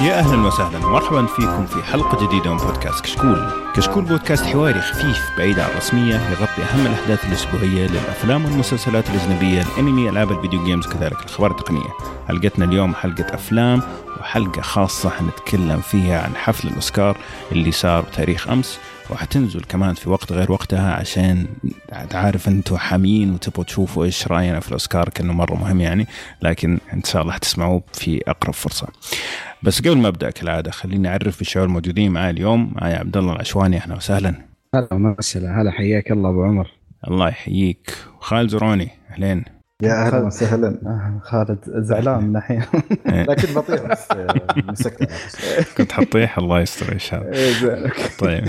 يا أهلا وسهلا ومرحبا فيكم في حلقة جديدة من بودكاست كشكول. كشكول بودكاست حواري خفيف بعيد عن الرسمية يغطي أهم الأحداث الأسبوعية للأفلام والمسلسلات الأجنبية، الأنمي، ألعاب الفيديو جيمز كذلك الأخبار التقنية. حلقتنا اليوم حلقة أفلام وحلقة خاصة حنتكلم فيها عن حفل الأوسكار اللي صار بتاريخ أمس وحتنزل كمان في وقت غير وقتها عشان تعرف أنتم حاميين وتبغوا تشوفوا إيش رأينا في الأوسكار كأنه مرة مهم يعني لكن إن شاء الله حتسمعوه في أقرب فرصة. بس قبل ما أبدأ كالعادة خليني أعرف بالشعور الموجودين معي اليوم معي عبد الله العشواني أهلا وسهلا. هلا وسهلا هلا حياك الله أبو عمر. الله يحييك. وخالد زروني أهلين. يا أهلا وسهلا. خالد زعلان من الحين إيه. لكن بطيء بس مسكت. كنت حطيح الله يستر إيش هذا إيه، طيب.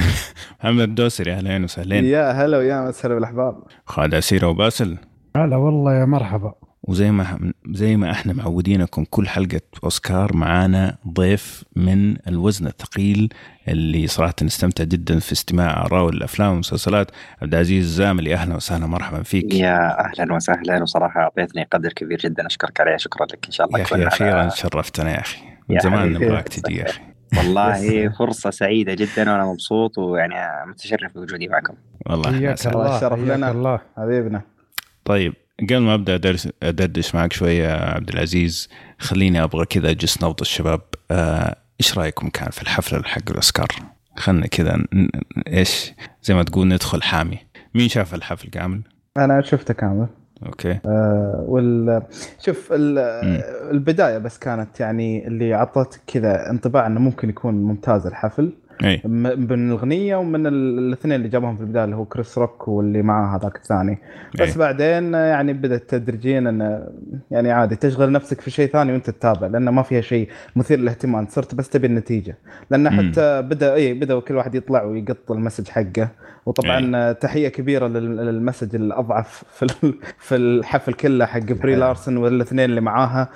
محمد الدوسري أهلين وسهلين. يا هلا ويا مسهلا بالأحباب. خالد عسيره وباسل. هلا والله يا مرحبا. وزي ما زي ما إحنا معودينكم كل حلقة أوسكار معانا ضيف من الوزن الثقيل اللي صراحة نستمتع جدا في استماع اراء الأفلام والمسلسلات. عبد العزيز الزاملي أهلا وسهلا مرحبا فيك. يا أهلا وسهلا وصراحة أعطيتني قدر كبير جدا أشكرك عليه شكرا لك إن شاء الله يا أخي أخيرا شرفتنا يا أخي. من زمان نبغاك تجي يا أخي. والله فرصة سعيدة جدا وأنا مبسوط ويعني متشرف بوجودي معكم. والله حياك الله شرف لنا. الله حبيبنا. طيب قبل ما أبدأ أدرس أدردش معك شوية عبد العزيز خليني أبغى كذا اجس نبض الشباب آه إيش رأيكم كان في الحفلة حق الأوسكار؟ خلنا كذا إيش؟ زي ما تقول ندخل حامي. مين شاف الحفل كامل؟ أنا شفته كامل. أوكي. آه وال شوف البداية بس كانت يعني اللي اعطتك كذا انطباع إنه ممكن يكون ممتاز الحفل. أي. من الأغنية ومن الاثنين اللي جابهم في البداية اللي هو كريس روك واللي معاه هذاك الثاني بس أي. بعدين يعني بدأت تدريجيا انه يعني عادي تشغل نفسك في شيء ثاني وأنت تتابع لأنه ما فيها شيء مثير للاهتمام صرت بس تبي النتيجة لأن حتى بدأ اي بدأ كل واحد يطلع ويقط ال message حقه وطبعا أي. تحية كبيرة لل message الأضعف في في الحفل كله حق بري لارسن والاثنين اللي معاها.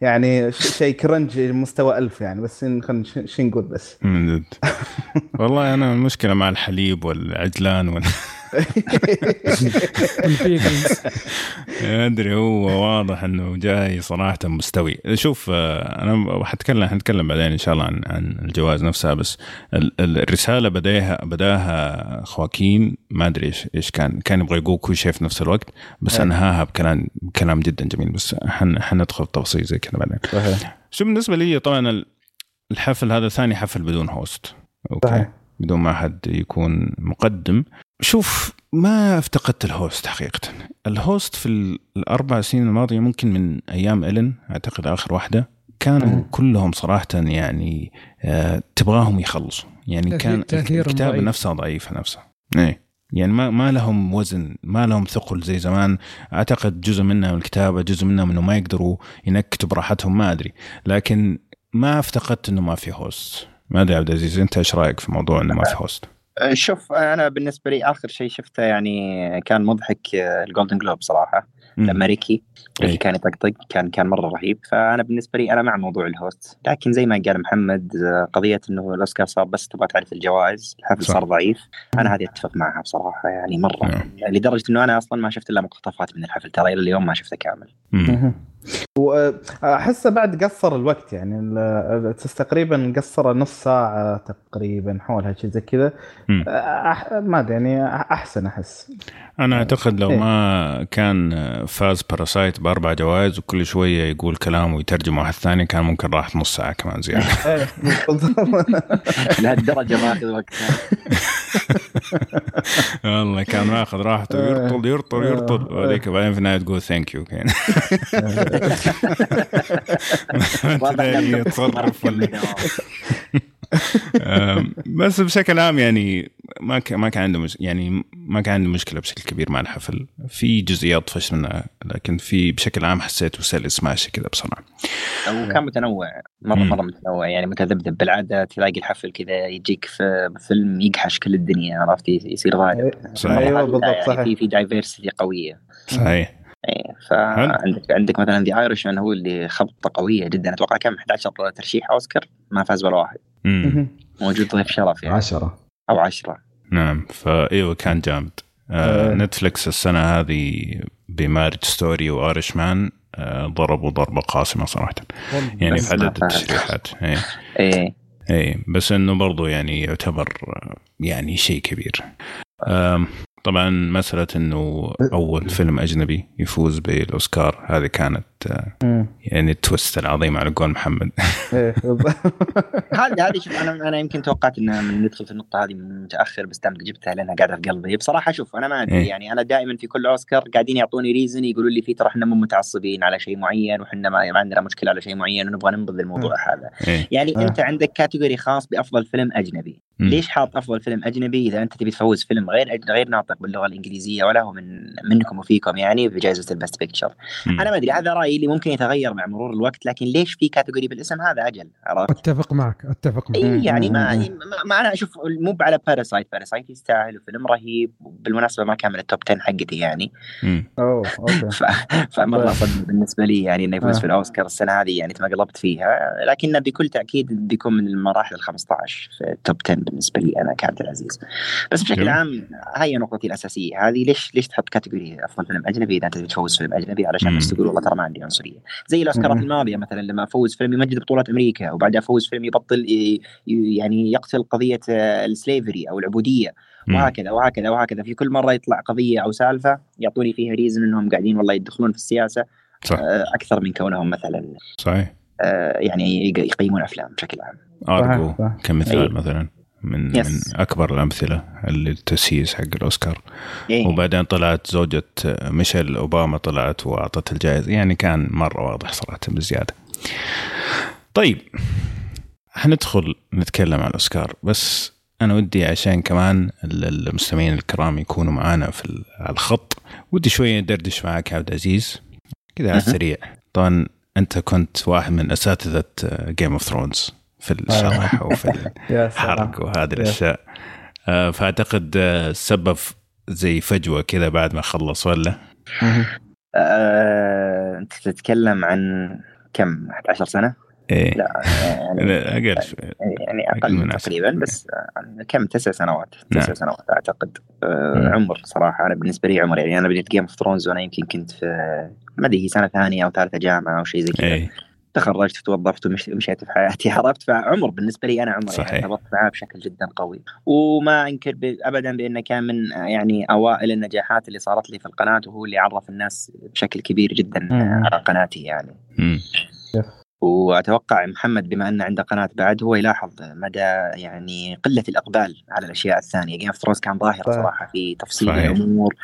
يعني شيء كرنج مستوى ألف يعني بس خلينا شو نقول بس. من جد. والله أنا المشكلة مع الحليب والعجلان وال أدري هو واضح إنه جاي صراحة مستوي. شوف أنا حتكلم حنتكلم بعدين إن شاء الله عن عن الجوائز نفسها بس الرسالة بداها بداها خواكين ما أدري إيش إيش كان كان يبغى يقول كل شيء في نفس الوقت بس أنهاها بكلام كلام جدا جميل بس حندخل تفاصيل زي كذا بعدين. شو بالنسبة لي طبعا الحفل هذا ثاني حفل بدون host أوكي. صحيح. بدون ما حد يكون مقدم. شوف ما افتقدت ال host حقيقة. ال host في الأربع سنين الماضية ممكن من أيام إلين أعتقد آخر واحدة. كانوا مم. كلهم صراحة يعني آه تبغاهم يخلصوا. يعني كان الكتابة نفسها ضعيفة نفسها. إيه. يعني ما ما لهم وزن ما لهم ثقل زي زمان. أعتقد جزء منها من الكتابة جزء منها إنه ما يقدروا ينكتوا براحتهم ما أدري. لكن ما افتقدت إنه ما في host ما أدري عبد العزيز أنت إيش رأيك في موضوع إنه ما في host؟ شوف أنا بالنسبة لي آخر شيء شفته يعني كان مضحك الجولدن جلوب صراحة. لما ريكي ريكي كان يطقطق كان كان مرة رهيب. فأنا بالنسبة لي أنا مع موضوع ال host. لكن زي ما قال محمد قضية إنه الأوسكار صار بس تبغى تعرف الجوائز الحفل صار ضعيف. أنا هذه أتفق معها بصراحة يعني مرة. نعم. لدرجة إنه أنا أصلا ما شفت إلا مقتطفات من الحفل ترى إلى اليوم ما شفته كامل. واحسه بعد قصر الوقت يعني تقريبا قصر نص ساعة تقريبا حولها شيء زي كذا. أح... ما أدري يعني أحسن أحس. أنا أعتقد لو إيه؟ ما كان فاز باراسايت بأربع جوائز وكل شوية يقول كلام ويترجم واحد ثاني كان ممكن راحت نص ساعة كمان زيادة. لهالدرجة ماخذ وقت. والله كان ماخذ راحته يرطل يرطل يرطل. وهذيك بعدين في النهاية تقول ثانك يو يتصرف بس بشكل عام يعني ما ما كان عنده مش يعني ما كان عنده مشكلة بشكل كبير مع الحفل. في جزئيات طفش منها لكن في بشكل عام حسيته سلس ماشي كذا بصراحه وكان متنوع مرة مرة متنوع يعني متذبذب. بالعادة تلاقي الحفل كذا يجيك في فيلم يقش كل الدنيا عرفت؟ يصير غالب أيوه بالضبط يعني صحيح. في في diversity قوية. صحيح. إيه فعندك عندك مثلا The Irishman هو اللي خبطة قوية جدا. أتوقع كم؟ 11 ترشيح أوسكار؟ ما فاز ولا واحد. موجود ضيف شرف يعني. 10 أو 10 نعم فإيوه كان جامد. آه Netflix السنة هذه ب Marriage Story و Irishman آه، ضربوا ضربة قاسمة صراحة. يعني في عدد. الترشيحات إيه. إيه. إيه بس إنه برضو يعني يعتبر آه، يعني شيء كبير. طبعا مسألة إنه أول فيلم أجنبي يفوز بالأوسكار هذه كانت آه،. يعني ال twist العظيم على قول محمد إيه. هذه هذه شوف أنا أنا يمكن توقعت من ندخل في النقطة هذه من متأخر بس دامك جبتها لأنها قاعدة في قلبي بصراحة شوف أنا ما أدري إيه. يعني أنا دائما في كل أوسكار قاعدين يعطوني reason يقولوا لي فيه ترى إحنا مو متعصبين على شيء معين وحنا ما, ما عندنا مشكلة على شيء معين ونبغى ننبذ الموضوع هذا إيه يعني آه. أنت عندك category خاص بأفضل فيلم أجنبي مم. ليش حاط أفضل فيلم أجنبي إذا أنت تبي تفوز فيلم غير غير ناطق باللغة الإنجليزية ولا هو من منكم وفيكم يعني بجائزة ال best picture. أنا ما أدري هذا رأيي اللي ممكن يتغير مع مرور الوقت لكن ليش في category بالاسم هذا أجل عرفت أتفق معك أتفق معك إي يعني ما مم. ما- ما أنا أشوف مو على Parasite Parasite يستاهل وفيلم رهيب بالمناسبه ما كان من ال top 10 حقتي يعني. أوه okay ف... فمره. صدمه بالنسبة لي يعني إنه يفوز آه. في الأوسكار السنة هذه يعني تمقلبت فيها لكنه بكل تأكيد بيكون من المراحل ال 15 في ال top 10 بالنسبة لي أنا كعبد العزيز بس بشكل. عام هي نقطتي الأساسية هذه ليش ليش تحط category افضل فيلم أجنبي إذا أنت بتفوز فيلم أجنبي علشان. بس تقول والله ترى ما عندي عنصرية زي الأوسكارات. الماضية مثلا لما أفوز فيلم يمجد بطولة أمريكا وبعدها أفوز فيلم يبطل يعني يقتل قضية آه، ال slavery أو العبودية. وهكذا وهكذا وهكذا في كل مرة يطلع قضية أو سالفة يعطوني فيها reason إنهم قاعدين والله يدخلون في السياسة صح آه، أكثر من كونهم مثلا صحيح آه، يعني يق- يقيمون أفلام بشكل عام ارجو. كمثال. مثلا من يس. من أكبر الأمثلة اللي التسييس حق الأوسكار إيه. وبعدين طلعت زوجة ميشيل أوباما طلعت وأعطت الجائزة يعني كان مرة واضح صراحة بزيادة. طيب حندخل نتكلم عن الأوسكار بس أنا ودي عشان كمان ال- المستمعين الكرام يكونوا معانا في على الخط ودي شوية ندردش معاك عبد العزيز كذا على. السريع طبعا أنت كنت واحد من أساتذة Game of Thrones في الشرح وفي ال- يا سلام. حرق وهذه الأشياء. آه، فأعتقد آه، سبب زي فجوة كذا بعد ما خلص ولا. آه، أنت تتكلم عن كم؟ 11 سنة؟ إيه. لا يعني أقل شوي. يعني أقل من. تقريبا بس آه، كم؟ تسع سنوات. تسع نعم. سنوات أعتقد. آه، مم. عمر صراحة أنا بالنسبة لي عمر. يعني أنا بديت Game of Thrones وأنا يمكن كنت في ما أدري هي سنة ثانية أو ثالثة جامعة أو شيء زي كذا. إيه. تخرجت وتوظفت ومش- ومشيت في حياتي عرفت فعمر بالنسبة لي أنا عمر صحيح. يعني ارتبطت معاه بشكل جدا قوي وما أنكر ابدا بانه كان من يعني أوائل النجاحات اللي صارت لي في القناة وهو اللي عرف الناس بشكل كبير جدا مم. على قناتي يعني مم. وأتوقع محمد بما أنه عنده قناة بعد هو يلاحظ مدى يعني قلة الإقبال على الأشياء الثانية Game of Thrones كان ظاهرة صحيح. صراحة في تفصيل صحيح. الأمور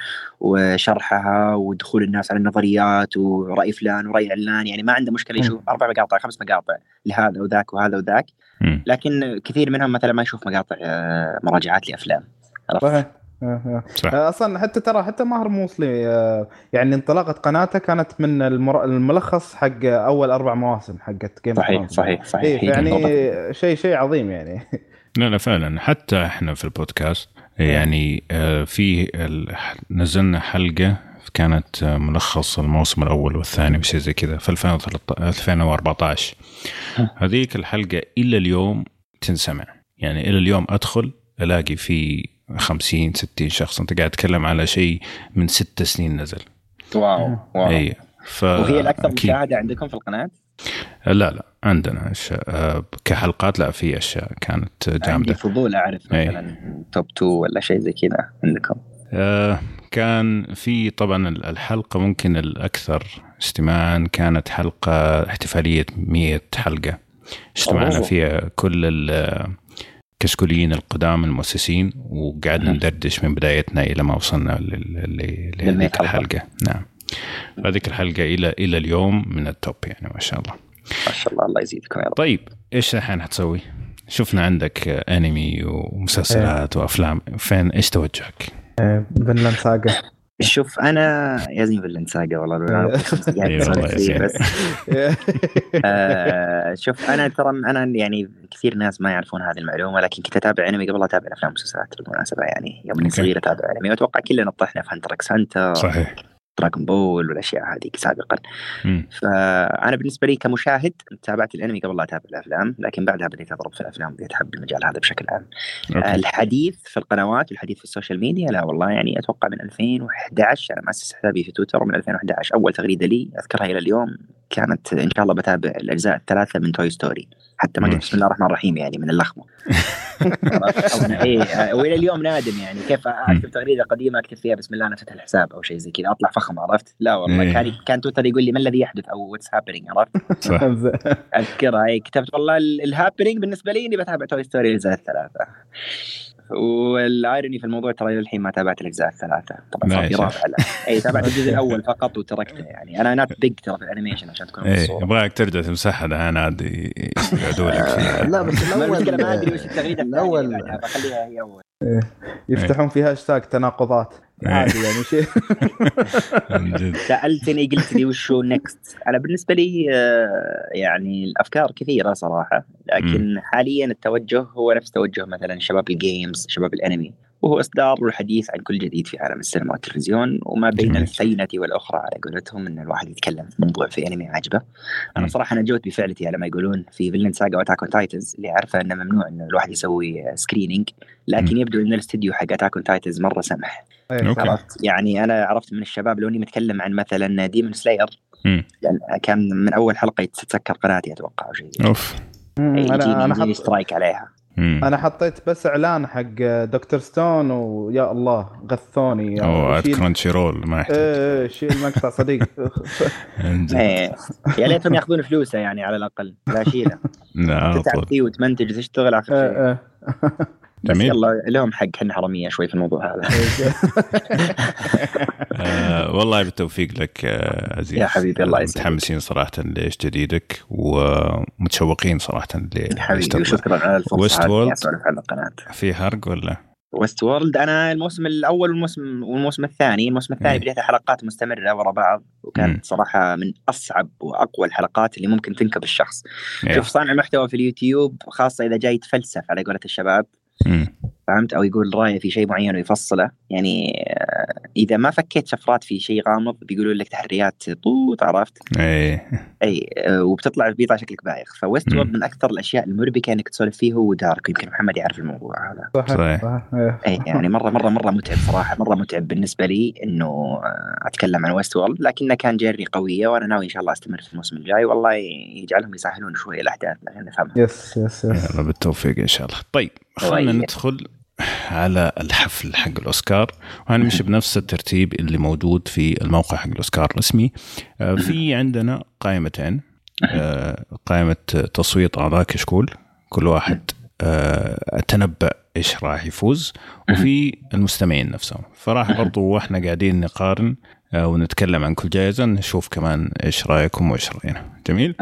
وشرحها ودخول الناس على النظريات ورأي فلان ورأي علان يعني ما عنده مشكلة يشوف أربع مقاطع خمس مقاطع لهذا وذاك وهذا وذاك. لكن كثير منهم مثلا ما يشوف مقاطع آه، مراجعات لأفلام عرفت؟ صحيح آه، آه. صح. آه، أصلا حتى ترى حتى ماهر موصلي آه، يعني انطلاقة قناته كانت من المر- الملخص حق أول أربع مواسم حقت جيم صحيح صحيح صحيح. إيه هي يعني بالضبط. شيء شيء عظيم يعني. لا لا فعلا. حتى إحنا في البودكاست يعني آه، في ال- نزلنا حلقة كانت ملخص الموسم الأول والثاني وشيء زي كذا في 2013 2014 هذيك الحلقة إلى اليوم تنسمع. يعني إلى اليوم أدخل ألاقي في 50 60 شخص أنت قاعد تتكلم على شيء من ست سنين نزل واو واو اي ف وهي الأكثر أكيد. مشاهدة عندكم في القناة؟ لا لا عندنا أشياء آه، كحلقات لا في أشياء كانت عندي جامده فضول أعرف إيه. مثلا توب 2 ولا شيء زي كذا عندكم آه، كان في طبعا الحلقة ممكن الأكثر استماعا كانت حلقة احتفالية 100 حلقة اجتمعنا. فيها كل الكشكوليين القدام المؤسسين وقعدنا مم. ندردش من بدايتنا إلى ما وصلنا لل- لل- للمية لهذيك حلقة. الحلقة نعم هذيك الحلقة إلى إلى اليوم من التوب يعني ما شاء الله ما شاء الله الله يزيدكم يا رب طيب إيش الحين حتسوي؟ شفنا عندك أنمي ومسلسلات وأفلام فين إيش توجهك؟ فنلاند ساجا شوف أنا يزين فيلن ساقه والله يزين. بس آه شوف أنا ترى أنا يعني كثير ناس ما يعرفون هذه المعلومة لكن كنت أتابع أنمي قبل أتابع أفلام ومسلسلات بالمناسبة يعني يوم اني. صغير أتابع أنمي وأتوقع كلنا طحنا في هنتر أكس هنتر صحيح Dragon Ball والأشياء هذه سابقا مم. فأنا بالنسبة لي كمشاهد تابعت الأنمي قبل لا أتابع الأفلام لكن بعدها بديت أضرب في الأفلام بديت أحب المجال هذا بشكل عام okay. الحديث في القنوات والحديث في ال social media لا والله يعني أتوقع من 2011 أنا مأسس حسابي في تويتر ومن 2011 أول تغريدة لي أذكرها إلى اليوم كانت إن شاء الله بتابع الأجزاء الثلاثة من Toy Story حتى ما قلت. بسم الله الرحمن الرحيم يعني من اللخمة. إيه والى اليوم نادم يعني كيف أكتب تغريدة قديمة أكتب فيها بسم الله أنا فاتح الحساب أو شيء زي كذا أطلع فخم عرفت؟ لا والله إيه. كان كان تويتر يقول لي ما الذي يحدث؟ أو what's happening عرفت؟ صح. أذكرها اي كتبت والله ال happening بالنسبة لي إني بتابع Toy Story الاجزاء الثلاثة. وال irony في الموضوع ترى للحين ما تابعت الأجزاء الثلاثة. طبعا في. رابع الآن. اي تابعت الجزء الأول فقط وتركته يعني. أنا not big ترى في ال animation عشان تكون إيه يبغاك ترجع تمسحها الان عاد يقعدوا لك فيها. لا بس المشكلة ما أدري الأول وش التغريدة بعدها بخليها هي أول. يفتحون فيها هاشتاج تناقضات. إيه. عادي يعني شيء. سألتني قلت لي وشو next أنا بالنسبة لي آه، يعني الأفكار كثيرة صراحة لكن حاليا التوجه هو نفس توجه مثلا شباب ال games شباب الأنمي. وهو إصدار والحديث عن كل جديد في عالم السينما والتلفزيون وما بين جميل. الفينة والأخرى على قولتهم إن الواحد يتكلم في موضوع في أنمي عاجبه أنا مم. صراحة نجوت بفعلتي على ما يقولون في Vinland Saga و Attack on Titans اللي عارفه إنه ممنوع انه الواحد يسوي screening لكن. يبدو إن الاستديو حق Attack on Titans مرة سمح إيه،. صراحة. عرفت يعني أنا عرفت من الشباب لو إني متكلم عن مثلا Demon Slayer. لأن كان من أول حلقة تتسكر قناتي أتوقع أو شيء زي off كذا. أنا أنا حط strike عليها مم. أنا حطيت بس إعلان حق Dr. Stone ويا الله غثوني أو عاد شيل- Crunchyroll ما يحتاج إيه إيه، شيل المقطع صديق. إيه. يا ليتهم ياخذون فلوسه يعني على الأقل لا شيلة لا على تتعب فيه وتمنتج وتشتغل آخر شيء إيه. بس جميل. يلا لهم حق حنا حرامية شوي في الموضوع هذا آه والله بالتوفيق لك آه عزيز يا حبيبي، الله يسعدك. متحمسين صراحة لايش جديدك ومتشوقين صراحة ل- حبيبي وشكرا على الفرصة World. اسولف عن القناة في حرق ولا؟ ويست وورلد أنا الموسم الأول والموسم والموسم الثاني، الموسم الثاني إيه. بديتها حلقات مستمرة ورا بعض. وكانت صراحة من أصعب وأقوى الحلقات اللي ممكن تنكب الشخص. يا. شوف صانع محتوى في اليوتيوب خاصة إذا جاي يتفلسف على قولة الشباب مم. فهمت؟ أو يقول رأيه في شيء معين ويفصله. يعني آه، إذا ما فكيت شفرات في شيء غامض بيقولوا لك تحريات طوط عرفت؟ إيه. أي آه، وبتطلع بيطلع شكلك بايخ. فويست وورلد من أكثر الأشياء المربكة انك تسولف فيه هو Dark. يمكن محمد يعرف الموضوع هذا. صحيح. صحيح. صحيح. إيه. أي يعني مرة مرة مرة متعب صراحة. مرة متعب بالنسبة لي إنه آه، أتكلم عن Westworld. لكنه كان journey قوية وأنا ناوي إن شاء الله أستمر في الموسم الجاي. والله يجعلهم يسهلون شوي الأحداث عشان نفهمها. yes yes yes يلا بالتوفيق إن شاء الله. طيب خلينا طيب. ندخل على الحفل حق الأوسكار. وهنمشي بنفس الترتيب اللي موجود في الموقع حق الأوسكار الرسمي. آه، في عندنا قائمتين. آه، قائمة تصويت أعضاء كشكول. كل واحد آه، تنبأ إيش راح يفوز. وفي المستمعين نفسهم. فراح برضو وإحنا قاعدين نقارن ونتكلم عن كل جائزة نشوف كمان إيش رأيكم وإيش رأينا. جميل؟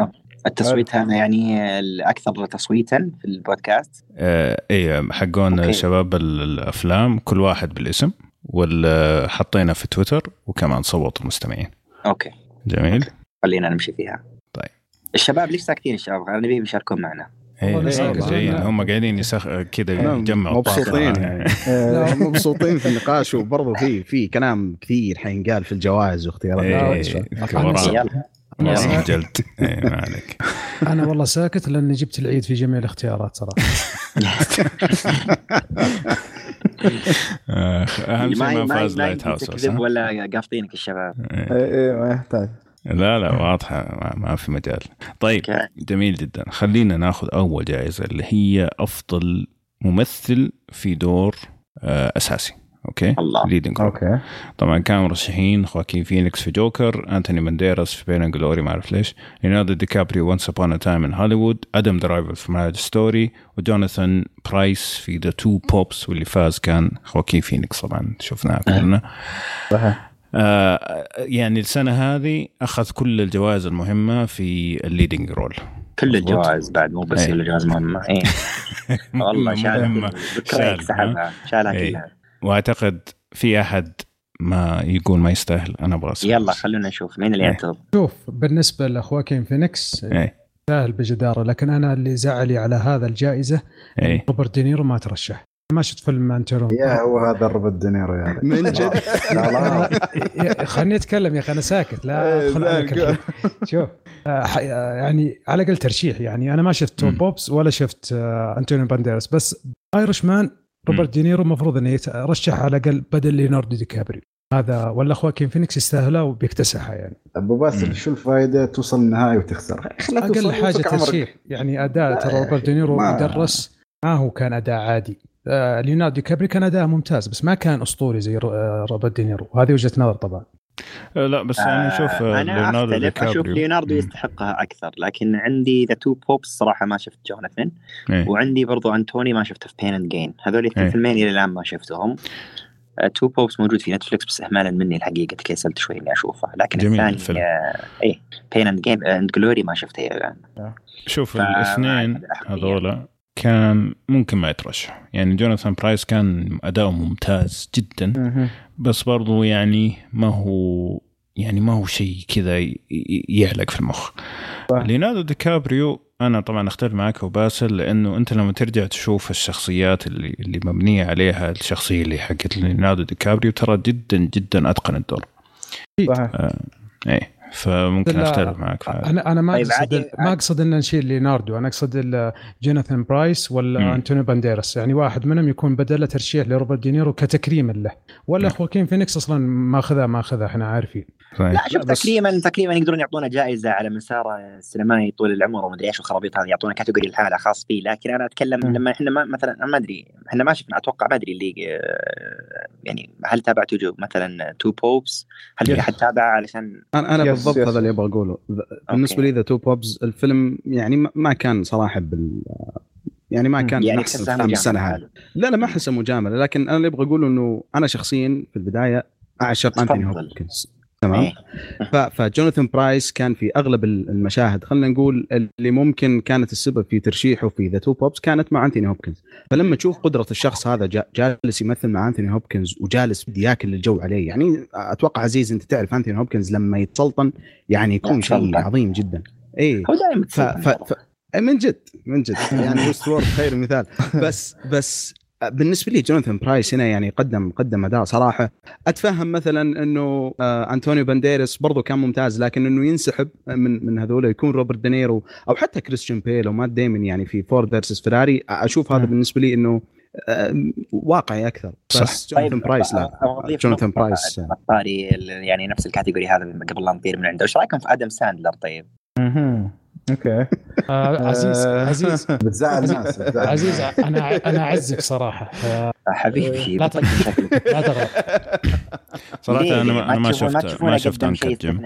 التصويت هذا يعني الأكثر تصويتا في البودكاست؟ آه إيه حقون okay. شباب ال- الأفلام كل واحد بالاسم واللي حطينا في تويتر وكمان صوتوا المستمعين. okay. جميل. خلينا نمشي فيها. طيب. الشباب ليش ساكتين الشباب؟ أنا نبيهم يشاركون معنا. إيه والله جايين. هم قاعدين يسخ كذا نعم، يجمعوا مبسوطين. يعني. إيه. لا، هم مبسوطين في النقاش وبرضه في في كلام كثير حينقال في الجوائز واختيارات يلا. جلد إيه ما عليك. أنا والله ساكت لأني جبت العيد في جميع الاختيارات صراحة. أهم شيء ما فاز لايت هاوس؟ ولا قافطينك الشباب إيه. إيه، إيه، ما يحتاج. لا لا واضحة ما, ما في مجال. طيب جميل جدا. خلينا ناخذ أول جائزة اللي هي أفضل ممثل في دور آه، أساسي. okay؟ الله. leading role okay. طبعا كانوا مرشحين خواكين فينيكس في جوكر أنتوني بانديراس في Pain and Glory ما أعرف ليش. ليوناردو دي كابريو Once Upon a Time in Hollywood أدم درايفر في Marriage Story وجوناثان برايس في The Two Popes واللي فاز كان خواكين فينيكس طبعا شفناه كلنا. صحيح. آه يعني السنة هذه أخذ كل الجوائز المهمة في ال leading role كل. الجوائز بعد مو بس إيه. الجوائز مهمه إيه. والله شالها. شالها إيه. كلها. واعتقد في أحد ما يقول ما يستاهل. أنا أبغى. يلا خلونا نشوف. مين اللي إيه. يعترض شوف بالنسبة لخواكين فينيكس إيه. سهل بجدارة لكن أنا اللي زعلي على هذا الجائزة إيه. روبرت دينيرو ما ترشح. ما شفت فيلم أنتونيو؟ يا هو هذا روبرت دينيرو يعني. من جد؟ لا لا. يا- خليني أتكلم يا أخي أنا ساكت. لا ادخل عليك الحين. شوف آه، ح- آه، يعني على الأقل ترشيح يعني. أنا ما شفت تو مم. Popes ولا شفت آه، أنتونيو بانديرس بس Irishman روبرت دينيرو المفروض إنه يترشح على الأقل بدل ليوناردو دي كابريو. هذا ولا خواكين فينيكس يستاهلها وبيكتسحها يعني. أبو باسل مم. شو الفائده توصل النهائي وتخسر أقل حاجة. ترشيح. يعني أداء ترى روبرت دينيرو ما- يدرس ما هو كان أداء عادي. آه، ليوناردو دي كابريو كان أداء ممتاز بس ما كان أسطوري زي رو- آه، روبرت دينيرو. وهذه وجهة نظر طبعا. لا بس يعني شوف آه، أنا ليوناردو دي اختلف أشوف كابريو ليوناردو. يستحقها أكثر لكن عندي The Two Popes صراحة ما شفت جوناثان إيه. وعندي برضو انتوني ما شفته في Pain and ج- هذول إيه. الاثنين فيلمين إلى الآن ما شفتهم Two Popes موجود في Netflix بس اهمالا مني الحقيقة كسلت شوي إني أشوفه لكن جميل الثاني الفيلم. آه، إيه Pain and ج- and Glory ما شفته إلى الآن شوف الاثنين أحقية. هذولا كان ممكن ما يترشح يعني جوناثان برايس كان أداؤه ممتاز جدا. بس برضو يعني ما هو يعني ما هو شيء كذا يعلق في المخ. ليوناردو دي كابريو أنا طبعا أختلف معك وباسل لأنه أنت لما ترجع تشوف الشخصيات اللي اللي مبنية عليها الشخصية اللي حقت ليوناردو دي كابريو ترى جدا جدا أتقن الدور. صحيح. إيه. فممكن اختلف معك في هذا. أنا أنا ما طيب أقصد عادي- ما أقصد إن نشيل ليوناردو أنا أقصد ال- جوناثان برايس ولا. أنتونيو بانديرس يعني واحد منهم يكون بدله ترشيح لروبرت دينيرو كتكريما له ولا. خواكين فينيكس أصلا ماخذها ماخذها إحنا عارفين صحيح. لا شوف بس- تقريبا تقريبا يقدرون يعطونا جائزة على مسار السينمائي طول العمر ومدري إيش والخرابيط هذه يعطونا category لحاله خاص فيه لكن أنا أتكلم مم. لما إحنا ما مثلا ما أدري إحنا ما شفنا أتوقع ما أدري اللي آه، يعني هل تابعتوا جو مثلا Two Popes هل في. أحد تابع علشان أنا أنا بالضبط yes. هذا اللي أبغى أقوله بالنسبة لي The Two Popes الفيلم يعني ما- ما كان صراحة بال يعني ما كان يعني احسن السنة هذه لا لا ما أحسه مجامله لكن أنا اللي أبغى أقوله إنه أنا شخصيا في البداية أعشق أنتوني. هوبكنز تمام؟ إيه. فجوناثان برايس كان في أغلب ال- المشاهد خلينا نقول اللي ممكن كانت السبب في ترشيحه في The Two Popes كانت مع أنتوني هوبكنز. فلما تشوف قدرة الشخص هذا جا- جالس يمثل مع أنتوني هوبكنز وجالس بدي ياكل الجو عليه يعني أتوقع عزيز أنت تعرف أنتوني هوبكنز لما يتسلطن يعني يكون شيء. عظيم جدا. إيه. هو دائما من جد من جد. يعني Westworld خير مثال. بس بس بالنسبة لي جوناثان برايس هنا يعني قدم قدم أداء صراحة. أتفهم مثلا إنه آه انطونيو بانديرس برضو كان ممتاز لكن إنه ينسحب من من هذول يكون روبرت دينيرو أو حتى كريستيان بيل أو مات ديمن يعني في Ford versus Ferrari أشوف هذا مم. بالنسبة لي إنه آه واقعي أكثر. بس صح. جوناثان برايس لا. جوناثان برايس طاري ال- يعني نفس ال category هذا قبل لا نطير من عنده. إيش رأيكم في آدم ساندلر طيب؟ okay آه عزيز آه. عزيز بتزعل ناس عزيز. أنا أنا أعزك صراحة حبيبي لا. لا تغلط صراحة؟ أنا ما أنا ما تشوفون- شفت ما شفت Uncut Gems؟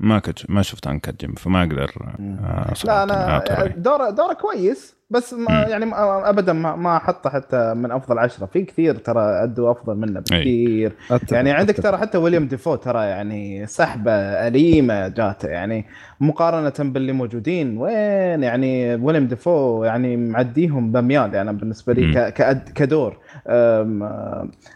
ما كنت ما شفت Uncut Gems فما أقدر آه، لا صراحة أنا. دوره دورة كويس بس ما. يعني ما ابدا ما, ما أحطه حتى من أفضل عشرة في كثير ترى ادوا أفضل منه بكثير أتفق- يعني عندك. ترى حتى ويليام ديفو ترى يعني سحبة أليمة جاته يعني مقارنة باللي موجودين وين يعني ويليام ديفو يعني معديهم بميال يعني بالنسبة لي مم. ك- كأد كدور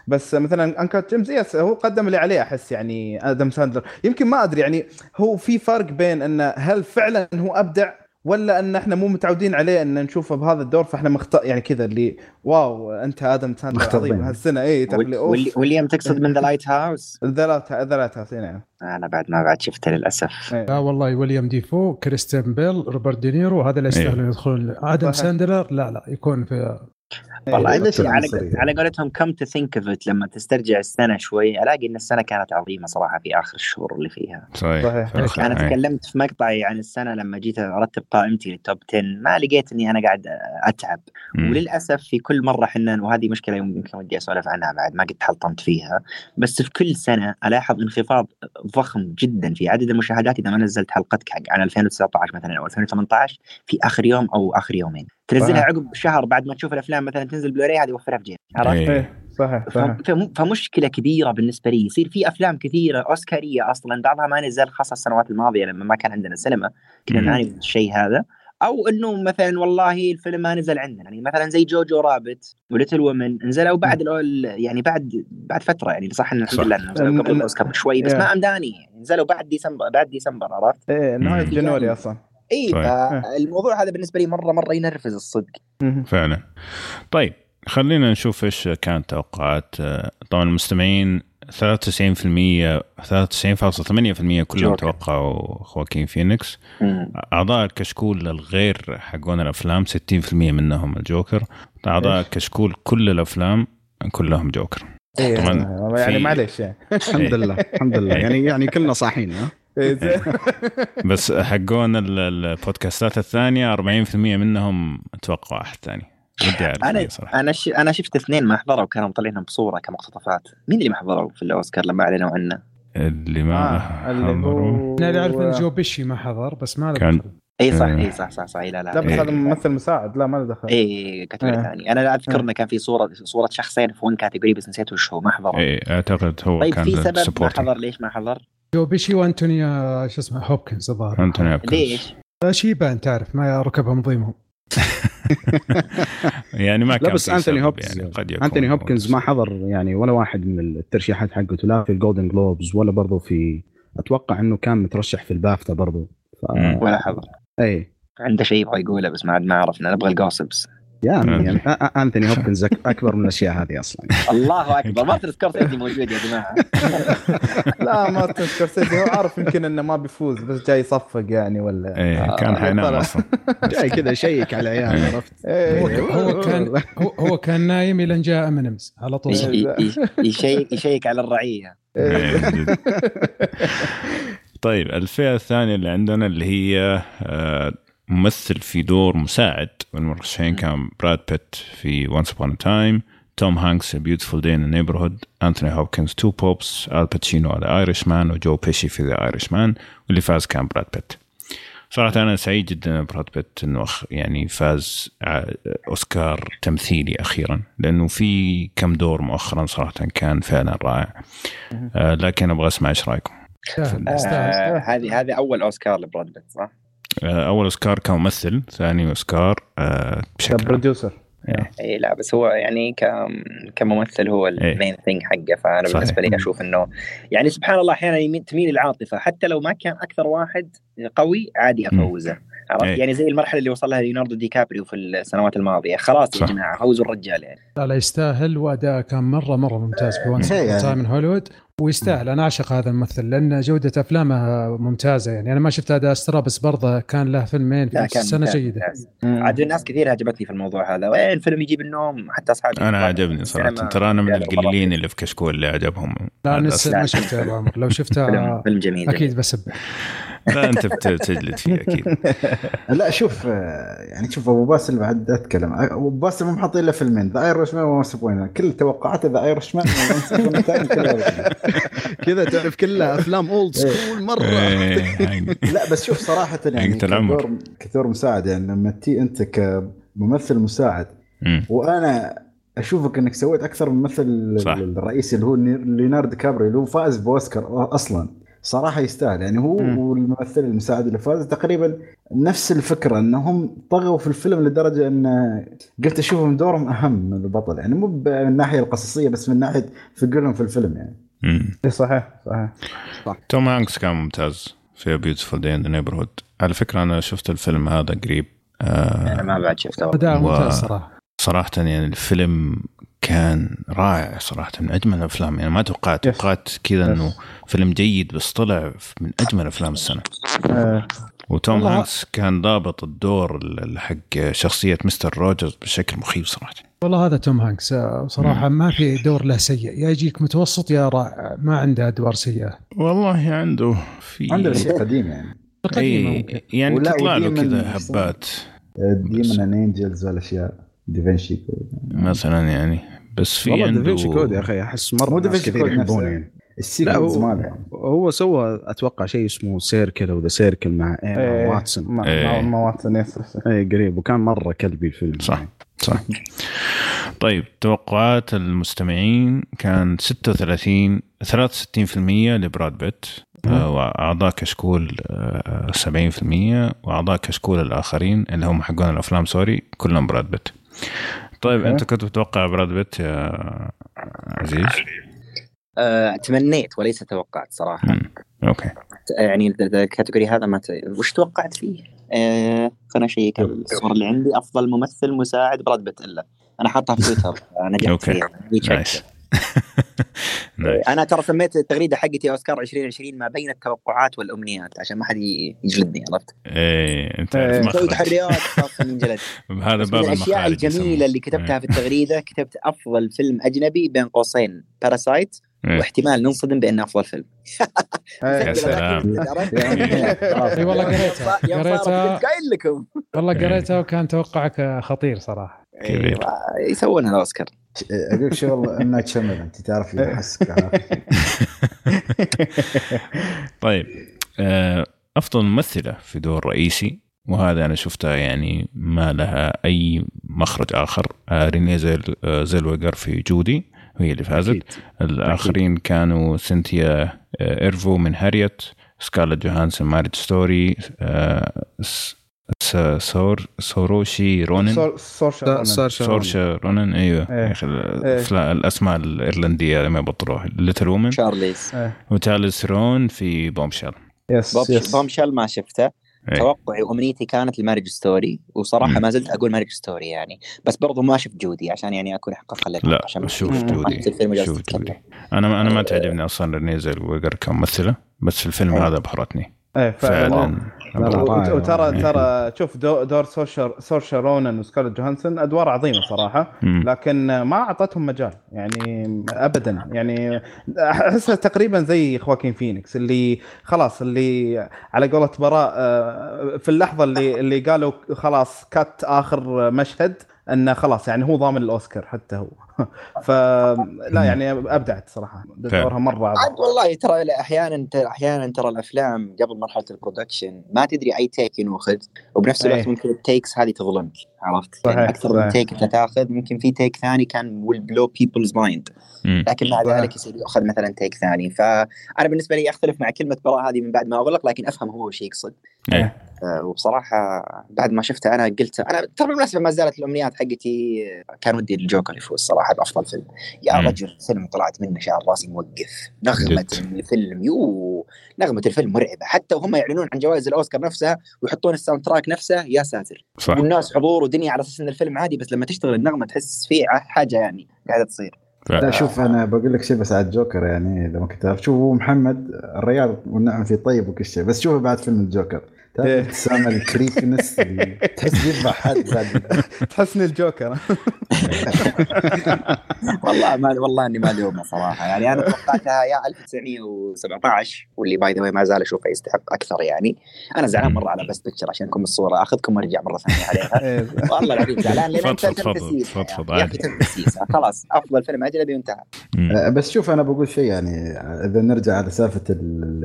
بس مثلا Uncut Gems yes هو قدم اللي عليه أحس يعني آدم ساندلر يمكن ما أدري يعني هو في فرق بين إنه هل فعلا هو أبدع ولا أن إحنا مو متعودين عليه أن نشوفه بهذا الدور فإحنا مخت... يعني كذا اللي wow أنت آدم ساندلر. عظيم هالسنة. اي ويليام تقصد من The Lighthouse؟ ثلاثة ثلاثة سنين أنا بعد ما بعد شفته للأسف. لا والله ويليام ديفو كريستيان بيل روبرت دينيرو هذا اللي يستاهلون يدخلون. آدم. ساندلر لا لا يكون في والله إيه. شيء على. على قولتهم come to think of لما تسترجع السنة شوي ألاقي إن السنة كانت عظيمة صراحة في آخر الشهور اللي فيها صحيح صحيح. أنا إيه. تكلمت في مقطعي عن السنة لما جيت أرتب قائمتي لل top 10 ما لقيت إني أنا قاعد أتعب مم. وللأسف في كل مرة إحنا وهذه مشكلة يمكن ودي أسولف عنها بعد ما قد حلطمت فيها بس في كل سنة ألاحظ انخفاض ضخم جدا في عدد المشاهدات إذا ما نزلت حلقتك حق عن 2019 مثلا أو 2018 في آخر يوم أو آخر يومين تنزلها. عقب شهر بعد ما تشوف الأفلام مثلا تنزل بلوراي هذه وفرها في جيبك عرفت؟ إيه. إيه. صحيح صحيح فمشكلة كبيرة بالنسبة لي يصير في أفلام كثيرة أوسكارية أصلا بعضها ما نزل خاصة السنوات الماضية لما ما كان عندنا سينما كنا. نعاني من الشيء هذا أو إنه مثلا والله الفيلم ما نزل عندنا يعني مثلا زي جوجو رابت وليتل وومن نزلوا بعد يعني بعد بعد فترة يعني صح إن الحمد. لله نزلوا قبل ال- الأوسكار بشوي بس Yeah. ما أمداني يعني نزلوا بعد ديسمبر بعد ديسمبر عرفت؟ إيه نهايه. January أصلا اي صحيح. فالموضوع هذا بالنسبة لي مرة مرة ينرفز الصدق. فعلا طيب خلينا نشوف إيش كانت توقعات آه، طبعا المستمعين 93% 93.8% كلهم. توقعوا خواكين فينيكس. أعضاء الكشكول الغير حقون الأفلام 60% منهم الجوكر أعضاء؟ الكشكول كل الأفلام كلهم جوكر إيه، طبعاً يعني معليش يعني الحمد لله الحمد لله يعني يعني كلنا إيه، زين. بس حقون ال- البودكاستات الثانية 40% منهم توقعوا احد ثاني ودي أعرف أنا ليه صراحة أنا ش... أنا شفت اثنين ما حضروا كانوا مطلعينهم بصورة كمقتطفات مين اللي ما حضروا في الأوسكار لما أعلنوا عنه اللي ما آه، اللي حضروا هو أنا اللي أعرف إن جو بيشي ما حضر بس ما له كان- دخل. إي صح آه. إي صح صح صح لا لا لا بس إيه. هذا ممثل مساعد لا ما له دخل إي category آه. ثاني أنا لا أذكر آه. إنه كان في صوره صورة شخصين في one category بس نسيت وش هو ما حضروا إيه أعتقد هو طيب كان في سبب ما. حضر ليش ما حضر؟ جو بيشي وانتوني آه، شو اسمه هوبكنز الظاهر. أنتوني هوبكنز. ليش؟ آه، شيبان تعرف ما ركبهم ضيمهم يعني ما لا كان بس أنتوني هوبكنز يعني قد يكون أنتوني هو هوبكنز ما حضر يعني ولا واحد من الترشيحات حقته لا في الجولدن جلوبز ولا برضه في أتوقع إنه كان مترشح في البافتا برضه ف... ولا حضر. اي عنده شيء يبغى يقوله بس ما عاد ما عرفنا. نبغى ال gossips يا. عمي يعني أ- أ- انتوني هوبكنز أكبر من الأشياء هذه أصلا الله أكبر مارتن سكورسيزي موجود يا جماعة لا ما سكورسيزي هو عارف يمكن إنه ما بيفوز بس جاي يصفق يعني ولا إيه كان آه، حينام طلع. أصلا جاي كذا يشيك على العيال عرفت إيه. هو ك- هو كان هو, كان نايم إلى جاء امينيمز على طول يش- يش- يشيك يشيك على الرعية إيه. إيه،. طيب الفئة الثانية اللي عندنا اللي هي آه، ممثل في دور مساعد. والمرشحين كان براد بيت في Once Upon a Time توم هانكس Beautiful Day in Neighborhood انثوني هوبكنز Two Popes ال باتشينو The Irishman وجو بيشي في The Irishman واللي فاز كان براد بيت صراحة أنا سعيد جدا براد بيت إنه أخ- يعني فاز ع- أوسكار تمثيلي أخيرا. لأنه في كم دور مؤخرا صراحة كان فعلا رائع. آه لكن أبغى أسمع إيش رأيكم؟ آه، هذه هذه أول أوسكار لبراد بيت صح؟ آه أول أوسكار كممثل ثاني أوسكار آه بشكل عام. producer اي لا بس هو يعني. كممثل هو إيه. ال main thing حقه فأنا صحيح. بالنسبة لي أشوف إنه يعني سبحان الله أحيانا يميل- تميل العاطفة حتى لو ما كان أكثر واحد قوي عادي أفوزه عرفت إيه. يعني زي المرحلة اللي وصل لها ليوناردو دي كابريو في السنوات الماضية خلاص صح. يا جماعة فوزوا الرجال يعني لا لا يستاهل وأداء كان مرة مرة ممتاز في إيه يعني. Time in هوليوود ويستاهل. أنا أعشق هذا الممثل لأن جودة أفلامه ممتازة يعني. أنا ما شفت Ad Astra بس برضه كان له فيلمين في السنة ممتاز، جيدة. عاد ناس كثير عجبتني في الموضوع هذا. وين الفيلم يجيب النوم حتى أصحابي أنا عجبني صراحة. السينما ترى أنا من القليلين اللي في كشكول اللي عجبهم لا أنا. ما شفته لو شفته فيلم جميل أكيد بسب. لا أنت بتجلد فيه أكيد. لا شوف يعني شوف أبو باسل بعد أتكلم. أبو باسل مو محط إلا فيلمين The Irishman و Once Upon كل توقعاته The Irishman كذا تعرف كلها أفلام old school مرة. إيه، حق- لا بس شوف صراحة يعني. كدور كدور مساعد. يعني لما تي أنت كممثل مساعد. وأنا أشوفك إنك سويت أكثر من ممثل صح. الرئيسي اللي هو ليوناردو كابري اللي هو فاز بأوسكار أصلا. صراحة يستاهل. يعني هو مم. والممثل المساعد اللي فاز تقريبا نفس الفكرة إنهم طغوا في الفيلم لدرجة إن قلت أشوفهم دورهم أهم من البطل. يعني مو من الناحيه القصصية بس من ناحية ثقلهم في الفيلم يعني. مم. إيه، صحيح صحيح. توم هانكس كان ممتاز في Beautiful Day in the Neighborhood على فكرة أنا شفت الفيلم هذا قريب. أنا آه ما بعد شفته. أداء و- ممتاز صراحة. صراحة يعني الفيلم كان رائع صراحة من أجمل الأفلام. يعني ما توقعت. توقعت كذا إنه. فيلم جيد بس طلع من أجمل أفلام السنة. آه، وتوم هانكس كان ضابط الدور ال- حق شخصية مستر روجرز بشكل مخيف صراحة. والله هذا توم هانكس. آه، صراحة ما في دور له سيء. يا يجيك متوسط يا رائع. ما عنده أدوار سيئة. والله عنده في عنده اشياء قديمه يعني. اي ممكن. يعني ولا تطلع له كذا. هبات. Demon and Angels والأشياء. ديفنشي مثلا يعني. بس في والله عنده Da Vinci Code يا أخي أحس مرة مو Da Vinci Code يحبونه. يعني. لا ال sequels هو, ماله يعني. هو سوى أتوقع شيء اسمه Circle أو The Circle مع ايما إيه، واتسون. إيه. ما- ما واتسون. اي قريب. وكان مرة crappy الفيلم. صح صح. طيب توقعات المستمعين كان 36 63% لبراد بيت آه، وأعضاء كشكول آه، 70% وأعضاء كشكول الآخرين اللي هم حقون الأفلام sorry كلهم براد بيت. طيب. أنت كنت متوقع براد بيت يا عزيز؟ آه، تمنيت وليس توقعت صراحة. مم. أوكي. يعني ال- ال- ال category هذا ما ت... وش توقعت فيه؟ آه اشيك الصور اللي عندي. أفضل ممثل مساعد براد بيت. إلا أنا حاطها في تويتر. نجحت nice أنا ترى سميت التغريدة حقتي أوسكار 2020 ما بين التوقعات والأمنيات عشان ما حد يجلدني عرفت؟ إيه أنت مسوي مخرج تحريات خاصة من جلد هذا باب الأشياء الجميلة. اللي كتبتها في التغريدة كتبت أفضل فيلم أجنبي بين قوسين Parasite. واحتمال ننصدم بانه أفضل فيلم. إيه. يا سلام. إي والله قريتها قريتها. قايل لكم. والله قريتها وكان توقعك خطير صراحة. كبير. يسوونها الأوسكار. أقول شغل انك تشمل أنت تعرف طيب آه، أفضل ممثلة في دور رئيسي وهذا أنا شفتها يعني ما لها أي مخرج آخر. آه، رينيه زيل آه، زيلويجر في جودي. وهي اللي فازت. أكيد. الآخرين كانوا سينتيا آه، إيرفو من هاريت سكارلت جوهانسون Marriage Story آه، سور سوروشي رونن. سور- سورشا رونن. أيوه. إيه. يا أخي الأفلا- الأسماء الإيرلندية ما يبطلوها Little Women شارليز وتالي ثرون في Bombshell yes Bombshell ما شفته. إيه. توقعي وأمنيتي كانت ال Marriage Story وصراحة مم. ما زلت أقول Marriage Story يعني بس برضو ما شفت جودي عشان يعني أكون حقق لك لا عشان شوف. جودي شوف. جودي أنا أنا ما تعجبني أصلا رينيه زيلويجر كممثلة بس في الفيلم إيه. هذا أبهرتني إيه فعلا. وترى. ترى شوف دو- دور سورشا سورشا رونن وسكارلت جوهانسون أدوار عظيمة صراحة. لكن ما أعطتهم مجال يعني ابدا يعني أحسها تقريبا زي خواكين فينيكس اللي خلاص اللي على قولة براء آه، في اللحظة اللي اللي قالوا خلاص cut آخر مشهد انه خلاص يعني هو ضامن الأوسكار حتى هو فلا يعني أبدعت صراحة دورها مرة عاد عظيم والله ترى أحيانا أحيانا ترى الأفلام قبل مرحلة ال production ما تدري أي take ينوخذ وبنفس الوقت إيه. ممكن ال takes هذه تظلمك عرفت؟ صحيح، يعني أكثر من. take أنت تاخذ ممكن في take ثاني كان will blow people's mind مم. لكن مع. ذلك يصير ياخذ مثلا take ثاني فأنا بالنسبة لي أختلف مع كلمة براء هذه من بعد ما اغلق لكن أفهم هو وش يقصد إيه. آه، وبصراحه بعد ما شفتها أنا قلت أنا ترى بالمناسبة ما زالت الأمنيات حقتي كان ودي الجوكر يفوز صراحة بأفضل فيلم يا مم. رجل فيلم طلعت منه شعر راسي موقف نغمة جد. الفيلم يو نغمة الفيلم مرعبة حتى وهم يعلنون عن جوائز الأوسكار نفسها ويحطون ال soundtrack نفسه يا ساتر صح والناس حضور ودنيا على أساس إن الفيلم عادي بس لما تشتغل النغمة تحس في حاجة يعني قاعدة تصير. لا شوف أنا بقول لك شيء بس على الجوكر يعني لما كنت. شوف هو محمد الرياض والنعم فيه طيب وكل شيء بس شوفه بعد فيلم الجوكر تعرف إيه. ال creepiness تحس بيذبح حد بعد تحسني الجوكر والله ما والله إني ما الومه صراحة يعني أنا توقعتها يا 1917 واللي by the ما زال أشوفه يستحق أكثر يعني أنا زعلان مرة على best picture عشان أكون بالصورة أخذكم وأرجع مرة ثانية عليها إيه. والله العظيم زعلان لأن يعني. عادي. تم تسييسها خلاص أفضل فيلم أجنبي وانتهى. آه، بس شوف أنا بقول شيء يعني إذا نرجع على سالفة ال-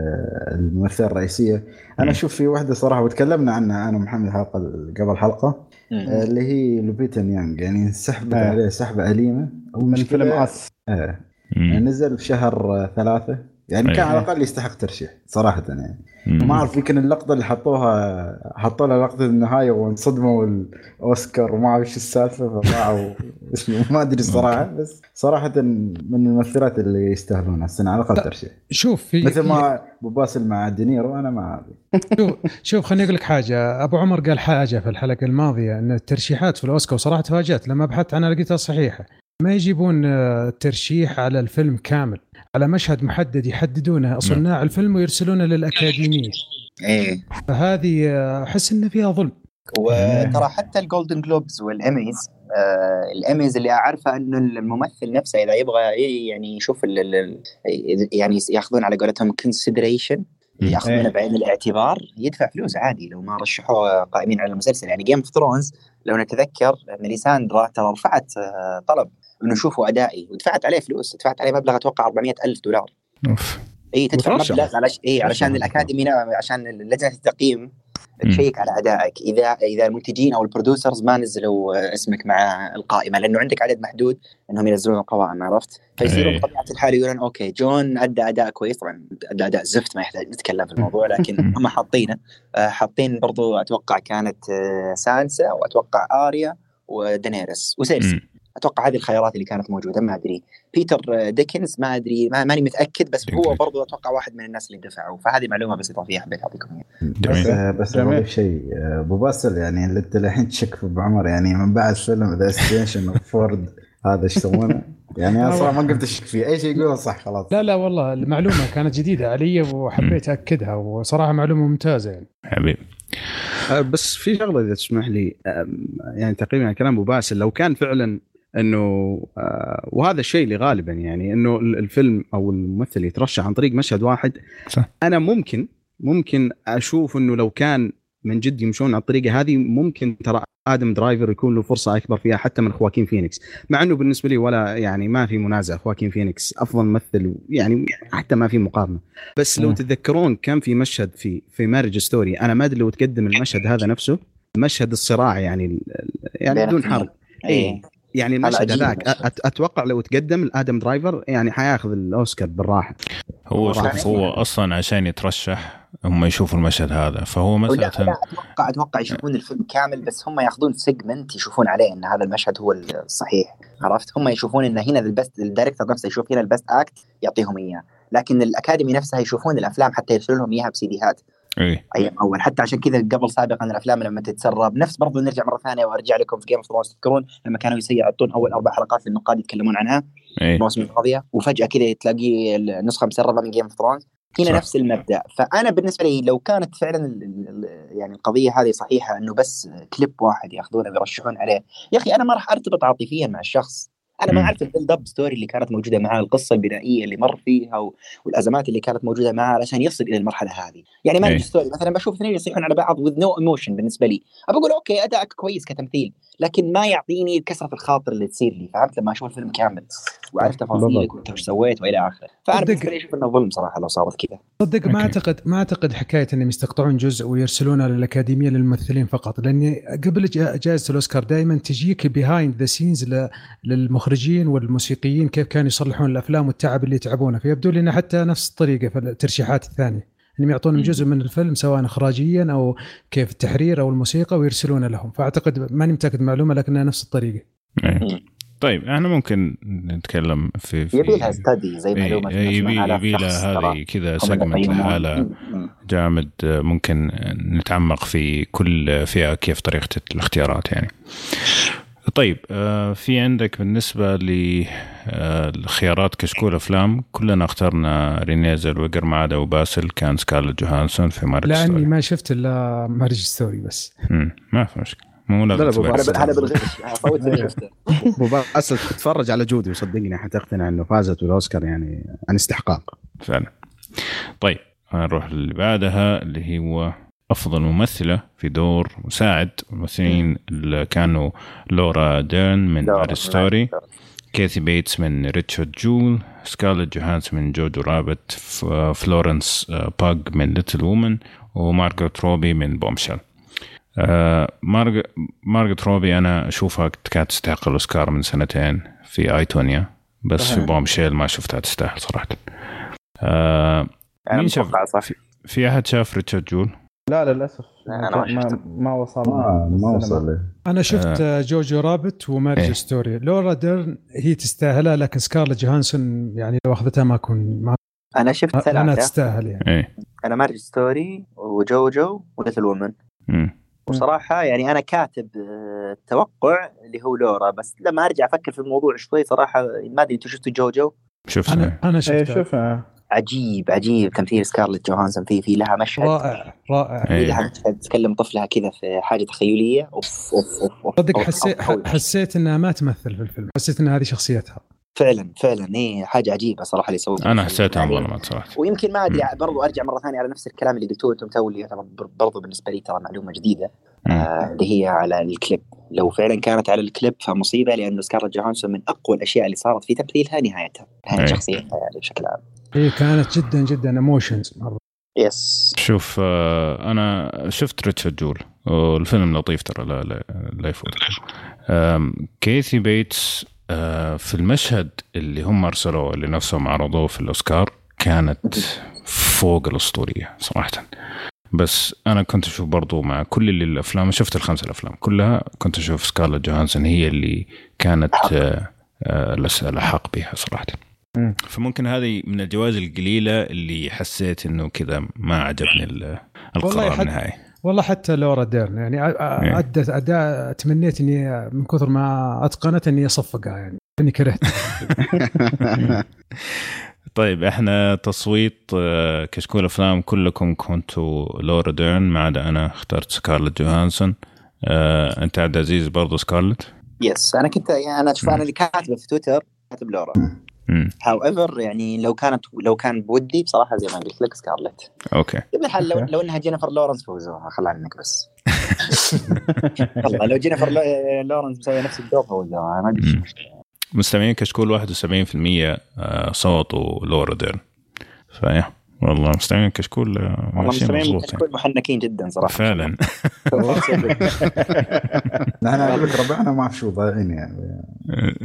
الممثلة الرئيسية أنا مم. أشوف في واحدة صراحة وتكلمنا عنها أنا ومحمد حلقة قبل حلقة آه، اللي هي لوبيتا نيانج يعني سحبت آه. عليه سحبه أليمة من فيلم Us آه. مم. نزل في شهر ثلاثة يعني. كان على الأقل يستحق ترشيح صراحة يعني. ما أعرف يمكن اللقطة اللي حطوها حطوا لها لقطة النهاية وانصدموا الأوسكار وما أعرف إيش السالفة فطلعوا اسمه ما أدري الصراحه بس صراحة من الممثلات اللي يستاهلونها السنة على الأقل لا. ترشيح شوف في مثل ما أبو باسل مع دينيرو أنا ما شوف شوف خليني أقول لك حاجة أبو عمر قال حاجة في الحلقة الماضية إن الترشيحات في الأوسكار وصراحه تفاجات لما بحثت عنها لقيتها صحيحه ما يجيبون آه، ترشيح على الفيلم كامل على مشهد محدد يحددونه صناع الفيلم ويرسلونه للأكاديمية. إيه. فهذه آه، أحس ان فيها ظلم. وترى حتى ال Golden Globes وال Emmys آه الاميز اللي أعرفه إنه الممثل نفسه إذا يبغى يعني يشوف ال ال يعني يأخذون على قولتهم consideration يأخذونه إيه. بعين الاعتبار يدفع فلوس عادي لو ما رشحوه قائمين على المسلسل. يعني Game of Thrones لو نتذكر ميليساندرا ترى رفعت آه، طلب. إنه شوفوا أدائي ودفعت عليه فلوس دفعت عليه مبلغ أتوقع 400 ألف دولار أوف. إي تدفع. مبلغ على إي علشان. الأكاديمي عشان لجنة التقييم. تشيك على أدائك إذا إذا المنتجين أو ال producers ما نزلوا اسمك مع القائمة لأنه عندك عدد محدود إنهم ينزلون القوائم عرفت؟ فيصيرون إيه. بطبيعة الحال يقولون أوكي جون أدى أداء كويس طبعا أدى أداء زفت ما يحتاج نتكلم في الموضوع لكن هم حاطينه آه، حاطين برضو أتوقع كانت آه، سانسا وأتوقع آريا ودينيرس وسيرسي. أتوقع هذه الخيارات اللي كانت موجودة ما أدري. بيتر دينكلج ما أدري ما ماني متأكد بس هو برضو أتوقع واحد من الناس اللي دفعوا فهذه معلومة بس اضافيه حبيت أعطيكم إياها. بس بس بضيف شيء أبو باسل يعني اللي انت الحين تشك في أبو عمر يعني من بعد فيلم the station ford هذا إيش يسمونه؟ يعني أنا صراحة ما قلت أشك فيه. أي شيء يقوله صح خلاص. لا لا والله المعلومة كانت جديدة علي وحبيت اكدها وصراحة معلومة ممتازة يعني. حبيب. أه، بس في شغلة إذا تسمح لي يعني تقريبا كلام أبو باسل لو كان فعلا إنه أه، وهذا الشيء اللي غالبا يعني إنه الفيلم أو الممثل يترشح عن طريق مشهد واحد. صح. أنا ممكن ممكن أشوف إنه لو كان من جد يمشون على الطريقة هذه ممكن ترى آدم درايفر يكون له فرصة أكبر فيها حتى من خواكين فينيكس. مع إنه بالنسبة لي ولا يعني ما في منازع خواكين فينيكس أفضل ممثل يعني حتى ما في مقارنة. بس لو تتذكرون كان في مشهد في في Marriage Story أنا ما أدري لو تقدم المشهد هذا نفسه مشهد الصراع يعني يعني بدون حرب اي يعني المشهد هذاك أتوقع لو تقدم الآدم درايفر يعني حياخذ الأوسكار بالراحة. هو شوف هو أصلا عشان يترشح هم يشوفوا المشهد هذا فهو مثلا لا, لا أتوقع أتوقع يشوفون الفيلم كامل بس هم ياخذون segment يشوفون عليه إن هذا المشهد هو الصحيح. عرفت؟ هم يشوفون إن هنا ال best ال director نفسه يشوف هنا ال best act يعطيهم إياه. لكن الأكاديمي نفسها يشوفون الأفلام حتى يرسلوا لهم إياها بسيديهات إيه. أيام أول حتى عشان كذا قبل سابقا الأفلام لما تتسرب نفس برضو نرجع مرة ثانية وأرجع لكم في Game of Thrones تذكرون لما كانوا يعطون أول أربع حلقات للنقاد يتكلمون عنها؟ المواسم الماضيه وفجأة كذا تلاقي النسخة مسربة من Game of Thrones هنا صح. نفس المبدأ. فأنا بالنسبة لي لو كانت فعلا يعني القضية هذه صحيحة إنه بس كليب واحد يأخذونه ويرشحون عليه يا أخي أنا ما راح أرتبط عاطفيا مع الشخص. أنا ما أعرف ال build up story اللي كانت موجودة معاه القصة البنائية اللي مر فيها والأزمات اللي كانت موجودة معاه علشان يصل إلى المرحلة هذه. يعني marriage story مثلا بشوف اثنين يصيحون على بعض with no emotion بالنسبة لي. بقول okay ادائك كويس كتمثيل لكن ما يعطيني كسرة الخاطر اللي تصير لي فهمت؟ لما أشوف الفيلم كامل واعرف تفاصيلك وأنت إيش سويت وإلى آخره. فأنا بالنسبة لي أشوف إنه ظلم صراحة لو صارت كذا. صدق ما أعتقد ما أعتقد حكاية إنهم يستقطعون جزء ويرسلونه للأكاديمية للممثلين فقط لأني قبل جائزة الأوسكار دائما تجيك behind the scenes للمخرجين والموسيقيين كيف كانوا يصلحون الأفلام والتعب اللي يتعبونه. فيبدو لي حتى نفس الطريقة في الترشيحات الثانية. إنهم يعطونهم جزء من الفيلم سواء اخراجيا أو كيف التحرير أو الموسيقى ويرسلونه لهم. فأعتقد ماني متأكد معلومه لكنها نفس الطريقة. إيه. طيب إحنا ممكن نتكلم في, في يبي لها study زي معلومه إيه، يبي يبي لها هذه كذا segment لحالها جامد ممكن نتعمق في كل فئة كيف طريقة الاختيارات يعني. طيب آه، في عندك بالنسبة لخيارات كشكول أفلام كلنا اخترنا رينيه زلويجر ما عدا وباسل كان سكارلت جوهانسون في مارج لأني ما شفت إلا Marriage Story بس. ما في مشكلة. مو أنا بالغش صوت شفته. أبو باسل تتفرج على جودي وصدقني حتقتنع إنه فازت بالأوسكار يعني عن استحقاق. فعلا. طيب نروح اللي بعدها اللي هو أفضل ممثلة في دور مساعد. الممثلين اللي كانوا لورا ديرن من Marriage Story كاثي بيتس من ريتشارد جويل سكارلت جوهانسون من Jojo Rabbit فلورنس بيو من Little Women ومارغوت روبي من Bombshell آه مارغوت روبي أنا أشوفها كانت تستحق الأوسكار من سنتين في I, Tonya بس في Bombshell ما شفتها تستاهل صراحة. آه مين شاف في أحد شاف ريتشارد جويل؟ لا للأسف. أنا ما, ما وصل ما, ما وصل لي. أنا شفت آه. Jojo Rabbit و Marriage إيه. Story. لورا ديرن هي تستاهلها لكن سكارلت جوهانسون يعني لو أخذتها ما اكون ما أنا شفت ثلاثة. أنا تستاهل يعني. إيه. أنا Marriage Story وجوجو و Little Women. وصراحة يعني أنا كاتب آه، اللي هو لورا بس لما أرجع أفكر في الموضوع شوي صراحة ما أدري أنتم شفتوا جوجو؟ شفت أنا أنا إيه، شفتها عجيب عجيب تمثيل سكارلت جوهانسون. فيه في لها مشهد. رائع رائع. في لها مشهد تكلم طفلها كذا في حاجة تخيلية. أوف أوف أوف صدق حسيت حسيت إنها ما تمثل في الفيلم. حسيت ان هذه شخصيتها. فعلا فعلا. هي حاجة عجيبة صراحة اللي سووها. أنا حسيتها يعني انظلمت صراحة ويمكن ما أدري برضو أرجع مرة ثانية على نفس الكلام اللي قلتوه أنتم تو اللي برضو بالنسبة لي ترى معلومة جديدة. آه اللي هي على الكليب. لو فعلا كانت على الكليب فمصيبة لأنه سكارلت جوهانسون من أقوى الأشياء اللي صارت في تمثيلها نهايتها. نهايه شخصيتها يعني بشكل عام. هي كانت جدا جدا emotions مرة. yes شوف آه أنا شفت ريتشارد جويل والفيلم لطيف ترى لا لا, لا يفوت. كاثي بيتس آه في المشهد اللي هم أرسلوه اللي نفسهم عرضوه في الأوسكار كانت فوق الأسطورية صراحة. بس أنا كنت أشوف برضو مع كل اللي الأفلام شفت الخمس الأفلام كلها كنت أشوف سكارلت جوهانسون هي اللي كانت آه، آه، الاحق بها صراحة. مم. فممكن هذه من الجوائز القليلة اللي حسيت إنه كذا ما عجبني ال- القرار النهائي والله حتى لورا ديرن يعني أ- إيه. ادت اداء تمنيت إني من كثر ما أتقنت إني أصفقها يعني إني كرهت طيب إحنا تصويت آه، كشكول أفلام كلكم كنتوا لورا ديرن ما عدا أنا اخترت سكارلت جوهانسون آه، أنت عبد العزيز برضو سكارلت yes أنا كنت يعني أنا شوف أنا اللي كاتبه في تويتر كاتب لورا. however يعني لو كانت لو كان بودي بصراحة زي ما قلت لك سكارلت okay. طيب الحال لو, لو إنها جينيفر لورنس فوزوها خل عنك بس. والله لو جينيفر لو- لورنس مسوية نفس الدور فوزوها ما عندي مستمعين كشكول 71% آه، صوتوا لورا ديرن فيا. والله مستمعين كشكول آه، والله مستمعين مظبوط يعني. كشكول محنكين جدا صراحة. فعلا. نحن أقول لك ربعنا ما أعرف شو ضايعين يعني.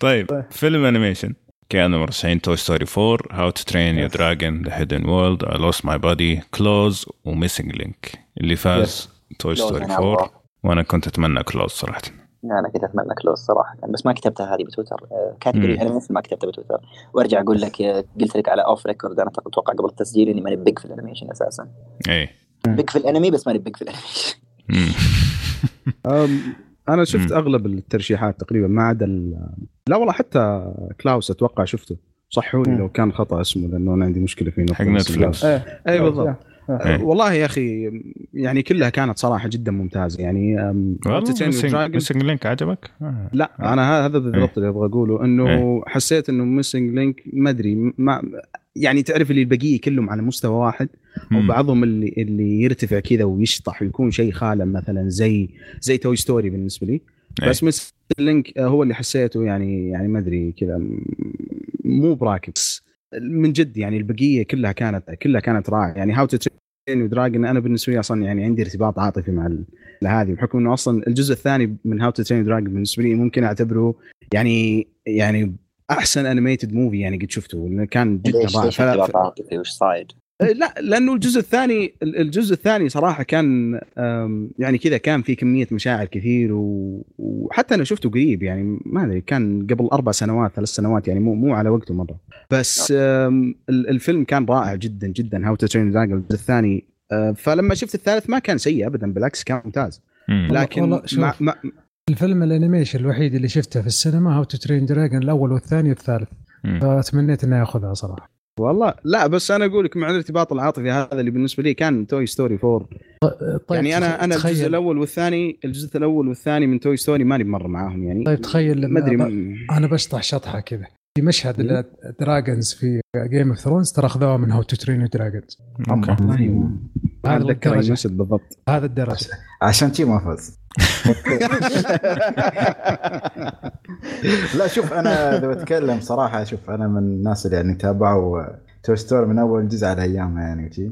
طيب فيلم animation كانوا مرشحين Toy Story 4 How to Train Your Dragon The Hidden World I Lost My Body Klaus و Missing Link اللي فاز Toy Story أنا 4 أبغى. وأنا كنت أتمنى كلوز صراحة. أنا كنت اتمنى كلوز صراحة بس ما كتبتها هذه بتويتر. آه،. أنا مثل ما كتبتها بتويتر. وأرجع أقول لك آه، قلت لك على off record أنا أتوقع قبل التسجيل إني ماني big في ال animation أساسا. اي big في الأنمي بس ماني big في ال animation أنا شفت. أغلب الترشيحات تقريبا ما عدا ال- لا والله حتى كلاوس أتوقع شفته. مم. لو كان خطأ اسمه لأنه أنا عندي مشكلة فيه حق نتفلكس اي بالضبط. إيه. أه، والله يا أخي يعني كلها كانت صراحة جدا ممتازة يعني ميسنج لينك عجبك؟ آه. لا أنا هذا بالضبط اللي أبغى أقوله إنه حسيت إنه Missing Link ما أدري ما يعني تعرف اللي البقية كلهم على مستوى واحد. وبعضهم اللي اللي يرتفع كذا ويشطح ويكون شيء خالع مثلا زي زي Toy Story بالنسبة لي إيه. بس Missing Link هو اللي حسيته يعني يعني ما أدري كذا مو براكب من جد يعني البقية كلها كانت كلها كانت رائعة. يعني How to Train Dragon أنا بالنسبة لي أصلا يعني عندي ارتباط عاطفي مع هذه بحكم إنه أصلا الجزء الثاني من How to Train Dragon بالنسبة لي ممكن أعتبره يعني يعني أحسن animated movie يعني قد شفته كان جدا رائع ارتباط عاطفي؟ وش صايد؟ لا لأنه الجزء الثاني الجزء الثاني صراحة كان يعني كذا كان في كمية مشاعر كثير. وحتى أنا شفته قريب يعني ما أدري كان قبل أربع سنوات ثلاث سنوات يعني مو مو على وقته مرة بس ال- الفيلم كان رائع جدا جدا How to Train Dragon الجزء الثاني أه، فلما شفت الثالث ما كان سيء ابدا بالعكس كان ممتاز مم. لكن. مع مع الفيلم ال animation الوحيد اللي شفته في السينما How to Train Dragon الأول والثاني والثالث. فتمنيت إنه يأخذها صراحة والله لا بس أنا أقول لك مع الارتباط العاطفي هذا اللي بالنسبة لي كان Toy Story 4 طيب يعني أنا أنا الجزء الأول والثاني الجزء الأول والثاني من Toy Story ماني مره معاهم يعني. طيب تخيل لما م- أنا بشطح شطحه كذا. في مشهد مم. ال dragons في Game of Thrones ترى أخذوها من How to Train Dragons okay. ما هذا أتذكر المشهد بالضبط. هذا الدرجة. عشان كذي ما فاز لا شوف أنا إذا بتكلم صراحة شوف أنا من الناس اللي يعني تابعوا Toy من أول جزء على أيامها يعني وشي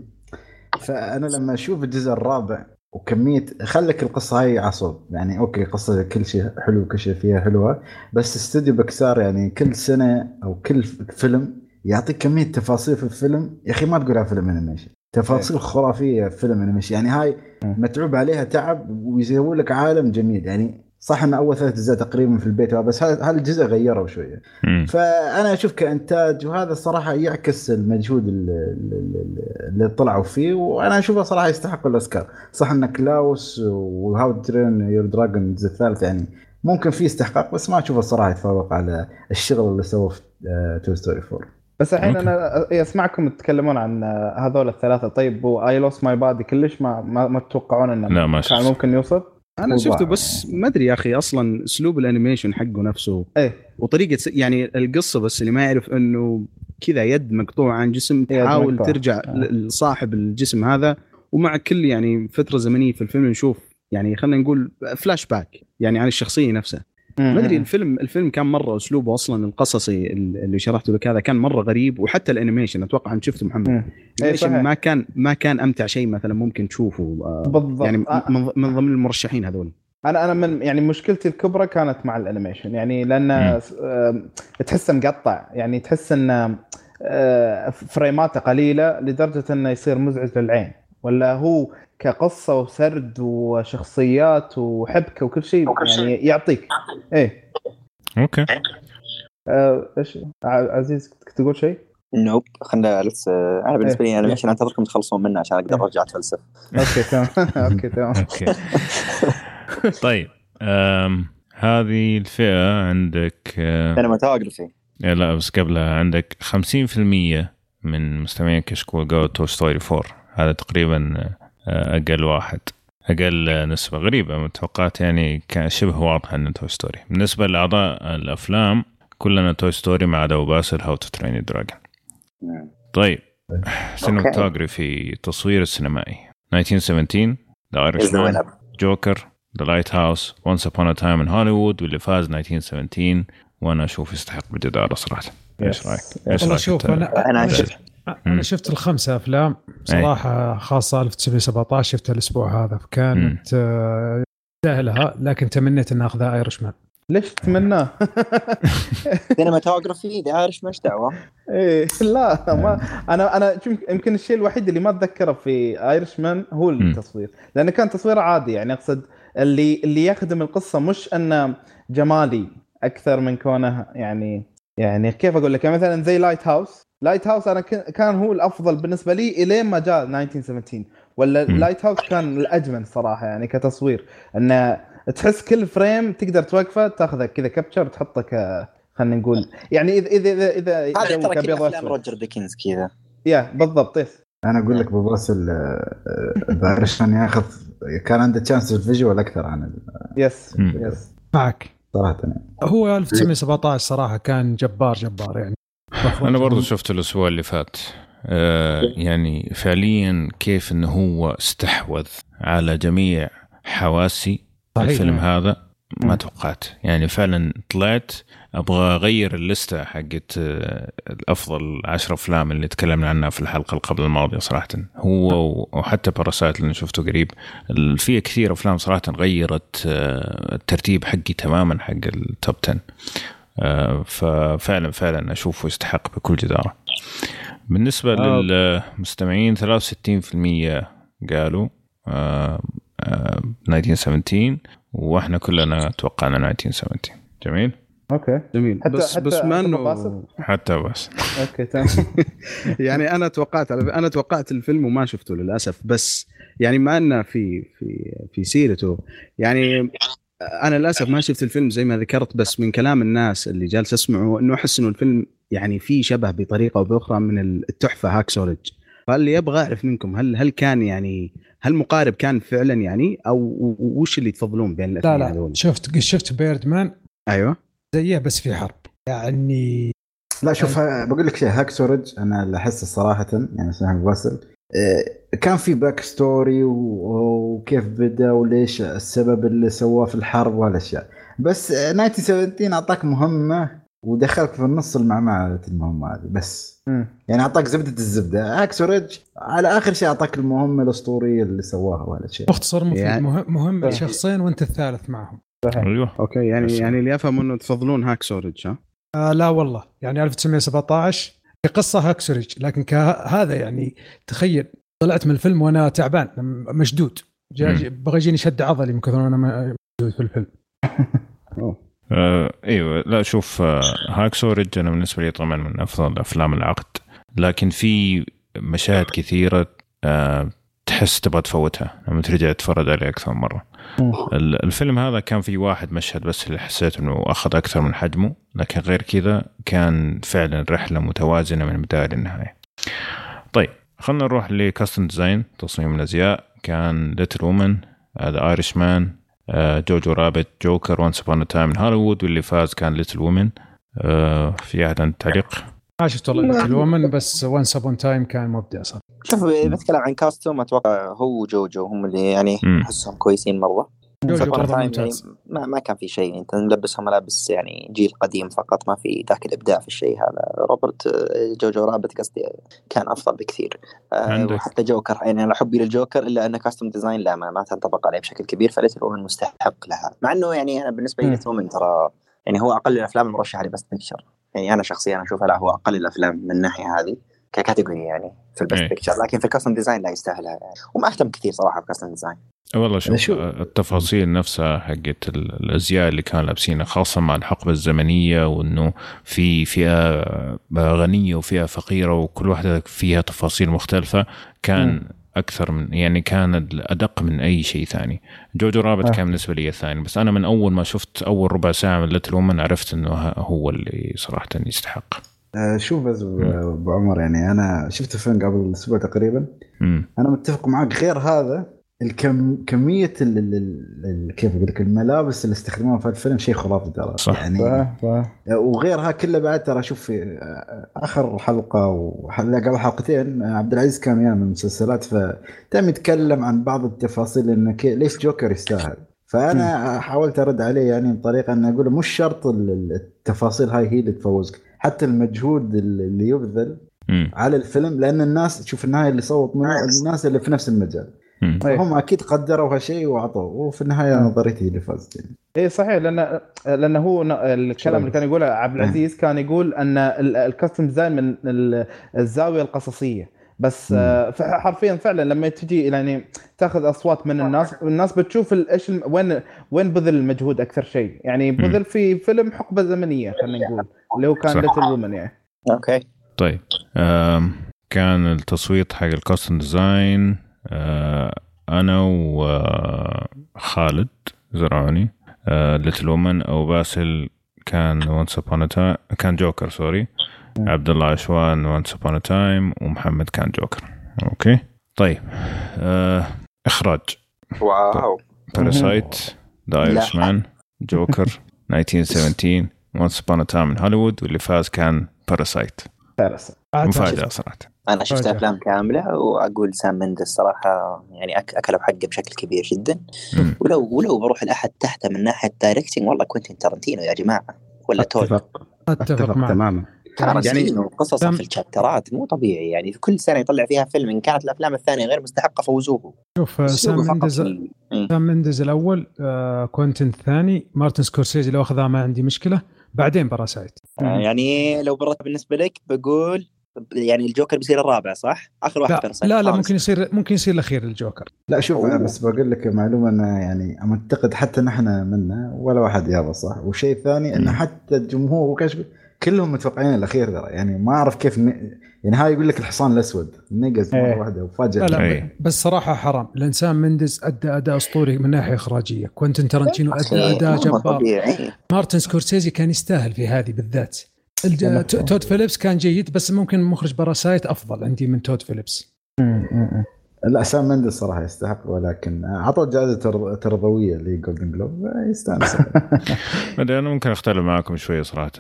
فأنا لما أشوف الجزء الرابع وكمية خلك القصة هاي عصب يعني okay قصة كل شيء حلو كل شيء فيها حلوة بس استوديو بكسار يعني كل سنة أو كل فيلم يعطيك كمية تفاصيل في الفيلم يا أخي ما تقولها فيلم animation تفاصيل خرافية في فيلم animation يعني هاي متعوب عليها تعب ويسوون لك عالم جميل. يعني صح إن أول ثلاث أجزاء تقريبا في البيت بس هذا هذا الجزء غيروا شوية. مم. فأنا أشوف كإنتاج وهذا الصراحة يعكس المجهود ال- ال- ال- اللي طلعوا فيه وأنا أشوفه صراحة يستحق الأوسكار. صح إن Klaus و How Train Your Dragon الجزء الثالث يعني ممكن فيه استحقاق بس ما أشوفه الصراحه يتفوق على الشغل اللي سووه في Toy Story 4 بس الحين. أنا أسمعكم تتكلمون عن هذول الثلاثة طيب و I Lost My Body كلش ما ما, ما تتوقعون إنه لا ما كان شفت ممكن يوصل؟ أنا. شفته بس ما أدري يا أخي أصلا أسلوب ال animation حقه نفسه إيه وطريقة يعني القصة بس اللي ما يعرف إنه كذا يد مقطوعة عن جسم تحاول مقطوعة. ترجع آه. لصاحب الجسم هذا ومع كل يعني فترة زمنية في الفيلم نشوف يعني خلينا نقول فلاش باك يعني عن الشخصية نفسها ما أدري الفيلم الفيلم كان مرة أسلوبه أصلا القصصي اللي شرحته لك هذا كان مرة غريب وحتى ال animation أتوقع أنت شفته محمد. إيه ال animation. ما كان ما كان أمتع شيء مثلا ممكن تشوفه آه، بالضبط يعني آه. من من ضمن المرشحين هذول أنا أنا من يعني مشكلتي الكبرى كانت مع ال animation يعني لأن تحسه مقطع يعني تحس إن آه، فريماته قليلة لدرجة إنه يصير مزعج للعين ولا هو كقصة وسرد وشخصيات وحبكه وكل شيء يعني يعطيك. إيه. okay. آه، إيش؟ ع- عزيز كنت تقول شيء؟ nope. خلنا لسه أنا بالنسبة لي أنا عشان أنتظركم تخلصون منه عشان أقدر إيه. أرجع أتفلسف. okay تمام. okay تمام. okay. طيب أم هذه الفئة عندك cinematography إيه، لا بس قبلها عندك 50% من مستمعين كشكول قالوا Toy Story 4 هذا تقريبا آه، أقل واحد أقل نسبة غريبة توقعت يعني كان شبه واضحة إنه Toy Story بالنسبة لأعضاء الأفلام كلنا Toy Story ما عدا باسل How to Train Dragon طيب cinematography تصوير السينمائي. 1917 The Irishman. Joker The Lighthouse Once Upon a Time in Hollywood واللي فاز 1917 وأنا أشوف يستحق بجدارة صراحة. إيش رأيك؟ إيش رأيك شوف؟ أنا أنا أنا شفت أنا شفت الخمسه أفلام صراحة خاصة 1917 شفتها الأسبوع هذا. فكانت آه، تستاهلها لكن تمنيت أن اخذها Irishman ليش تتمناه؟ cinematography The Irish وش دعوة؟ إيه لا ما أنا أنا يمكن- الشيء الوحيد اللي ما أتذكره في Irishman هو التصوير. لأنه كان تصويره عادي يعني أقصد اللي اللي يخدم القصة مش انه جمالي أكثر من كونه يعني يعني كيف أقول لك؟ يعني مثلا زي لايت هاوس لايت هاوس أنا ك- كان هو الأفضل بالنسبة لي إلين ما جاء 1917 ولا. لايت هاوس كان الأجمل صراحة يعني كتصوير. إنه تحس كل frame تقدر توقفه تاخذه كذا capture تحطه ك خلينا نقول. يعني إذا إذا إذا إذا هذا ترى كل أفلام. روجر ديكنز كذا. يا بالضبط. yes أنا أقول لك أبو باسل عشان ياخذ كان عنده chance في ال visual أكثر عن ال- يس. يس معك صراحة يعني. هو 1917 صراحة كان جبار جبار يعني. أنا برضو شفته الأسبوع اللي فات آه يعني فعليا كيف إنه هو استحوذ على جميع حواسي صحيح. الفيلم هذا ما. توقعت. يعني فعلا طلعت أبغى أغير اللستة حقت آه، الأفضل عشر أفلام اللي تكلمنا عنها في الحلقة اللي قبل الماضية صراحة. هو وحتى باراسايت اللي شفته قريب في كثير أفلام صراحة غيرت آه، الترتيب حقي تماما حق ال top 10 آه، ففعلا فعلا أشوفه يستحق بكل جدارة. بالنسبة آه. للمستمعين 63% قالوا آه، آه، 1917 وإحنا كلنا توقعنا 1917 جميل؟ أوكي. جميل. حتى- بس حتى- بس ما حتى انه؟ حتى بس أوكي تمام. يعني أنا توقعت أنا توقعت الفيلم وما شفته للأسف بس يعني ما إنه في في في سيرته. يعني أنا للأسف ما شفت الفيلم زي ما ذكرت بس من كلام الناس اللي جالس اسمعه إنه أحس إنه الفيلم يعني في شبه بطريقة أو بأخرى من التحفة هاكسو ريدج فاللي يبغى اعرف منكم هل هل كان يعني هل مقارب كان فعلا يعني؟ أو وش اللي تفضلون بين لا الأثنين لا. هذول؟ شفت شفت بيردمان أيوه. زيه بس في حرب. يعني لا شوف ها- بقول لك شيء هاكسو ريدج أنا اللي احسه صراحة يعني اسمح ابو باسل كان في back story وكيف بدأ وليش السبب اللي سواه في الحرب وهالاشياء بس آه، 1917 أعطاك مهمة ودخلك في النص المعمعة المهمة هذه بس. مم. يعني أعطاك زبدة الزبدة. هاكسو ريدج على آخر شيء أعطاك المهمة الأسطورية اللي سواها وهالاشياء مختصر مفيد. يعني- مهم, مهم صحيح. شخصين وأنت الثالث معهم. صحيح. أيوه. okay يعني بس- يعني اللي افهم إنه تفضلون هاكسو ريدج ها؟ آه لا والله. يعني 1917 كقصة هاكسو ريدج لكن كهذا يعني تخيل طلعت من الفيلم وأنا تعبان مشدود. بغى يجيني شد عضلي من كثر ما أنا مشدود في الفيلم. آه إيوه لا شوف آه هاكسو ريدج أنا بالنسبة لي طبعا من أفضل أفلام العقد. لكن في مشاهد كثيرة آه تحس تبغى تفوتها لما ترجع تتفرج عليه أكثر مرة. الفيلم هذا كان في واحد مشهد بس اللي حسيت إنه أخذ أكثر من حجمه لكن غير كذا كان فعلا رحلة متوازنة من البداية للنهاية. طيب خلينا نروح ل costume design تصميم الأزياء. كان Little Women The Irishman Jojo Rabbit Joker Once Upon a Time Hollywood واللي فاز كان Little Women في أحد تعليق؟ ما شفت والله الومن بس وانس ابون تايم كان مبدع صراحة. شوف بتكلم عن كاستوم أتوقع هو وجوجو هم اللي يعني. احسهم كويسين مرة. جوجو Upon a برضه Time يعني ممتاز ما, ما كان في شيء. أنت ملبسهم ملابس يعني جيل قديم فقط ما في ذاك الإبداع في الشيء هذا. روبرت آه، جوجو رابط قصدي كان أفضل بكثير. آه، عندك. وحتى جوكر يعني أنا حبي للجوكر إلا أن كاستم ديزاين لا ما, ما تنطبق عليه بشكل كبير فليتل وومن مستحق لها. مع إنه يعني أنا بالنسبة لي مم. ليتل وومن ترى يعني هو أقل الأفلام المرشحة ل best picture يعني أنا شخصيا أشوفها لا هو أقل الأفلام من الناحيه هذه ك category يعني في ال best إيه. picture لكن في ال costume design لا يستاهلها يعني. وما أهتم كثير صراحة بال costume design والله شوف شو- التفاصيل نفسها حقت ال- الأزياء اللي كانوا لابسينها خاصة مع الحقبة الزمنية وإنه في فئة غنية وفئة فقيرة وكل واحدة فيها تفاصيل مختلفة. كان أكثر من يعني كان الأدق من أي شيء ثاني. جوجو رابت آه. كان بالنسبة لي الثاني بس أنا من أول ما شفت أول ربع ساعة من Little Women عرفت إنه هو اللي صراحة يستحق. آه، شوف بس أبو عمر يعني أنا شفت الفيلم قبل أسبوع تقريبا. امم أنا متفق معك غير هذا الكم كمية ال ال ال كيف أقول لك الملابس اللي استخدموها في الفيلم شيء خرافي ترى. صح. يعني صح صح. وغيرها كله بعد ترى شوف في آخر حلقة وحلقه قبل حلقتين عبد العزيز كان ويانا من المسلسلات فتم يتكلم عن بعض التفاصيل انه كي- ليش جوكر يستاهل. فأنا حاولت أرد عليه يعني بطريقة إن أقول له مش شرط ال- ال- التفاصيل هاي هي اللي تفوزك حتى المجهود اللي يبذل امم على الفيلم لأن الناس شوف النهاية اللي صوت منه الناس اللي في نفس المجال. أي. هم أكيد قدروا هالشيء وأعطوه وفي النهاية نظريتي اللي فازت يعني. اي صحيح لأن لأن هو الكلام اللي كان يقوله عبد العزيز كان يقول أن ال- ال costume design من ال- الزاوية القصصية. بس مم. آه، حرفيا فعلا لما تجي يعني تأخذ أصوات من الناس الناس بتشوف ال- إيش وين وين بذل المجهود أكثر شيء. يعني بذل في فيلم حقبة زمنية خلينا نقول اللي هو كان. ليتل وومن يعني. أوكي. طيب كان التصويت حق الكاستم ديزاين أنا وخالد زرعوني ليتل وومن أو باسل كان وانس ابون كان جوكر سوري عبد الله عشوان وانس ابون تايم ومحمد كان جوكر Okay؟ طيب آه، إخراج. واو. Parasite The Irishman Joker 1917 Once Upon a Time من هوليوود واللي فاز كان Parasite فارس مفاجأة صراحة. أنا شفت فاجأة. أفلام كاملة وأقول سام مندس صراحة يعني أك أكلوا حقه بشكل كبير جدا. مم. ولو ولو بروح الاحد تحته من ناحية directing والله كوينتين تارنتينو يا جماعة. ولا تول أتفق أتفق تماما. تارنتينو قصصه في ال chapterات مو طبيعي. يعني كل سنة يطلع فيها فيلم إن كانت الأفلام الثانية غير مستحقة فوزوه. شوف سام مندز في ال- مم. سام مندز الأول آه كوينتن الثاني مارتن سكورسيزي لو أخذها ما عندي مشكلة. بعدين Parasite آه، يعني لو بالرتب بالنسبة لك بقول يعني الجوكر بيصير الرابع صح؟ آخر واحد لا. لا لا. ممكن يصير ممكن يصير الأخير الجوكر لا شوف. أنا بس بقول لك معلومة انه يعني معتقد حتى نحن منا ولا واحد يابا صح والشيء الثاني إنه حتى الجمهور وكاش كلهم متوقعين الأخير ترى يعني ما أعرف كيف ن... يعني هاي يقول لك الحصان الأسود نقز إيه. مره واحدة وفاجئ لا لا. ب- بس صراحة حرام لأن سام مندز أدى أداء أسطوري من ناحية إخراجية كوينتن تارنتينو أدى أخي، أداء جبار طبيعي مارتن سكورسيزي كان يستاهل في هذه بالذات الج... تود فيليبس كان جيد بس ممكن مخرج Parasite أفضل عندي من تود فيليبس. لا سام مندس صراحة يستحق ولكن اعطوا جائزه تر- ترضوية ل Golden Globe يستانس. أنا ممكن أختلف معاكم شوية صراحة.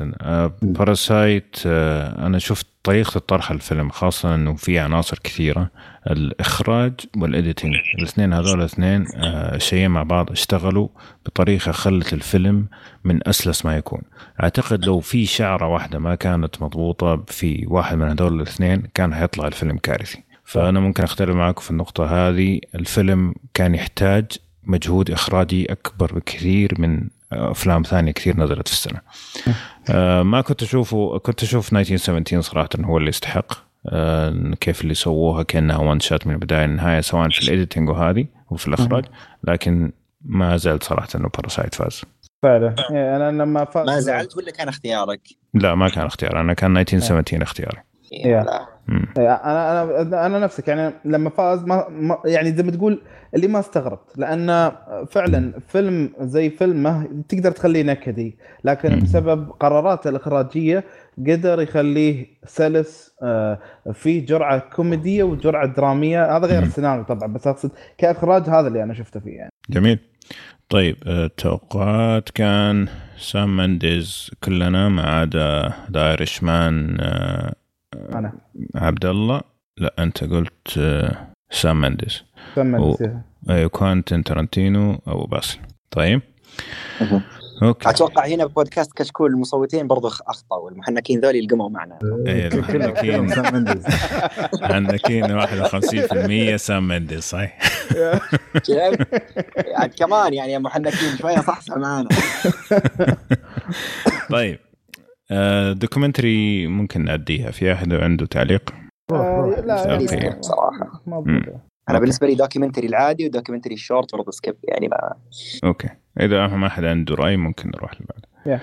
Parasite آه أنا شفت طريقة الطرح الفيلم خاصة إنه في عناصر كثيرة. الإخراج وال editing الاثنين هذول الاثنين آه شيئين مع بعض اشتغلوا بطريقة خلت الفيلم من أسلس ما يكون. أعتقد لو في شعرة واحدة ما كانت مضبوطة في واحد من هذول الاثنين كان حيطلع الفيلم كارثي. فأنا ممكن أختلف معاكم في النقطة هذه الفيلم كان يحتاج مجهود إخراجي أكبر بكثير من أفلام ثانية كثير نزلت في السنة. آه ما كنت أشوفه كنت أشوف 1917 صراحة هو اللي يستحق آه كيف اللي سووها كأنها one shot من البداية للنهاية سواء في ال editing وهذه وفي الإخراج لكن ما زلت صراحة إنه Parasite فاز. فعلا يعني أنا لما فاز ما زعلت ولا كان اختيارك؟ لا ما كان اختيار أنا كان 1917 اختياري. يا. لا مم. أنا أنا أنا نفسك يعني لما فاز ما, ما يعني زي ما تقول اللي ما استغربت لأن فعلا فيلم زي فيلمه تقدر تخليه نكدي لكن. بسبب قراراته الإخراجية قدر يخليه سلس آه، في جرعة كوميدية وجرعة درامية هذا غير. السيناريو طبعا بس أقصد كإخراج هذا اللي أنا شفته فيه يعني جميل. طيب آه، التوقعات كان سام مندز كلنا ما عدا The Irishman آه، أنا. عبد الله لا أنت قلت آه، سام مندز سمع أوه. نفسي. أيوه كوانتين تارانتينو أو باسل طيب. Okay. أتوقع هنا بودكاست كشكول المصوتين برضو أخطأوا. المحنكين ذولي القموا معنا. إيه، المحنكين. سام مندس المحنكين 51% سام مندز صحيح؟ شايف؟ يعني كمان يعني يا محنكين شوية صحصح معانا. طيب. Documentary ممكن نعديها في أحد عنده تعليق؟ آه، لا صراحة. موجودة. أنا بالنسبة لي documentary العادي و documentary ال short برضه skip يعني ما Okay. إذا ما أحد عنده رأي ممكن نروح اللي بعده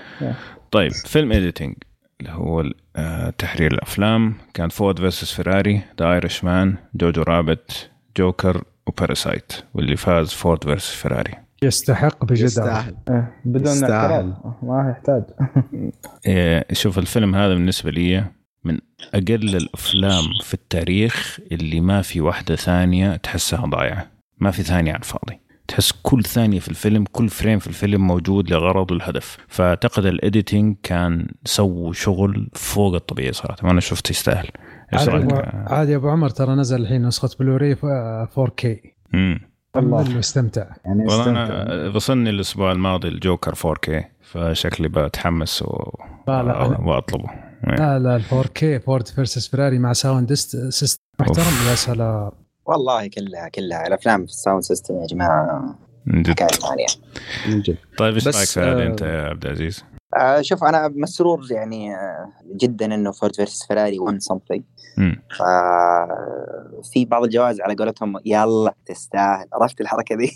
طيب فيلم editing اللي هو آه، تحرير الأفلام. كان Ford versus Ferrari The Irishman Jojo Rabbit Joker و Parasite واللي فاز Ford versus Ferrari. يستحق بجدارة. يستاهل. إيه، بدون يستاهل. ما يحتاج. إيه، شوف الفيلم هذا بالنسبة لي من أقل الأفلام في التاريخ اللي ما في واحدة ثانية تحسها ضايعة. ما في ثانية على الفاضي. تحس كل ثانية في الفيلم كل frame في الفيلم موجود لغرض والهدف فأعتقد ال editing كان سووا شغل فوق الطبيعي صراحة. وأنا شفت يستاهل. عادي عادي أبو عمر ترى نزل الحين نسخة بلوري 4K مم. الله. واستمتع يعني والله استمتع. أنا وصلني الأسبوع الماضي الجوكر 4K فشكلي بتحمس و... لا لا أنا- وأطلبه. لا لا ال 4K Ford versus Ferrari مع sound system محترم يا سلام. والله كلها كلها. الأفلام في ال sound system يا جماعة من جد. حكاية ثانية. من جد. طيب إيش رأيك في هذه آه، أنت يا عبد العزيز؟ آه شوف أنا مسرور يعني آه جدا إنه Ford versus Ferrari won something مم. في بعض الجوائز على قولتهم يلا تستاهل. عرفت الحركة ذي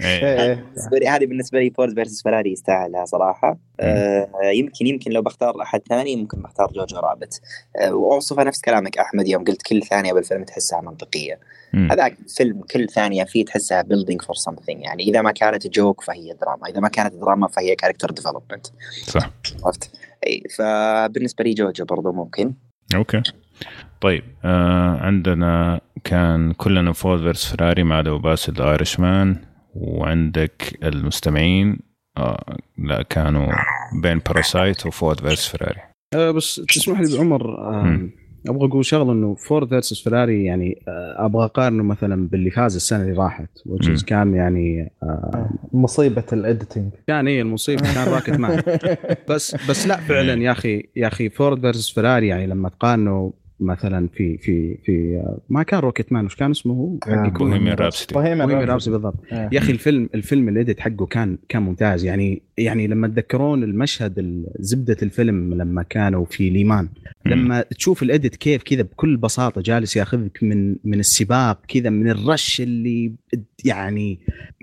إيه. بالنسبة لي هذه بالنسبة لي Ford versus Ferrari يستاهلها صراحة. آه يمكن يمكن لو بختار أحد ثاني ممكن بختار Jojo Rabbit آه واوصفها نفس كلامك أحمد يوم قلت كل ثانية بالفيلم تحسها منطقية. هذاك فيلم كل ثانية فيه تحسها building for something يعني إذا ما كانت joke فهي دراما إذا ما كانت دراما فهي character development صح. عرفت؟ اي فبالنسبة لي Jojo برضو ممكن. Okay. طيب آه عندنا كان كلنا Ford versus Ferrari ما عدا باسل Irishman وعندك المستمعين آه لا كانوا بين Parasite و Ford versus Ferrari أه بس تسمح لي بو عمر آه. أبغى أقول شغلة إنه Ford versus Ferrari يعني آه أبغى أقارنه مثلا باللي فاز السنة اللي راحت مم. which is كان يعني آه مصيبة ال editing كان إيه المصيبة كان Rocketman بس بس لا فعلا يا أخي يا أخي Ford versus Ferrari يعني لما تقارنه مثلا في في في آه، ما كان Rocket Man وش كان اسمه هو؟ يكون- Bohemian Rhapsody Bohemian. Rhapsody بالضبط إيه. يا أخي الفيلم الفيلم ال edit حقه كان كان ممتاز يعني يعني لما تذكرون المشهد ال- زبدة الفيلم لما كانوا في لو مان لما تشوف ال edit كيف كذا بكل بساطة جالس ياخذك من من السباق كذا من الرش اللي يعني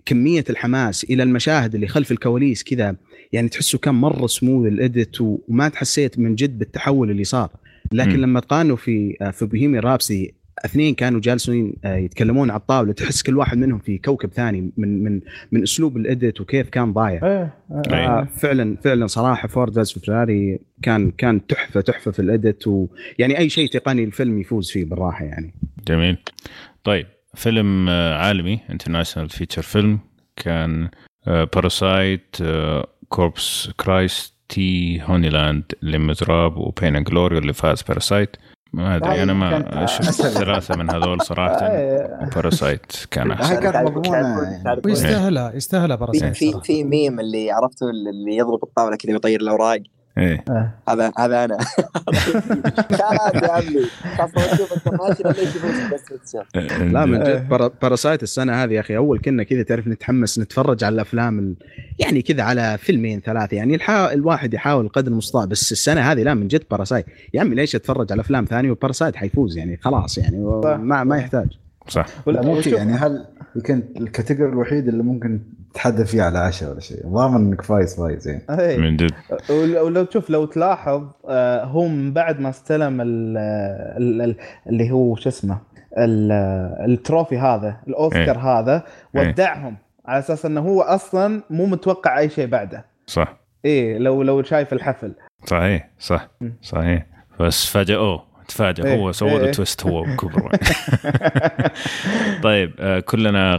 كمية الحماس إلى المشاهد اللي خلف الكواليس كذا يعني تحسه كان مرة سموذ الإيديت وما حسيت من جد بالتحول اللي صار لكن مم. لما تقارنوا في في Bohemian Rhapsody اثنين كانوا جالسين آه، يتكلمون على الطاولة تحس كل واحد منهم في كوكب ثاني من من من أسلوب ال edit وكيف كان ضايع إيه إيه. أيوة. آه فعلا فعلا صراحة Ford versus Ferrari كان كان تحفة تحفة في ال edit ويعني أي شيء تقني الفيلم يفوز فيه بالراحة يعني جميل طيب فيلم آه، عالمي international feature film كان Parasite Corpus Christi Honeyland Les Misérables و Pain and Glory اللي فاز Parasite ما أدري أنا ما شفت. ثلاثة من هذول صراحة. إيه. Parasite كان أحسن. هاي كانت مضمونة. ويستاهلها يستاهلها في Parasite في في ميم اللي عرفته اللي يضرب الطاولة كذا ويطير الاوراق إيه هذا هذا أنا يا عمي ولا. لا من إيه. جد Para- Parasite السنة هذه يا أخي أول كنا كذا تعرف نتحمس نتفرج على الأفلام ال... يعني كذا على فيلمين ثلاثة يعني الحا... الواحد يحاول قدر المستطاع بس السنة هذه لا من جد Parasite يا عمي ليش أتفرج على أفلام ثانية و Parasite حيفوز يعني خلاص يعني. ما ما يحتاج صح لا مو وشوف- شيء يعني هل يمكن ال category الوحيد اللي ممكن تتحدى فيه على عشاء ولا شيء. ضامن إنك فايز فايز يعني إيه. من جد. ول- ولو تشوف لو تلاحظ آه، هو من بعد ما استلم ال- ال- ال- اللي هو شو اسمه ال- ال trophy هذا الأوسكار هذا إيه. ودعهم على أساس إنه هو أصلا مو متوقع أي شيء بعده. صح. إيه لو لو شايف الحفل. صحيح صح. صحيح. بس فاجأوه. تفاجأ إيه، هو سوى له إيه. twist هو بكبره طيب آه، كلنا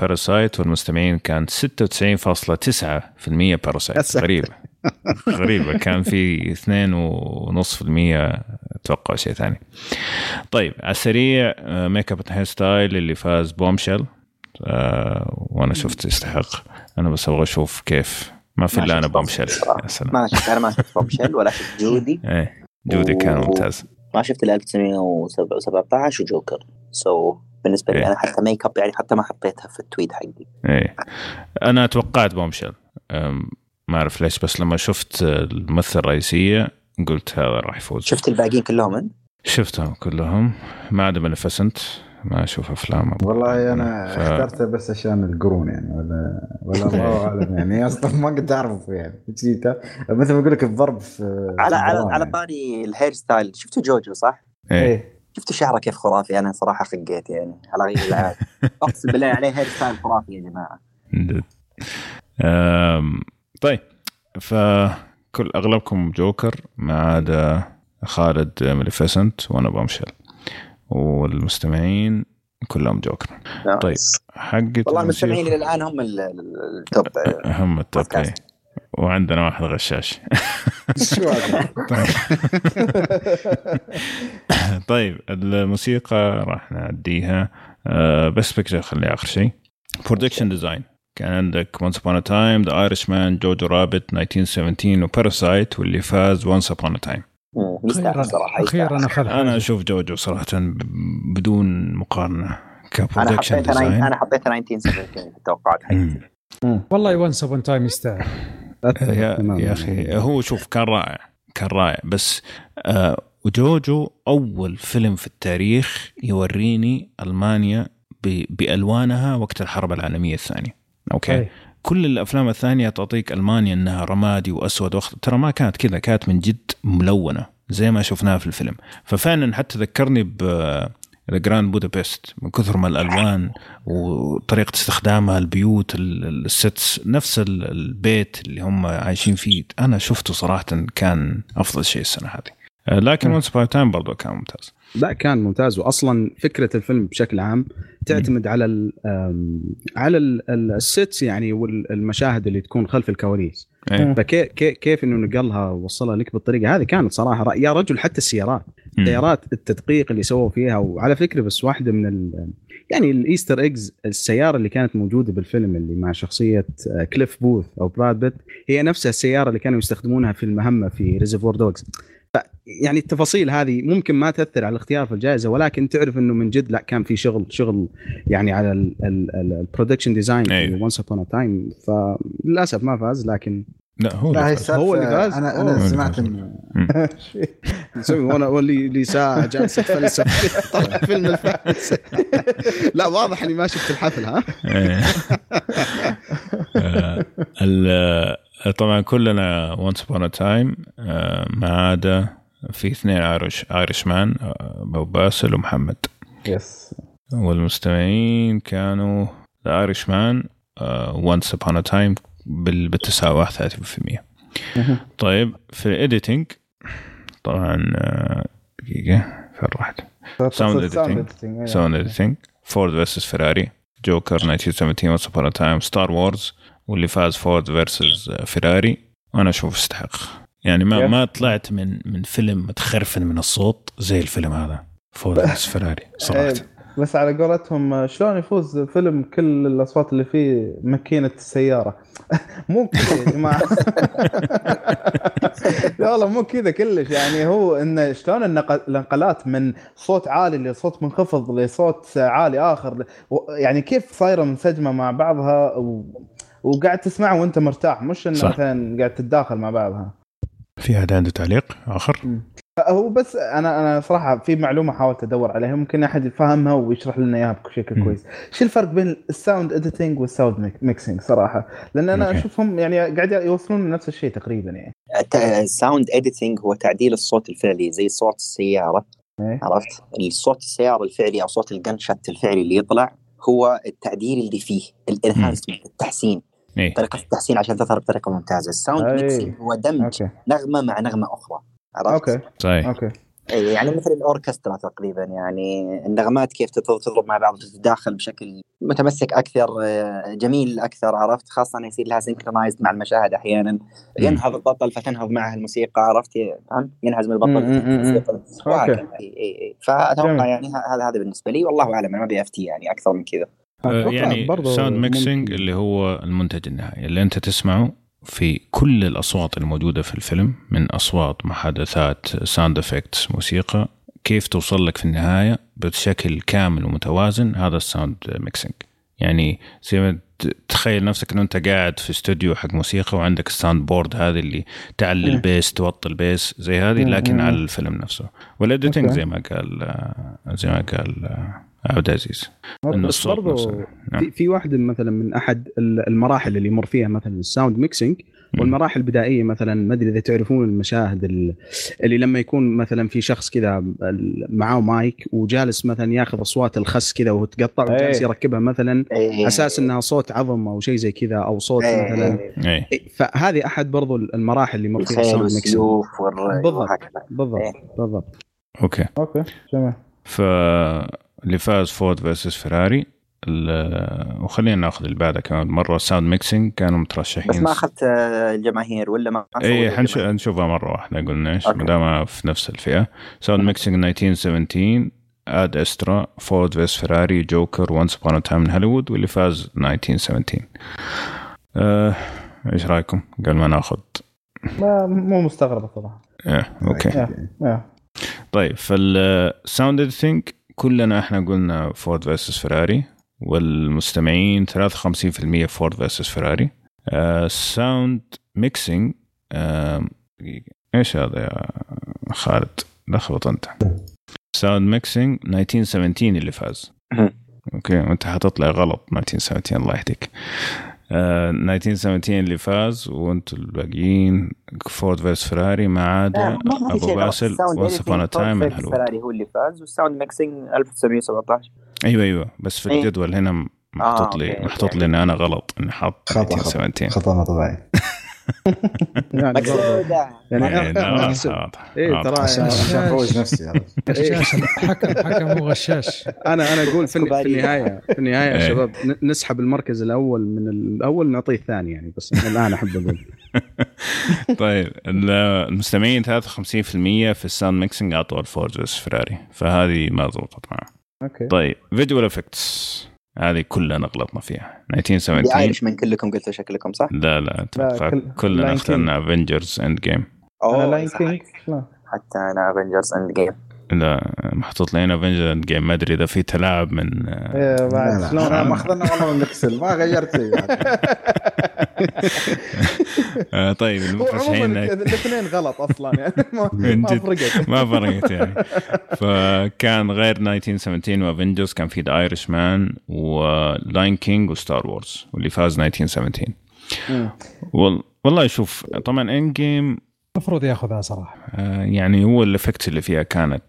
Parasite والمستمعين كان 96.9% Parasite. غريبة. غريبة. كان في 2.5% أتوقع شيء ثاني. طيب على السريع آه، makeup hairstyle اللي فاز Bombshell آه وأنا شفت يستحق. أنا بس أبغى أشوف كيف. ما في إلا أنا Bombshell ما شفت أنا ما شفت Bombshell ولا شفت جودي إيه جودي كان ممتاز. ما شفت الا 1917 وجوكر. so so, بالنسبة لي إيه. أنا حتى ميك اب يعني حتى ما حطيتها في ال tweet حقي. إيه. أنا توقعت Bombshell أم، ما أعرف ليش بس لما شفت الممثلة الرئيسية قلت هذا راح يفوز. شفت الباقيين كلهم؟ شفتهم كلهم. ما عدا Maleficent ما أشوف أفلام والله أنا ف... اخترته بس عشان القرون يعني ولا ولا الله أعلم يعني. أصلا ما كنت أعرفه يعني. مثل ما أقول لك الضرب في على على يعني. على طاري ال hairstyle شفتوا Jojo صح؟ إيه. شفتوا شعره كيف خرافي؟ أنا صراحة خقيت يعني. على غير العادة. أقسم بالله عليه hairstyle خرافي يا جماعة. أم... طيب. فكل أغلبكم جوكر ما عدا خالد Maleficent وأنا Bombshell والمستمعين كلهم جوكر طيب حقت والله المستمعين إلى الآن هم ال- ال- ال top هم ال top. إيه. وعندنا واحد غشاش شو هذا؟ طيب الموسيقى راح نعديها آه، best picture خليها آخر شيء production design كان عندك Once Upon a Time, The Irishman, Jojo Rabbit, 1917 و Parasite واللي فاز Once Upon a Time. مم، يستاهل صراحة أخيرا يستاهل. اخذ أنا أشوف Jojo صراحة بدون مقارنة أنا ك production حطيت design أنا حطيت 1917 في التوقعات حقتي. والله و Once Upon a Time يستاهل. يا. يا أخي هو شوف كان رائع كان رائع. بس آه و Jojo أول فيلم في التاريخ يوريني ألمانيا ب- بألوانها وقت الحرب العالمية الثانية. أوكي؟ أي. كل الأفلام الثانية تعطيك ألمانيا إنها رمادي وأسود وأخضر. ترى ما كانت كذا كانت من جد ملونة زي ما شفناها في الفيلم. ففعلا حتى ذكرني ب The Grand Budapest من كثر ما الألوان وطريقة استخدامها البيوت ال- ال- ال sets نفس ال- البيت اللي هم عايشين فيه. أنا شفته صراحة كان أفضل شيء السنة هذه. لكن Once Upon a Time برضه كان ممتاز. لا كان ممتاز. واصلا فكرة الفيلم بشكل عام تعتمد على ال على ال- ال- ال sets يعني والمشاهد اللي تكون خلف الكواليس إيه. فكيف كيف إنه نقلها ووصلها لك بالطريقة هذه كانت صراحة رائعة. يا رجل حتى السيارات مم. سيارات التدقيق اللي سووا فيها وعلى فكرة بس واحدة من ال يعني ال Easter eggs السيارة اللي كانت موجودة بالفيلم اللي مع شخصية آه، كليف بوث أو براد بيت هي نفسها السيارة اللي كانوا يستخدمونها في المهمة في Reservoir Dogs يعني التفاصيل هذه ممكن ما تأثر على الاختيار في الجائزة ولكن تعرف إنه من جد لا كان في شغل شغل يعني على ال production design. في Once Upon a Time فللأسف ما فاز لكن لا هو لا هي اللي هو اللي فاز؟ أنا أوه. أنا سمعت ان نسوي وأنا واللي اللي ساعة جالس اتفلسف طلع فيلم الفارس لا واضح إني ما شفت الحفل ها إيه. آه، طبعا كلنا Once upon a time ما عدا في اثنين Irish Irishman ابو باسل ومحمد. yes والمستمعين كانوا The Irishman Once upon a time بالتساوي 31% طيب في ال editing طبعا آه، دقيقة فين رحت؟ Sound editing. sound editing Ford versus Ferrari Joker 1917 Once upon a time Star Wars واللي فاز Ford versus Ferrari وأنا أشوف يستحق يعني ما. ما طلعت من من فيلم متخرفن من الصوت زي الفيلم هذا Ford versus Ferrari صراحة بس على قولتهم شلون يفوز فيلم كل الأصوات اللي فيه ماكينة السيارة مو كذا يا جماعة لا والله مو كذا كلش يعني هو انه شلون الانتقالات من صوت عالي لصوت منخفض لصوت عالي آخر يعني كيف صايرة منسجمه مع بعضها. وقاعد تسمعها وانت مرتاح مش إنه. مثلا قاعد تتداخل مع بعضها في احد عنده تعليق آخر؟ هو بس أنا أنا صراحة في معلومة حاولت أدور عليها ممكن أحد يفهمها ويشرح لنا إياها بشكل. كويس شو الفرق بين ال sound editing وال sound mix- mixing صراحة لأن أنا okay. أشوفهم يعني قاعد يوصلون لنفس الشيء تقريبا يعني ال sound editing هو تعديل الصوت الفعلي زي صوت السيارة إيه. عرفت الصوت السيارة الفعلي أو صوت ال gunshot الفعلي اللي يطلع هو التعديل اللي فيه ال enhancement التحسين إيه. طريقة التحسين عشان تظهر بطريقة ممتازة. ال sound أي. mixing هو دمج okay. نغمة مع نغمة أخرى. عرفت؟ okay. صحيح. okay. إيه، يعني مثل الأوركسترا تقريبا. يعني النغمات كيف تض- تضرب مع بعض وتتداخل بشكل متماسك أكثر آه، جميل أكثر عرفت؟ خاصة انه يصير لها synchronized مع المشاهد أحيانا. ينهض البطل فتنهض معه الموسيقى عرفت؟ فهمت؟ ينهزم البطل. الموسيقى. okay. إي- إي- إي. فأتوقع جميل. يعني هذا هذا بالنسبة لي والله أعلم أنا ما ابي افتي يعني أكثر من كذا. يعني sound mixing. اللي هو المنتج النهائي. اللي أنت تسمعه في كل الأصوات الموجودة في الفيلم من أصوات محادثات sound effects موسيقى كيف توصل لك في النهاية بشكل كامل ومتوازن هذا ال sound mixing يعني زي ما تخيل نفسك إنه أنت قاعد في استوديو حق موسيقى وعندك ال sound board هذه اللي تعلي ال bass توطي ال bass زي هذه لكن على الفيلم نفسه. وال editing زي ما قال زي ما قال عبد العزيز بس برضو. نعم. في, واحدة مثلا من أحد المراحل اللي يمر فيها مثلا ال sound mixing والمراحل البدائية مثلا ما أدري إذا تعرفون المشاهد ال- اللي لما يكون مثلا في شخص كذا معاه مايك وجالس مثلا ياخذ أصوات الخس كذا وتقطع وجالس إيه. يركبها مثلا إيه. أساس إنها صوت عظم أو شيء زي كذا أو صوت إيه. مثلا اي إيه، فهذه أحد برضو المراحل اللي يمر فيها ال sound mixing بالضبط. بالضبط. بالضبط okay okay جميل فاللي فاز Ford versus Ferrari. ال- وخلينا ناخذ اللي بعدها كمان مرة. ال sound mixing كانوا مترشحين. بس ما أخذت آه، الجماهير ولا ما اي سووا حنش- الجماهير؟ حنشوفها مرة واحدة قلنا إيش. ما دام في نفس الفئة. sound mixing 1917 Ad Astra Ford versus Ferrari Joker Once upon time in Hollywood واللي فاز 1917 آه، إيش رأيكم؟ قبل ما ناخذ. ما مو مستغرب صراحة. إيه، okay. يا يا طيب فال sound editing كلنا إحنا قلنا Ford versus Ferrari والمستمعين 53% Ford versus Ferrari ال sound mixing إيش هذا يا خالد؟ لخبط أنت. sound mixing 1917 اللي فاز. أوكي وأنت حتطلع غلط 1917 الله يهديك. آه 1917 اللي فاز وأنتم الباقيين فورد فيرس فيراري ما عدا شيء ابو. باسل وانس ابون تايم فيراري هو اللي فاز والساوند ميكسينج 1917 أيوه أيوه بس في إيه. الجدول هنا محطوط آه، لي أوكي، محطوط. لي إن أنا غلط إني حاط خطأ 1917 خطا خطأ ما طبيعي يعني يعني إيه، واضح. ترى عشان عشان نفسي؟ غشاش الحكم حكم مو غشاش. أنا أنا أقول في. النهايه في النهاية يا إيه. شباب نسحب المركز الأول من الأول نعطيه الثاني يعني بس أنا الآن أحب أقول. طيب ال- المستمعين 53% في ال sound mixing اعطوا ال Ford versus Ferrari فهذه ما ضبطت معه. okay. طيب visual effects هذه كلنا غلطنا فيها. اللي 1917 Irish man كلكم قلتوا شكلكم صح؟ لا لا أتوقع كل- كلنا اخترنا Avengers Endgame أنا أوه، Lion. King حتى أنا Avengers Endgame لا محطوط لنا Avengers Endgame ما أدري إذا في تلاعب من إيه، لا بعد شلون؟ أنا أنا- ماخذنا والله من ال Excel ما غيرت شيء. يعني. آه طيب عموما الاثنين غلط أصلا. يعني ما ما. فرقت. ما فرقت يعني. فكان غير 1917 و Avengers كان في The Irishman و Lion King و Star Wars واللي فاز 1917 مم. وال- والله شوف طبعا Endgame المفروض ياخذها صراحة. يعني هو ال effect اللي فيها كانت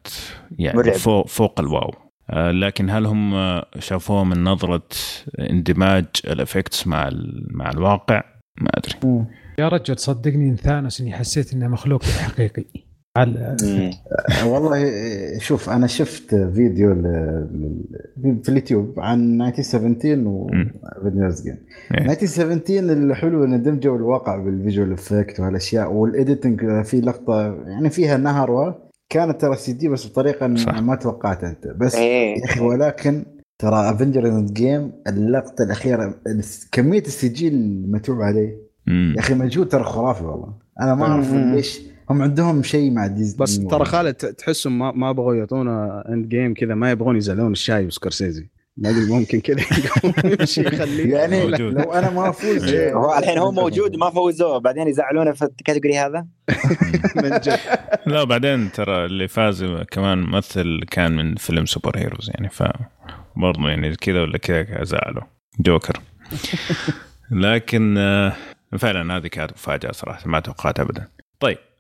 يعني مرعب. فوق فوق ال wow. آه، لكن هل هم شافوها من نظرة اندماج ال effects مع ال- مع الواقع؟ ما أدري. يا رجل صدقني ثانوس إني حسيت إنه مخلوق حقيقي. على والله شوف أنا شفت فيديو ل- في اليوتيوب عن 1917 و مم. Avengers Endgame. إيه. 1917 الحلو إنه دمجوا الواقع بال visual effect وهالأشياء وال editing في لقطة يعني فيها نهر و- كانت ترى CG بس بطريقة صح. ما توقعتها أنت بس إيه يا أخي ولكن ترى Avengers Endgame اللقطة الأخيرة كمية ال CG المتعوب عليه. يا أخي مجهود ترى خرافي والله أنا ما أعرف. ليش هم عندهم شيء مع ديزني بس ترى خالد تحسهم ما, ما بغوا يعطونا Endgame كذا ما يبغون يزعلون الشايب سكورسيزي. ما أدري ممكن كذا يمشي يخليه يعني موجود. لو أنا ما أفوز هو الحين هو موجود ما فوزوه بعدين يزعلونه في ال category هذا؟ من جد. لا بعدين ترى اللي فاز كمان ممثل كان من فيلم superheroes يعني ف برضه يعني كذا ولا كذا زعلوا. جوكر لكن آه، فعلا هذه كانت مفاجأة صراحة ما توقعت ابدا.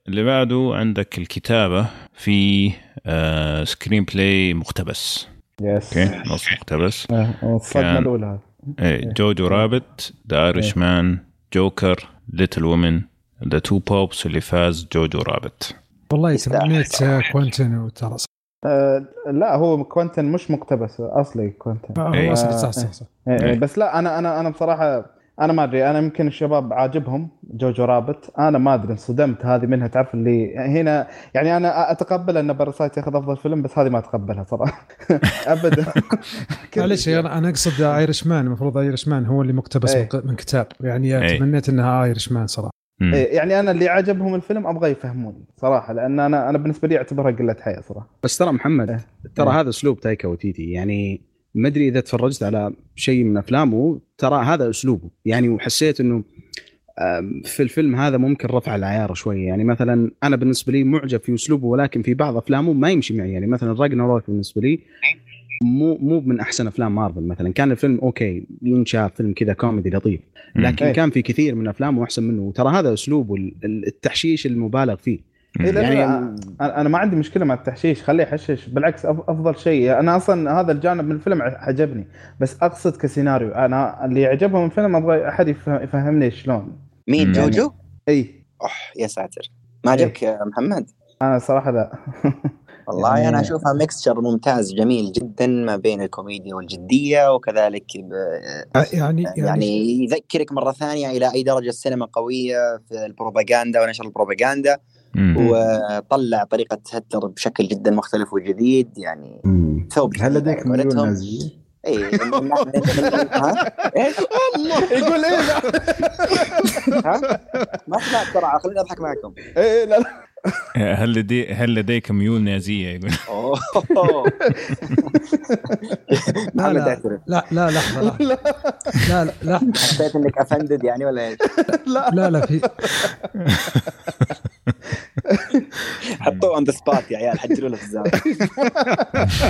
اللي بعده عندك الكتابة في آه screenplay مقتبس. yes okay نص مقتبس. آه، الصدمة كان- الأولى. إيه، Jojo Rabbit The Irishman Joker Little Women The Two Popes اللي فاز Jojo Rabbit والله تمنيت صراحة. كوينتن ترى آه، لا هو كوينتن مش مقتبس أصلي كوينتن إيه. هو صح صح صح, صح. إيه، إيه. بس لا أنا أنا أنا بصراحة أنا ما أدري أنا يمكن الشباب عاجبهم Jojo Rabbit أنا ما أدري انصدمت هذه منها تعرف اللي هنا يعني أنا أتقبل أن Parasite ياخذ أفضل فيلم بس هذه ما أتقبلها صراحة ابدا معلش أنا أنا أقصد Irishman المفروض Irishman هو اللي مقتبس إيه. من- كتاب يعني إيه. تمنيت إنها Irishman صراحة. إيه، يعني أنا اللي عجبهم الفيلم أبغى يفهموني صراحة لأن أنا أنا بالنسبة لي أعتبرها قلة حيا صراحة بس ترى محمد إيه. ترى. هذا أسلوب تايكا وتيتي يعني ما أدري إذا تفرجت على شيء من أفلامه ترى هذا أسلوبه. يعني وحسيت إنه في الفيلم هذا ممكن رفع العيار شوي. يعني مثلا أنا بالنسبة لي معجب في أسلوبه ولكن في بعض أفلامه ما يمشي معي. يعني مثلا Ragnarok بالنسبة لي مو مو من أحسن أفلام مارفل مثلا. كان الفيلم okay ينشاف فيلم كذا كوميدي لطيف. لكن إيه. كان في كثير من أفلامه أحسن منه وترى هذا أسلوبه ال- ال- التحشيش المبالغ فيه. إيه لا يعني- يعني أنا أنا ما عندي مشكلة مع التحشيش. خليه يحشش. بالعكس أف- أفضل شيء. أنا أصلا هذا الجانب من الفيلم عجبني. بس أقصد كسيناريو. أنا اللي عجبهم من الفيلم أبغى أحد يفهم- يفهمني شلون. مين؟ مم. Jojo؟ إي. اوح يا ساتر. ما عجبك يا محمد؟ أنا صراحة لا. والله يعني- أنا أشوفها mixture ممتاز جميل جدا ما بين الكوميديا والجدية وكذلك ب... يعني يعني, يعني يذكرك مرة ثانية إلى أي درجة السينما قوية في البروباغندا ونشر البروباغندا. وطلع طريقة هتلر بشكل جدا مختلف وجديد يعني ثوب هل لديك ميول قولتهم. نازية؟ اي ها؟ إيش؟ يقول إيه لا ها؟ ما سمعت ترى خليني أضحك معكم إيه لا, لا. هل لدي هل لديك ميول نازية؟ لا محمد لا اعترف لا لا لحظة لا. لا لا لا. حسيت إنك افندد يعني ولا إيش؟ لا لا في حطوه on the spot يا عيال حجروا له في الزاوية.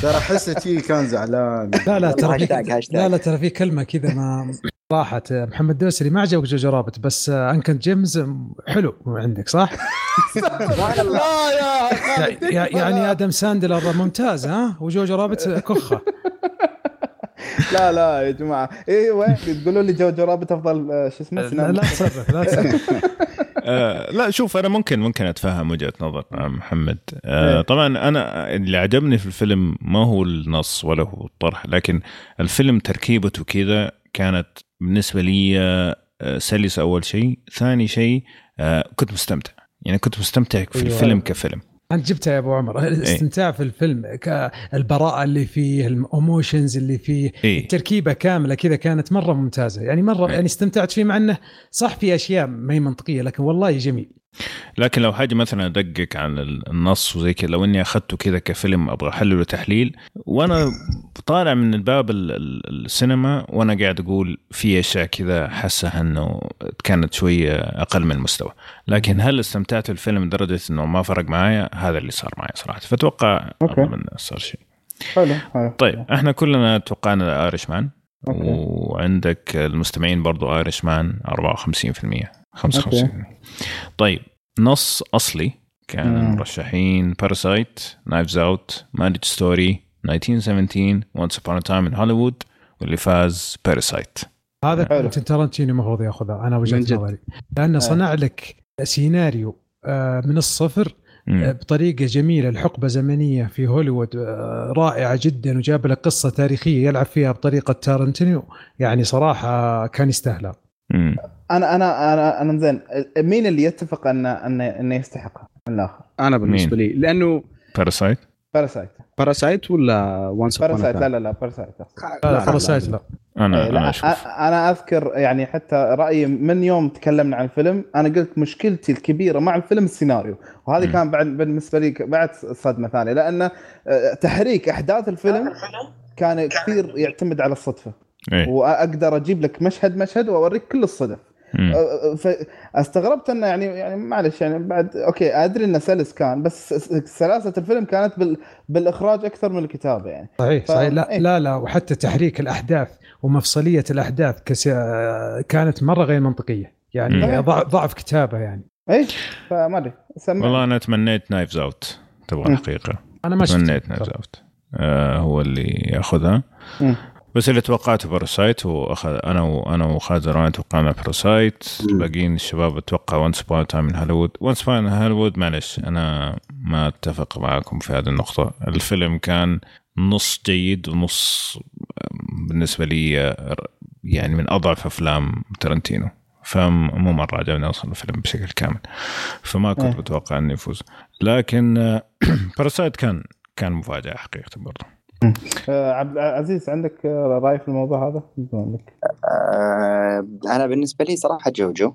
ترى احسه شي كان زعلان. لا لا ترى. لا لا ترى في كلمة كذا ما راحت. محمد دوسري ما عجبك Jojo Rabbit بس Uncut Gems حلو عندك صح؟ لا يا يع- يع- يعني آدم ساندلر ممتاز ها؟ و Jojo Rabbit كخة. لا لا يا جماعة. إيه وين؟ تقولوا لي جوجو رابط أفضل آه، شو اسمه؟ لا, تصرف لا تصرف. آه لا شوف أنا ممكن ممكن أتفهم وجهة نظر آه، محمد. إيه. طبعا أنا اللي عجبني في الفيلم ما هو النص ولا هو الطرح لكن الفيلم تركيبته كذا كانت بالنسبة لي آه، سلسه أول شيء. ثاني شيء آه كنت مستمتع. يعني كنت مستمتع في أيوة. الفيلم كفيلم. انت جبتها يا أبو عمر. الاستمتاع في الفيلم البراءة اللي فيه الايموشنز اللي فيه اي التركيبة كاملة كذا كانت مرة ممتازة. يعني مرة إيه. يعني استمتعت فيه مع إنه صح في أشياء ما هي منطقية لكن والله جميل. لكن لو حاجة مثلا أدقق عن النص وزي كذا لو إني أخذته كذا كفيلم أبغى أحلله تحليل وأنا طالع من الباب ال- ال- السينما وأنا قاعد أقول في أشياء كذا حاسة إنه كانت شوية أقل من المستوى. لكن هل استمتعت بالفيلم لدرجة إنه ما فرق معايا؟ هذا اللي صار معي صراحة. فأتوقع. أظن صار شيء. حلو. حلو طيب إحنا كلنا توقعنا Irishman. وعندك المستمعين برضو Irishman 54% 55% طيب نص أصلي كان مم. المرشحين Parasite Knives Out Marriage Story 1917 Once Upon a Time in Hollywood واللي فاز Parasite هذا ترنتينو المفروض ياخذها أنا وجهة. نظري. لأنه صنع لك سيناريو آه، من الصفر آه، بطريقة جميلة. الحقبة زمنية في هوليوود آه، رائعة جدا وجاب لك قصة تاريخية يلعب فيها بطريقة تارنتينو يعني صراحة كان يستاهلها. مم. أنا أنا أنا أنا زين. مين اللي يتفق انه انه انه يستحقها من الآخر؟ أنا بالنسبة لي لأنه Parasite Parasite Parasite ولا Once Parasite لا لا لا Parasite لا لا Parasite لا أنا إيه، أنا لا أشوف. أ- أنا أذكر يعني حتى رأيي من يوم تكلمنا عن الفيلم أنا قلت مشكلتي الكبيرة مع الفيلم السيناريو. وهذه. كان بعد بالنسبة لي بعد صدمة ثانية لأن آه، تحريك أحداث الفيلم كان كثير يعتمد على الصدفة. إيه. وأقدر أجيب لك مشهد مشهد وأوريك كل الصدف. مم. فاستغربت إنه يعني يعني معلش يعني بعد okay أدري إنه سلس كان بس سلاسة الفيلم كانت بال بالإخراج أكثر من الكتابة يعني. صحيح ف- صحيح. لا إيه. لا لا وحتى تحريك الأحداث ومفصلية الأحداث كس... كانت مرة غير منطقية. يعني مم. ضعف, ضعف كتابة يعني. إيش فما أدري. والله أنا تمنيت Knives Out تبغى. الحقيقة. أنا ما تمنيت Knives Out آه هو اللي يأخذها. مم. بس اللي توقعته Parasite واخذ أنا وأنا وخالد زرعان توقعنا Parasite مم. الباقيين الشباب أتوقع Once Upon a Time in Hollywood Once Upon Hollywood معلش أنا ما أتفق معكم في هذه النقطة. الفيلم كان نص جيد ونص بالنسبة لي يعني من أضعف أفلام ترنتينو فمو مرة عجبني أصلا الفيلم بشكل كامل. فما كنت. متوقع إنه يفوز. لكن باراسايت كان كان مفاجأة حقيقة برضه عبد العزيز عندك آه، رأي في الموضوع هذا؟ لك. آه أنا بالنسبة لي صراحة جوجو.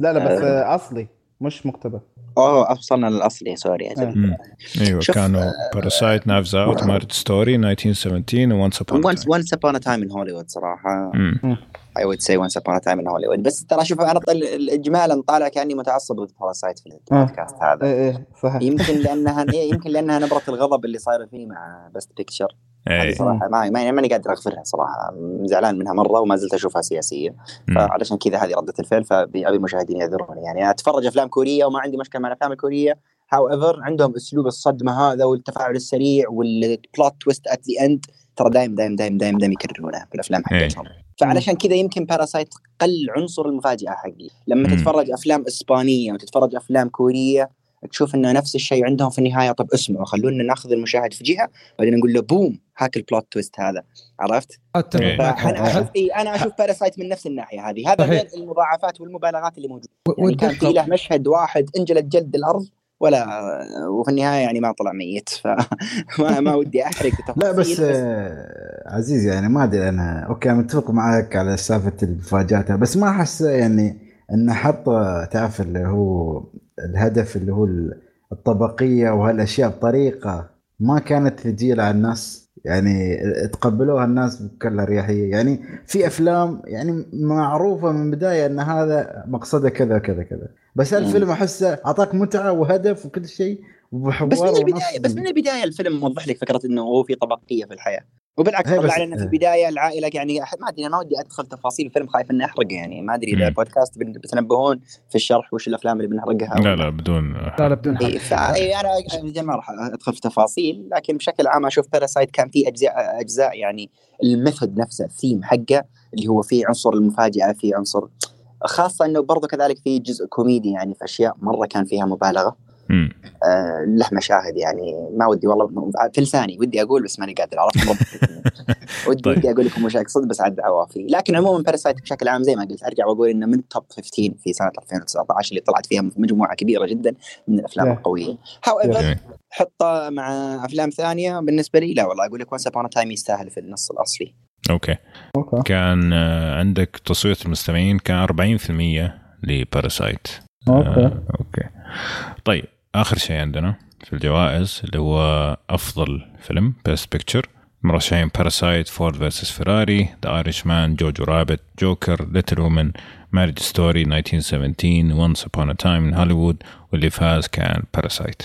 لا لا بس آه، أصلي مش مقتبس أوه وصلنا للاصلي سوري آه. أيوه كانوا باراسايت Knives Out Marriage Story 1917 Once Upon Once Once Upon a Time in Hollywood صراحة. امم I would say Once Upon a Time in Hollywood بس ترى شوف أنا طل... اجمالا طالع كأني متعصب ضد باراسايت في البودكاست هذا. إيه صحيح. يمكن لأنها إيه، يمكن لأنها نبرة الغضب اللي صايره فيه مع Best Picture هذه اي صراحة ما ما- ماني قادر أغفرها صراحة. زعلان منها مرة وما زلت أشوفها سياسية. فعلشان كذا هذه ردة الفعل فابي المشاهدين يعذروني. يعني أتفرج أفلام كورية وما عندي مشكلة مع الأفلام الكورية however عندهم أسلوب الصدمة هذا والتفاعل السريع وال plot twist at the end ترى دايم دايم دايم دايم دايم يكررونه في الأفلام إيه. حقتهم فعلشان كذا يمكن باراسايت قل عنصر المفاجأة حقي لما مم. تتفرج أفلام إسبانية وتتفرج أفلام كورية تشوف إنه نفس الشيء عندهم في النهاية طب اسمعوا خلونا ناخذ المشاهد في جهة بعدين نقول له بوم هاك ال plot twist هذا عرفت؟ إيه. فأنا أشوف. إيه أنا أشوف باراسايت من نفس الناحية هذه هذا. غير المضاعفات والمبالغات اللي موجودة يعني كان في له مشهد واحد انجلت جلد الأرض ولا وفي النهاية يعني ما طلع ميت فما ما ودي أحرق لا بس آه، عزيز يعني ما أدري أنا أوكي أنا متفق معك على سالفة المفاجآت بس ما أحس يعني انه حط تعرف اللي هو الهدف اللي هو الطبقية وهالأشياء بطريقة ما كانت ثقيله على الناس. يعني تقبلوها الناس بكل أريحية. يعني في أفلام يعني معروفة من البدايه إن هذا مقصده كذا كذا كذا. بس الفيلم أحسه أعطاك متعة وهدف وكل شيء بس من. البداية بس من البداية الفيلم موضح لك فكرة إنه هو في طبقية في الحياة. وبالعكس طلع لنا في البداية العائلة يعني ما أدري أنا ما ودي أدخل تفاصيل الفيلم خايف اني احرقه يعني ما أدري إذا. البودكاست بتنبهون في الشرح وش الأفلام اللي بنحرقها لا لا بدون لا لا بدون إيه، إيه، أنا أجل ما راح أدخل في تفاصيل لكن بشكل عام أشوف باراسايت كان في أجزاء أجزاء يعني ال method نفسه الثيم حقه اللي هو فيه عنصر المفاجأة فيه عنصر خاصة إنه برضو كذلك في جزء كوميدي يعني في أشياء مرة كان فيها مبالغة. آه له مشاهد يعني. ما ودي والله في لساني ودي أقول بس ماني قادر عرفت؟ ودي طيب. ودي أقول لكم وش أقصد بس عاد عوافي. لكن عموما باراسايت بشكل عام زي ما قلت أرجع وأقول إنه من top 15 في سنة 2019 اللي طلعت فيها مجموعة كبيرة جدا من الأفلام. القوية. However. حطه مع أفلام ثانية بالنسبة لي لا والله أقول لك Once Upon a Time يستاهل في النص الأصلي. Okay. Okay. كان آه، عندك تصويت المستمعين كان 40% لباراسايت okay. آه، okay. طيب آخر شيء عندنا في الجوائز اللي هو أفضل فيلم Best Picture مرشحين باراسايت Ford versus Ferrari The Irishman Jojo Rabbit Joker Little Women Marriage Story 1917 Once Upon a Time in Hollywood واللي فاز كان باراسايت.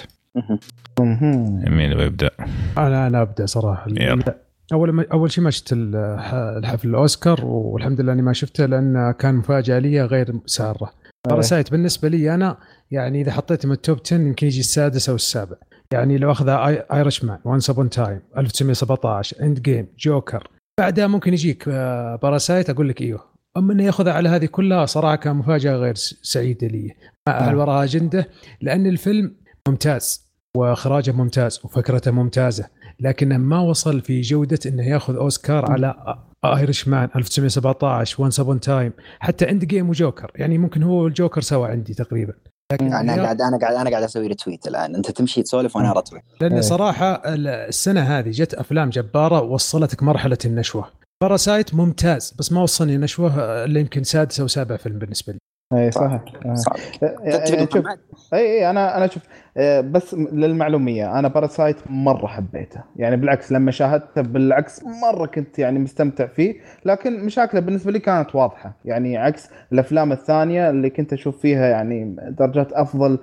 مين اللي بيبدأ؟ أنا أنا أبدأ صراحة يلا. أول ما أول شيء ما شفت الح- الحفل الأوسكار والحمد لله إني ما شفته لأن كان مفاجأة لي غير سارة باراسايت بالنسبة لي أنا يعني إذا حطيته من ال top 10 يمكن يجي السادس أو السابع. يعني لو أخذ Irishman Once Upon a Time 1917 Endgame Joker بعدها ممكن يجيك آه، باراسايت أقول لك إيوه. أما إنه ياخذها على هذه كلها صراحة كان مفاجأة غير سعيدة لي. هل وراها أجندة لأن الفيلم ممتاز وإخراجه ممتاز وفكرته ممتازة لكنه ما وصل في جودة إنه يأخذ أوسكار على Irishman 1917 Once Upon a Time حتى Endgame و Joker. يعني ممكن هو والجوكر سوا عندي تقريبا. لكن أنا قاعد أنا قاعد أنا قاعد أسوي retweet الآن. أنت تمشي تسولف وأنا ارتوي لأن إيه. صراحة ال- السنة هذه جت أفلام جبارة وصلتك مرحلة النشوة. باراسايت ممتاز بس ما وصلني نشوه إلا يمكن سادس أو سابع فيلم بالنسبة لي. اي صحيح. آه. صعب. يعني شوف؟ اي اي أنا أنا شوف آه، بس للمعلومية أنا باراسايت مرة حبيته. يعني بالعكس لما شاهدته بالعكس مرة كنت يعني مستمتع فيه. لكن مشاكله بالنسبة لي كانت واضحة. يعني عكس الأفلام الثانية اللي كنت أشوف فيها يعني درجات أفضل آه،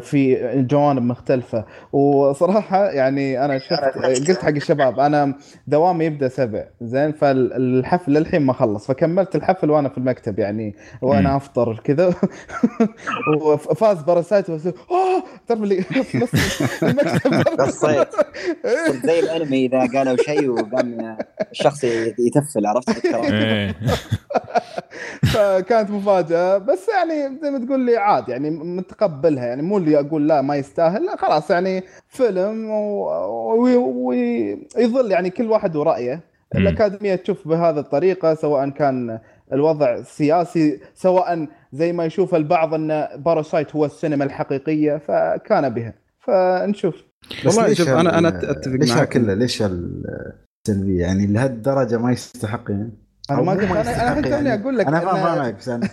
في جوانب مختلفة. وصراحة يعني أنا شفت قلت حق الشباب أنا دوامي يبدأ سبع زين؟ فالحفل للحين ما خلص فكملت الحفل وأنا في المكتب يعني وأنا أفطر كذا. وفاز باراسايت اوه تعرف اللي في نص المكتب قصيت. صرت زي الأنمي إذا قالوا شيء وقام الشخص يتفل عرفت إيه. فكانت مفاجأة. بس يعني زي ما تقول لي عاد يعني متقبلها. يعني مو اللي أقول لا ما يستاهل لا خلاص يعني فيلم ويظل يعني كل واحد ورأيه. الأكاديمية تشوف بهذه الطريقة سواء كان الوضع سياسي سواء زي ما يشوف البعض أن باراسايت هو السينما الحقيقية فكان بها. فنشوف. والله ليش شوف، أنا- أنا أتفق ليش معك. كله ليش السلبية؟ يعني لهالدرجة ما يستحق يعني. أنا ما قلت أنا أنا يعني. أقول لك أنا فاهم فاهمك بس أنا-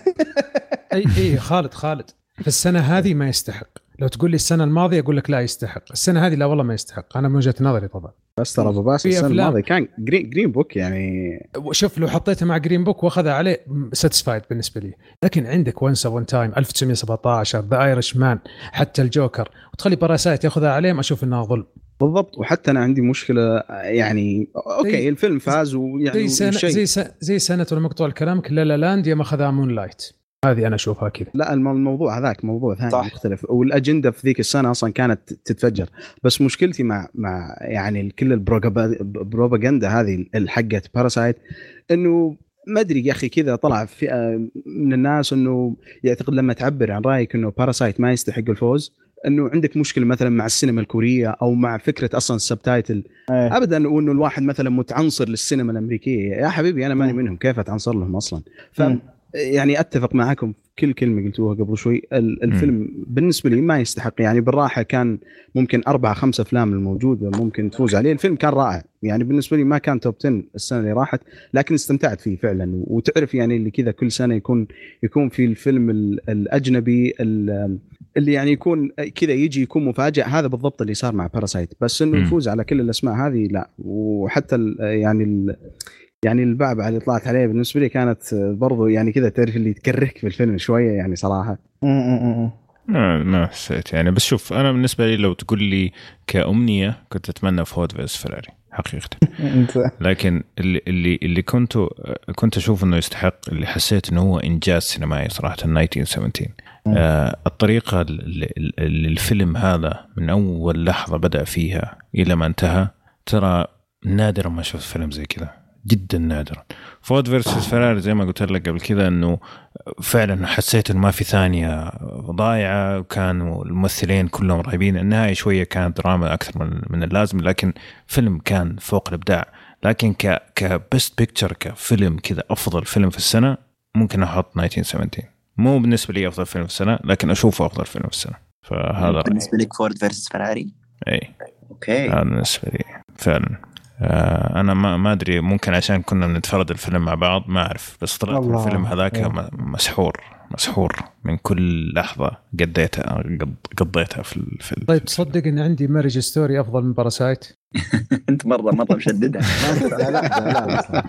اي أي خالد خالد. في السنة هذه ما يستحق. لو تقول لي السنة الماضية أقول لك لا يستحق. السنة هذه لا والله ما يستحق. أنا من وجهة نظري طبعا. بس ترى أبو باسل السنة. الماضية كان Green, Green Book يعني. شوف لو حطيته مع Green Book وأخذها عليه satisfied بالنسبة لي. لكن عندك Once Upon a Time 1917 The Irishman حتى الجوكر وتخلي باراسايت يأخذها عليهم أشوف إنها ظلم. بالضبط. وحتى أنا عندي مشكلة يعني okay زي- الفيلم فاز ويعني زي شيء. زي سنة زي سنة ولا مقطوع كلامك La La Land يوم أخذها Moonlight هذه أنا أشوفها كذا لا الم- الموضوع هذاك موضوع ثاني صح. مختلف والأجندة في ذيك السنة أصلا كانت تتفجر بس مشكلتي مع مع يعني كل البروبا- البروباغندا هذه حقت باراسايت إنه ما أدري يا أخي كذا طلع فئه من الناس إنه يعتقد لما تعبر عن رأيك إنه باراسايت ما يستحق الفوز إنه عندك مشكلة مثلا مع السينما الكورية أو مع فكرة أصلا ال subtitle إيه. ابدا وإنه الواحد مثلا متعنصر للسينما الأمريكية يا حبيبي أنا ماني مم. منهم كيف أتعنصر لهم أصلا ف مم. يعني أتفق معكم في كل كلمة قلتوها قبل شوي. ال- الفيلم بالنسبة لي ما يستحق. يعني بالراحة كان ممكن اربعه خمسه أفلام الموجوده ممكن تفوز عليه. الفيلم كان رائع. يعني بالنسبة لي ما كان توب 10 السنة اللي راحت لكن استمتعت فيه فعلا. وتعرف يعني اللي كذا كل سنة يكون يكون في الفيلم ال- الأجنبي ال- اللي يعني يكون كذا يجي يكون مفاجئ هذا بالضبط اللي صار مع باراسايت بس إنه. يفوز على كل الأسماء هذه لا. وحتى يعني يعني البعبع اللي طلعت عليه بالنسبة لي كانت برضو يعني كذا تعرف اللي تكرهك في الفيلم شوية يعني صراحة. م- م- م. ما ما حسيت يعني. بس شوف أنا بالنسبة لي لو تقول لي كأمنية كنت أتمنى Ford versus Ferrari حقيقة. لكن اللي اللي اللي كنت كنت أشوف إنه يستحق اللي حسيت إنه هو إنجاز سينمائي صراحة 1917 آه الطريقة اللي اللي الفيلم هذا من أول لحظة بدأ فيها إلى ما انتهى ترى نادرا ما شفت فيلم زي كذا. جدا نادرا. Ford versus Ferrari زي ما قلت لك قبل كذا إنه فعلا حسيت إنه ما في ثانية ضايعة وكانوا الممثلين كلهم رهيبين. النهاية شوية كانت دراما أكثر من من اللازم لكن فيلم كان فوق الإبداع. لكن ك ك best picture كفيلم كذا أفضل فيلم في السنة ممكن أحط 1917 مو بالنسبة لي أفضل فيلم في السنة لكن أشوفه أفضل فيلم في السنة. فهذا بالنسبة لك Ford versus Ferrari إي. okay. هذا بالنسبة لي. فعلا. أنا ما ما أدري ممكن عشان كنا بنتفرج الفيلم مع بعض ما أعرف بس طلعت. الفيلم هذاك إيه. مسحور مسحور من كل لحظة قضيتها قض- قضيتها في ال- في ال- طيب تصدق إن عندي Marriage Story أفضل من Parasite أنت مره مرة مشددها زعلان أصلاً.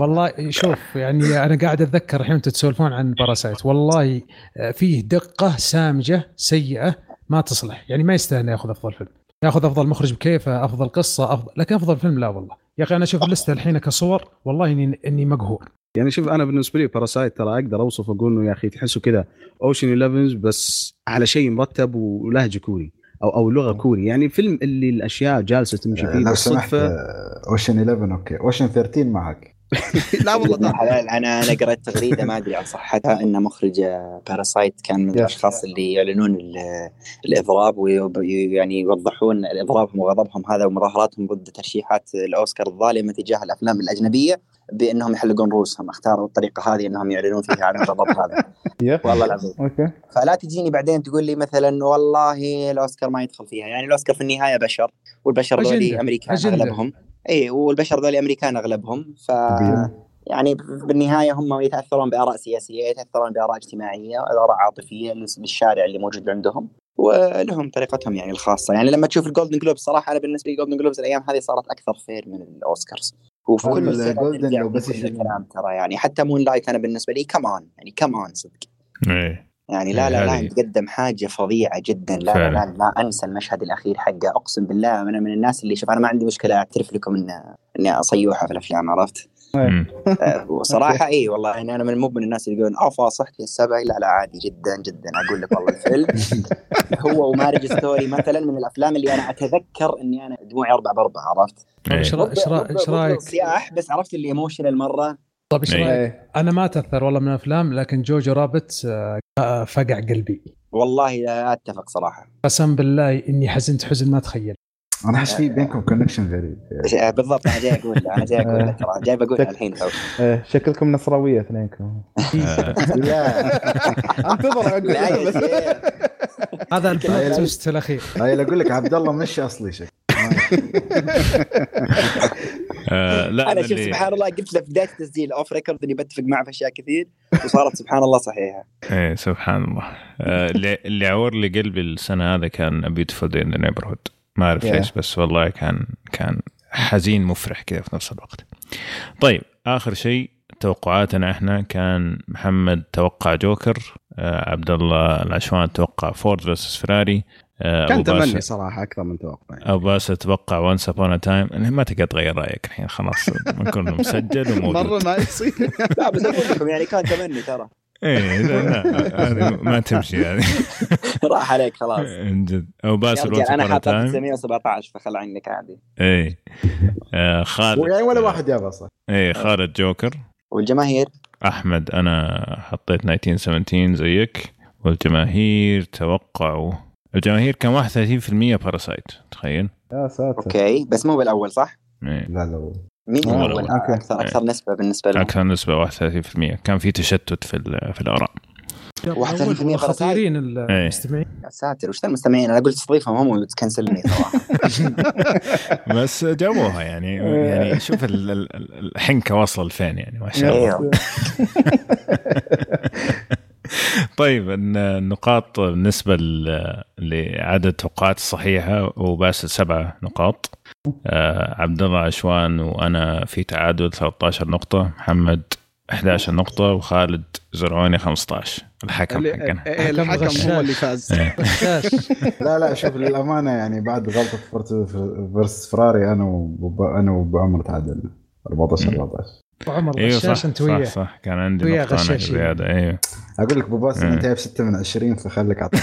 والله شوف يعني أنا قاعد أتذكر الحين أنتم تسولفون عن Parasite والله آه، فيه دقة سامجة سيئة ما تصلح يعني ما يستاهل ياخذ أفضل فيلم ياخذ أفضل مخرج بكيفه أفضل قصة افضل لكن أفضل فيلم لا والله. يا أخي أنا أشوف ال list الحين كصور والله اني إني مقهور. يعني شوف أنا بالنسبة لي Parasite ترى أقدر أوصف أقول إنه يا أخي تحسه كذا Ocean's 11 بس على شيء مرتب ولهجة كوري أو أو لغة كوري. يعني فيلم اللي الأشياء جالسة تمشي فيه لو سمحت بالصدفه آه، Ocean's 11 okay. Ocean's 13 معك. لا والله لا حلال. أنا أنا قريت تغريدة ما أدري عن صحتها إن مخرج Parasite كان من الأشخاص اللي يعلنون ال- الإضراب ويعني يوضحون إضرابهم وغضبهم هذا ومظاهراتهم ضد ترشيحات الأوسكار الظالمة تجاه الأفلام الأجنبية بأنهم يحلقون رؤوسهم اختاروا الطريقة هذه إنهم يعلنون فيها عن الغضب هذا. والله العظيم. okay فلا تجيني بعدين تقول لي مثلا والله الأوسكار ما يدخل فيها. يعني الأوسكار في النهاية بشر والبشر أجندة. امريكان. أغلبهم. إي والبشر ذولي أمريكان أغلبهم ف يعني بالنهاية هم يتأثرون بآراء سياسية يتأثرون بآراء اجتماعية آراء عاطفية للشارع اللي موجود عندهم ولهم طريقتهم يعني الخاصة. يعني لما تشوف ال Golden Globe صراحة أنا بالنسبة لي ال Golden Globes الأيام هذه صارت أكثر fair من الأوسكارز. وفي كل يشوف- الكلام ترى يعني. حتى Moonlight أنا بالنسبة لي كمان يعني كمان صدق. إيه. يعني لا لا لا هذه- تقدم حاجة فظيعة جدا. لا لا, فعلا. لا ما أنسى المشهد الأخير حقه. أقسم بالله أنا من الناس اللي شوف أنا ما عندي مشكلة أعترف لكم إن إني أصيحها في الأفلام عرفت؟ وصراحة إي والله يعني أنا من مو من الناس اللي يقولون افا صحت يا السبع. لا لا عادي جدا جدا. أقول لك والله الفيلم. هو و Marriage Story مثلا من الأفلام اللي أنا أتذكر إني أنا دموعي أربع بأربع عرفت؟ إيش إيه. رايك بس عرفت اللي emotional مرة؟ طيب إيش إيه. رأيك؟ إيه. أنا ما أتأثر والله من الأفلام لكن Jojo Rabbit آه، فقع قلبي. والله لا أتفق صراحة. قسم بالله إني حزنت حزن ما تخيل. أنا أحس في بينكم connection غريب. آه، بالضبط أنا جاي أقول أنا جاي أقول ترى جاي بقولها الحين تو إيه، شكلكم نصراوية اثنينكم. لا. أنتظر أقول. هذا ال plot twist الأخير. هاي أقول لك عبد الله مش أصلي شكل لا أنا اللي- سبحان الله قلت له في بداية التسجيل off record إني بتفق معه في أشياء كثير وصارت سبحان الله صحيحة. إيه سبحان الله. آه، اللي اللي عور لي قلبي السنة هذا كان Beautiful Day in Neighborhood ما أعرف. ليش بس والله كان كان حزين مفرح كذا في نفس الوقت. طيب آخر شيء توقعاتنا إحنا. كان محمد توقع جوكر آه عبد الله العشوان توقع Ford versus Ferrari آه كان أبو باسل- تمني صراحة أكثر من توقع يعني. أبو باسل توقع Once Upon Time ما تقدر تغير رأيك الحين خلاص. من كله مسجل وموجود مرة ما يصير. لا بس أقول لكم يعني كان تمني ترى. إيه لا ما تمشي هذه راح عليك خلاص. من جد. أبو يا باسل وانس أنا حاطط تايم 917 فخل عنك عادي. إيه. آه خالد. يعني ولا واحد جاب أصلا إيه خالد جوكر. والجماهير؟ أحمد أنا حطيت 1917 زيك. والجماهير توقعوا الجماهير كان 31% باراسايت تخيل. يا ساتر. أوكي بس مو بالأول صح؟ إيه. لا لا مين هو الأول؟ أكثر أكثر نسبة بالنسبة لهم؟ أكثر نسبة 31% كان في تشتت في ال- في الآراء. 31% أول فرق خطيرين المستمعين. يا ساتر وش المستمعين؟ أنا قلت تستضيفهم هم وتكنسلني صراحة بس جابوها يعني يعني شوف ال- ال- ال- الحنكة وصل فين يعني ما شاء الله. أيوه طيب الن- النقاط بالنسبة ل- لعدد توقعات الصحيحة وباسل سبعة نقاط. آه عبد الله عشوان وأنا في تعادل 13 نقطة محمد 11 نقطة وخالد زرعوني 15 الحكم حقنا. إيه، حكم الحكم غشاش. هو اللي فاز. إيه. لا لا شوف للأمانة يعني بعد غلطة فورت فيرس فراري أنا وب... أنا وابو عمر تعادلنا 14 14 أبو عمر إيوه غشاش صح أنت صح وياه صح كان عندي ويا نقطة أنا غشاشين. زيادة إيوه أقول لك أبو باسل مم. أنت جايب 6 من 20 فخليك اعطيك.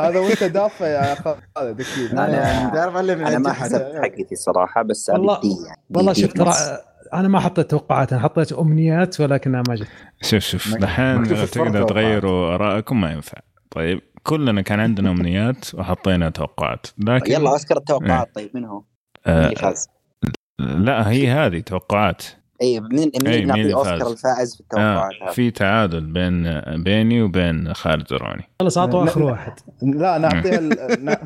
هذا وأنت دافع يا خالد أكيد أنا- يعني تعرف علي من أنا ما. حسبت حقتي الصراحه بس والله- يعني والله شوف ترى. أنا ما حطيت توقعات أنا حطيت أمنيات ولكنها ما جت شوف شوف دحين تقدر. تغيروا آرائكم ما ينفع طيب كلنا كان عندنا أمنيات وحطينا توقعات لكن يلا اوسكار التوقعات طيب من هو؟ آه اللي فاز؟ لا هي هذه توقعات. إي مين مين إيه، اللي مين نعطي اللي أوسكار فاز؟ الفائز في آه التوقعات هذه؟ في تعادل بين بيني وبين خالد زرعوني. خلاص أعطوا آخر واحد. لا نعطيها ال- ن-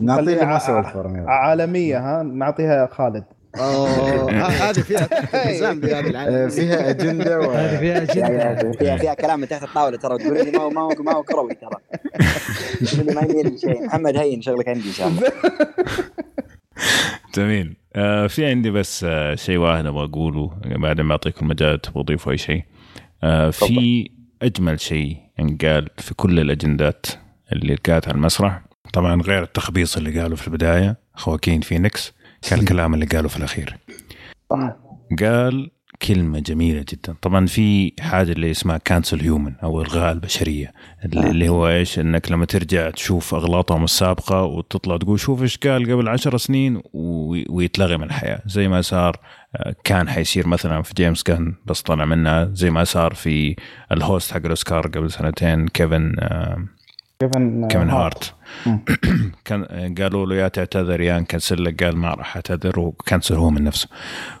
نعطيه خليها ما سوى ع- الفورم يلا. عالمية ها؟ نعطيها خالد. أوه، ه- هذه فيها التزام بهذه آه، العالم فيها أجندة و... هذه فيها أجندة. فيها فيها كلام من تحت الطاولة ترى تقول لي ما هو ما هو ما هو كروي ترى. تقول لي ما يميل لشيء. محمد هين شغلك عندي إن شاء الله. جميل. آه في عندي بس آه شيء واحد أبغى أقوله بعدين بعطيكم مجال تبغوا تضيفوا أي شيء. آه في أجمل شيء انقال في كل الأجندات اللي قالت على المسرح طبعا غير التخبيص اللي قالوا في البداية خواكين فينيكس كان الكلام اللي قاله في الأخير. قال كلمة جميلة جدا. طبعا في حاجة اللي اسمها cancel human أو إلغاء البشرية اللي اللي هو إيش؟ إنك لما ترجع تشوف أغلاطهم السابقة وتطلع تقول شوف إيش قال قبل عشر سنين وي- ويتلغي من الحياة. زي ما صار آه، كان حيصير مثلا في جيمس جن بس طلع منها. زي ما صار في ال host حق الأوسكار قبل سنتين كيفن آه، كيفن كيفن هارت. كان قالوا له يا تعتذر يا ن cancel لك. قال ما راح أعتذر و cancel هو من نفسه.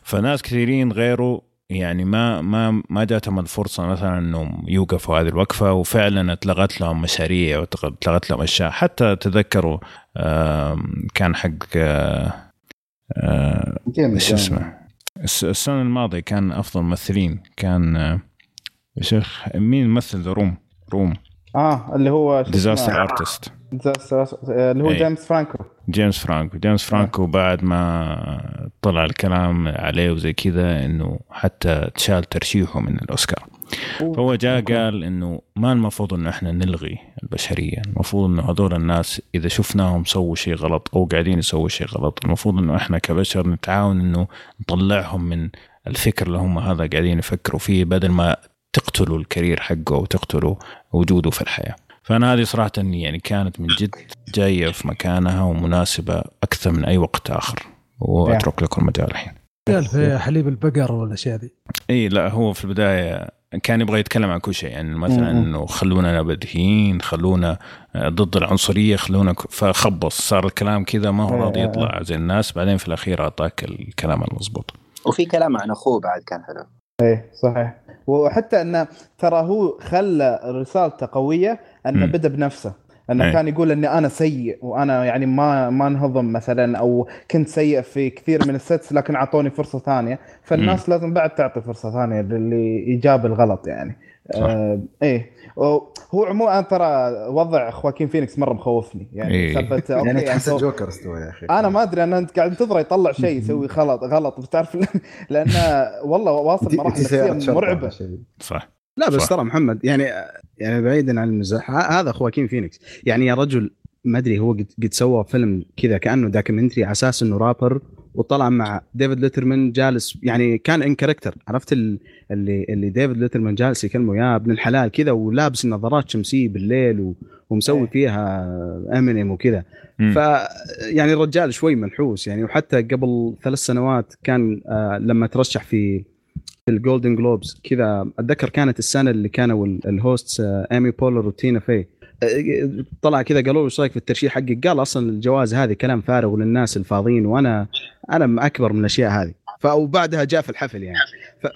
فناس كثيرين غيره يعني ما ما ما جاتهم الفرصة مثلا إنهم يوقفوا هذه الوقفة وفعلا اتلغت لهم مشاريع واتلغت لهم أشياء. حتى تذكروا كان حق آه، آه، إيش اسمه؟ الس- السنة الماضية كان أفضل ممثلين. كان آه، يا شيخ مين ممثل Room؟ Room. آه اللي هو Disaster؟ Artist اللي هو أي. جيمس فرانكو جيمس فرانكو جيمس فرانكو بعد ما طلع الكلام عليه وزي كذا إنه حتى تشال ترشيحه من الأوسكار. فهو جاء قال إنه ما المفروض إنه إحنا نلغي البشرية. المفروض إنه هذول الناس إذا شفناهم سووا شيء غلط أو قاعدين يسووا شيء غلط المفروض إنه إحنا كبشر نتعاون إنه نطلعهم من الفكر اللي هم هذا قاعدين يفكروا فيه بدل ما تقتلوا الكارير حقه وتقتلوا وجوده في الحياة. فأنا هذه صراحة يعني كانت من جد جاية في مكانها ومناسبة أكثر من أي وقت آخر. وأترك لكم المجال الحين. قال في حليب البقر والأشياء ذي. إي لا هو في البداية كان يبغى يتكلم عن كل شيء. يعني مثلا. إنه خلونا بديهيين خلونا ضد العنصرية خلونا فخبص. صار الكلام كذا ما هو راضي إيه، يطلع زي الناس. بعدين في الأخير أعطاك الكلام المضبوط. وفي كلام عن أخوه بعد كان حلو. إيه صحيح. وحتى انه ترى هو خلى رسالته قوية انه. بدا بنفسه انه إيه. كان يقول إني أنا سيء وأنا يعني ما ما انهضم مثلا أو كنت سيء في كثير من ال sets لكن أعطوني فرصة ثانية فالناس لازم بعد تعطي فرصة ثانية للي جاب الغلط يعني صح. آه إيه هو عموما ترى وضع خواكين فينيكس مرة مخوفني. يعني إيه. سالفة يعني أوكي، تحس الجوكر استوى يا أخي. أنا ما أدري أنا أنت قاعد تنتظره يطلع شيء يسوي غلط غلط بتعرف؟ لأنه والله واصل مراحل مرعبة. صح. لا بس. ترى محمد يعني يعني بعيدا عن المزاح هذا خواكين فينيكس. يعني يا رجل ما أدري هو قد, قد سوى فيلم كذا كأنه documentary على أساس إنه رابر وطلع مع ديفيد ليترمان جالس يعني كان in character عرفت ال- اللي اللي ديفيد ليترمان جالس يكلمه يا ابن الحلال كذا ولابس نظارات شمسية بالليل و ومسوي إيه. فيها امينيم وكذا. ف يعني الرجال شوي منحوس يعني وحتى قبل ثلاث سنوات كان آه لما ترشح في في ال Golden Globes كذا أتذكر كانت السنة اللي كانوا ال- ال hosts آه، ايمي بولر وتينا في آه، طلع كذا قالوا له إيش رأيك في الترشيح حقك؟ قال أصلا الجوائز هذه كلام فارغ للناس الفاضيين وأنا أنا أكبر من الأشياء هذه. ف وبعدها جاء في الحفل يعني.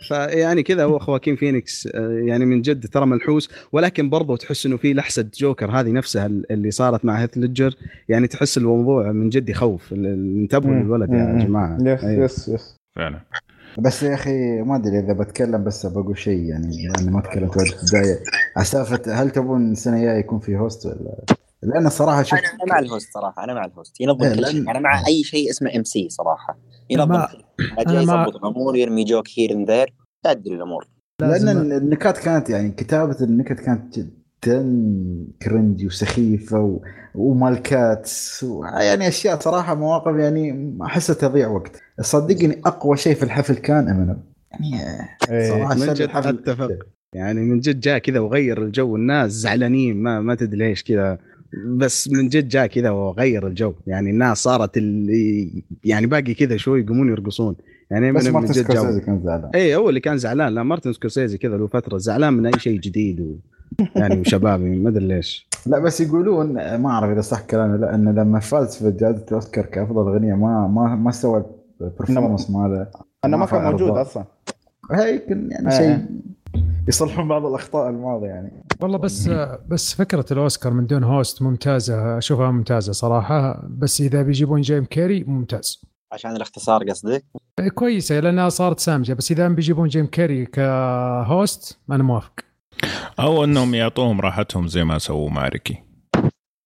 فيعني كذا هو خواكين فينيكس آه، يعني من جد ترى منحوس ولكن برضه تحس إنه في لحسة جوكر هذه نفسها اللي صارت مع هيث ليدجر. يعني تحس الموضوع من جد يخوف. انتبهوا. للولد يا. جماعة. yes أيوه. yes yes. فعلا. بس يا أخي ما أدري إذا بتكلم بس بقول شيء يعني لأني ما تكلمت وايد في البداية. على سالفه هل تبون السنة الجاية يكون في host ولا؟ لأن الصراحة شفت أنا أنا مع ال host صراحة أنا مع ال host ينظم إيه، كل لأن- شيء أنا مع أي شيء اسمه MC صراحة. ينظم ما- ما- يضبط الأمور يرمي joke here and there تدري الأمور. لأن لازم النكات كانت يعني كتابة النكت كانت جدا cringy وسخيفة و... ومالكات و... يعني أشياء صراحة مواقف يعني أحسها تضيع وقت. صدقني أقوى شيء في الحفل كان إمينيم. يعني إيه. صراحة من جد الحفل أتفق. يعني من جد جاء كذا وغير الجو الناس زعلانين ما ما تدري ليش كذا. بس من جد جاء كذا وغير الجو. يعني الناس صارت اللي يعني باقي كذا شوي يقومون يرقصون. يعني بس مارتن سكورسيزي كان زعلان. اي هو اللي كان زعلان. لا مارتن سكورسيزي كذا له فترة زعلان من أي شيء جديد و يعني وشبابي ما أدري ليش. لا بس يقولون ما أعرف إذا صح كلامي لا انه لما فاز في جائزة الأوسكار كأفضل أغنية ما ما ما سوى ال performance ماله. أنا ما كان موجود. أصلا. هاي يمكن يعني آه. شيء يصلحون بعض الأخطاء الماضية يعني. والله بس بس فكرة الأوسكار من دون host ممتازة أشوفها ممتازة صراحة. بس إذا بيجيبون جيم كيري ممتاز. عشان الاختصار قصدك؟ كويسة لأنها صارت سامجة. بس إذا بيجيبون جيم كيري ك host أنا موافق. أو أنهم يعطوهم راحتهم زي ما سووا مع ريكي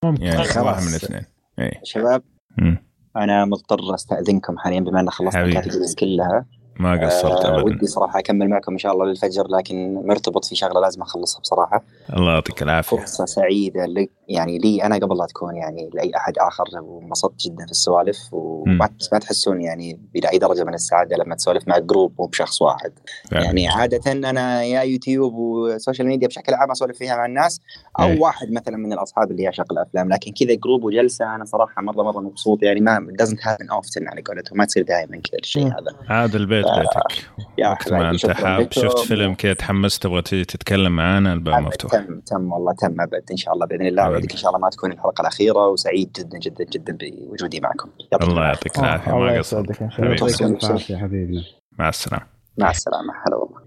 ممكن يعني خلاص. واحد من الاثنين اي شباب مم. أنا مضطر أستأذنكم حاليا بما أن خلصنا. ال categories كلها ما قصرت آه ابدا. ودي صراحة أكمل معكم إن شاء الله للفجر لكن مرتبط في شغلة لازم أخلصها بصراحة. الله يعطيك العافية. فرصة سعيدة لي يعني لي أنا قبل لا تكون يعني لأي أحد آخر وانبسطت جدا في السوالف وما ما تحسون يعني إلى اي درجة من السعادة لما تسولف مع group مو بشخص واحد. فعلا. يعني عادة أنا يا يوتيوب و social media بشكل عام أسولف فيها مع الناس أو إيه. واحد مثلا من الأصحاب اللي يعشق الافلام لكن كذا group وجلسة أنا صراحة مرة مرة مبسوط يعني ما doesn't happen often على قولتهم ما تصير دائما كذا الشيء. هذا. عاد البيت. بيتك. يا وقت ما أنت حاب. شفت فيلم كذا تحمست تبغى تتكلم معانا؟ الباب مفتوح. تم تم والله تم أبد. إن شاء الله بإذن الله. وعدك إن شاء الله ما تكون الحلقة الأخيرة. وسعيد جدا جدا جدا بوجودي معكم. الله. يعطيك العافية. الله ما قصرت. يعطيك الف عافيه حبيبنا. مع السلامة. مع السلامة. هلا والله.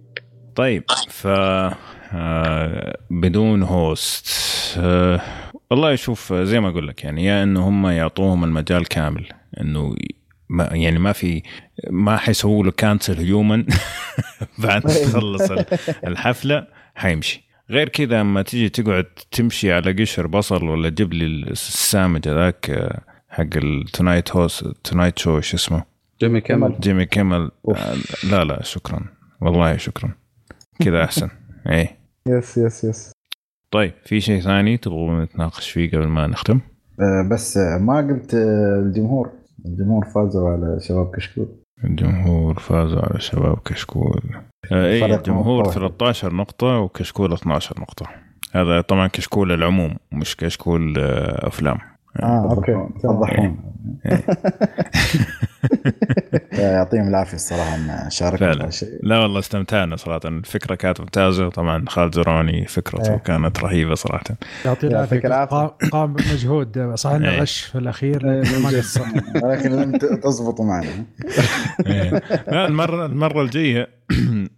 طيب ف آه، بدون host آه، والله يشوف زي ما أقول لك يعني يا إنه هم يعطوهم المجال كامل. إنه ما يعني ما في ما حيسووا له cancel هو من بعد ما تخلص ال- الحفلة حيمشي. غير كذا اما تيجي تقعد تمشي على قشر بصل ولا تجيب لي السامج هذاك آه، حق ال Tonight host Tonight Show شو اسمه؟ جيمي كامل. جيمي كيمل. آه، لا لا شكرا. والله شكرا. كذا أحسن. إيه. yes yes yes طيب في شيء ثاني تبغون نتناقش فيه قبل ما نختم؟ آه، بس ما قلت الجمهور. الجمهور فازوا على شباب كشكول. الجمهور فازوا على شباب كشكول. اي الجمهور نقطة واحدة. 13 نقطة وكشكول 12 نقطة. هذا طبعا كشكول العموم مش كشكول آه أفلام. آه أوكي آه، يعطيهم العافية الصراحة أن شاركوا فعلا. شيء لا والله استمتعنا صراحة الفكرة كانت ممتازة طبعا خالد زروني فكرته إيه. كانت رهيبة صراحة يعطيه يعطيك العافية. قام- بمجهود صح إنه إيه. غش في الأخير إيه، لكن ما من جد. قصر ولكن لم ت- تزبطوا معنا إيه. المرة الجاية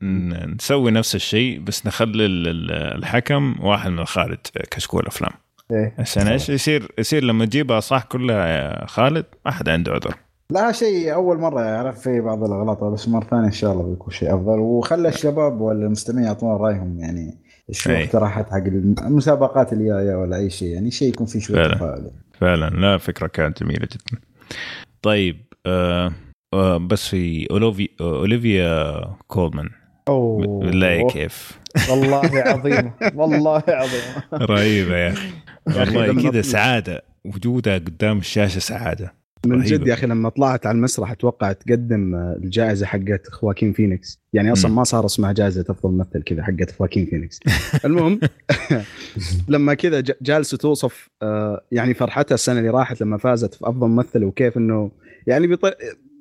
ن- نسوي نفس الشيء بس نخلي ال- ال- الحكم واحد من الخارج كشكول أفلام إيه. عشان إيش؟ يصير يصير لما تجيبها صح كلها يا خالد ما حد عنده عذر. لا شيء أول مرة أعرف في بعض الاغلاط بس مرة ثانية إن شاء الله بيكون شيء أفضل. وخلى الشباب والمستمعين يعطونا رأيهم يعني شو أي. اقتراحات حق المسابقات الجاية ولا أي شيء يعني شيء يكون فيه شوية فعلا. تفاعل فعلا. لا فكرة كانت جميلة جدا. طيب آه آه بس في اوليفيا أوليفيا كولمان. أوه. بالله كيف؟ والله عظيمه والله عظيمه رهيبة يا أخي. والله لما- كذا سعادة وجودها قدام الشاشة سعادة من رهيبة. جد يا أخي لما طلعت على المسرح أتوقع تقدم الجائزة حقت خواكين فينيكس يعني أصلا. ما صار اسمها جائزة أفضل ممثل كذا حقت خواكين فينيكس المهم لما كذا جالسة توصف آه، يعني فرحتها السنة اللي راحت لما فازت في أفضل ممثل وكيف إنه يعني بط...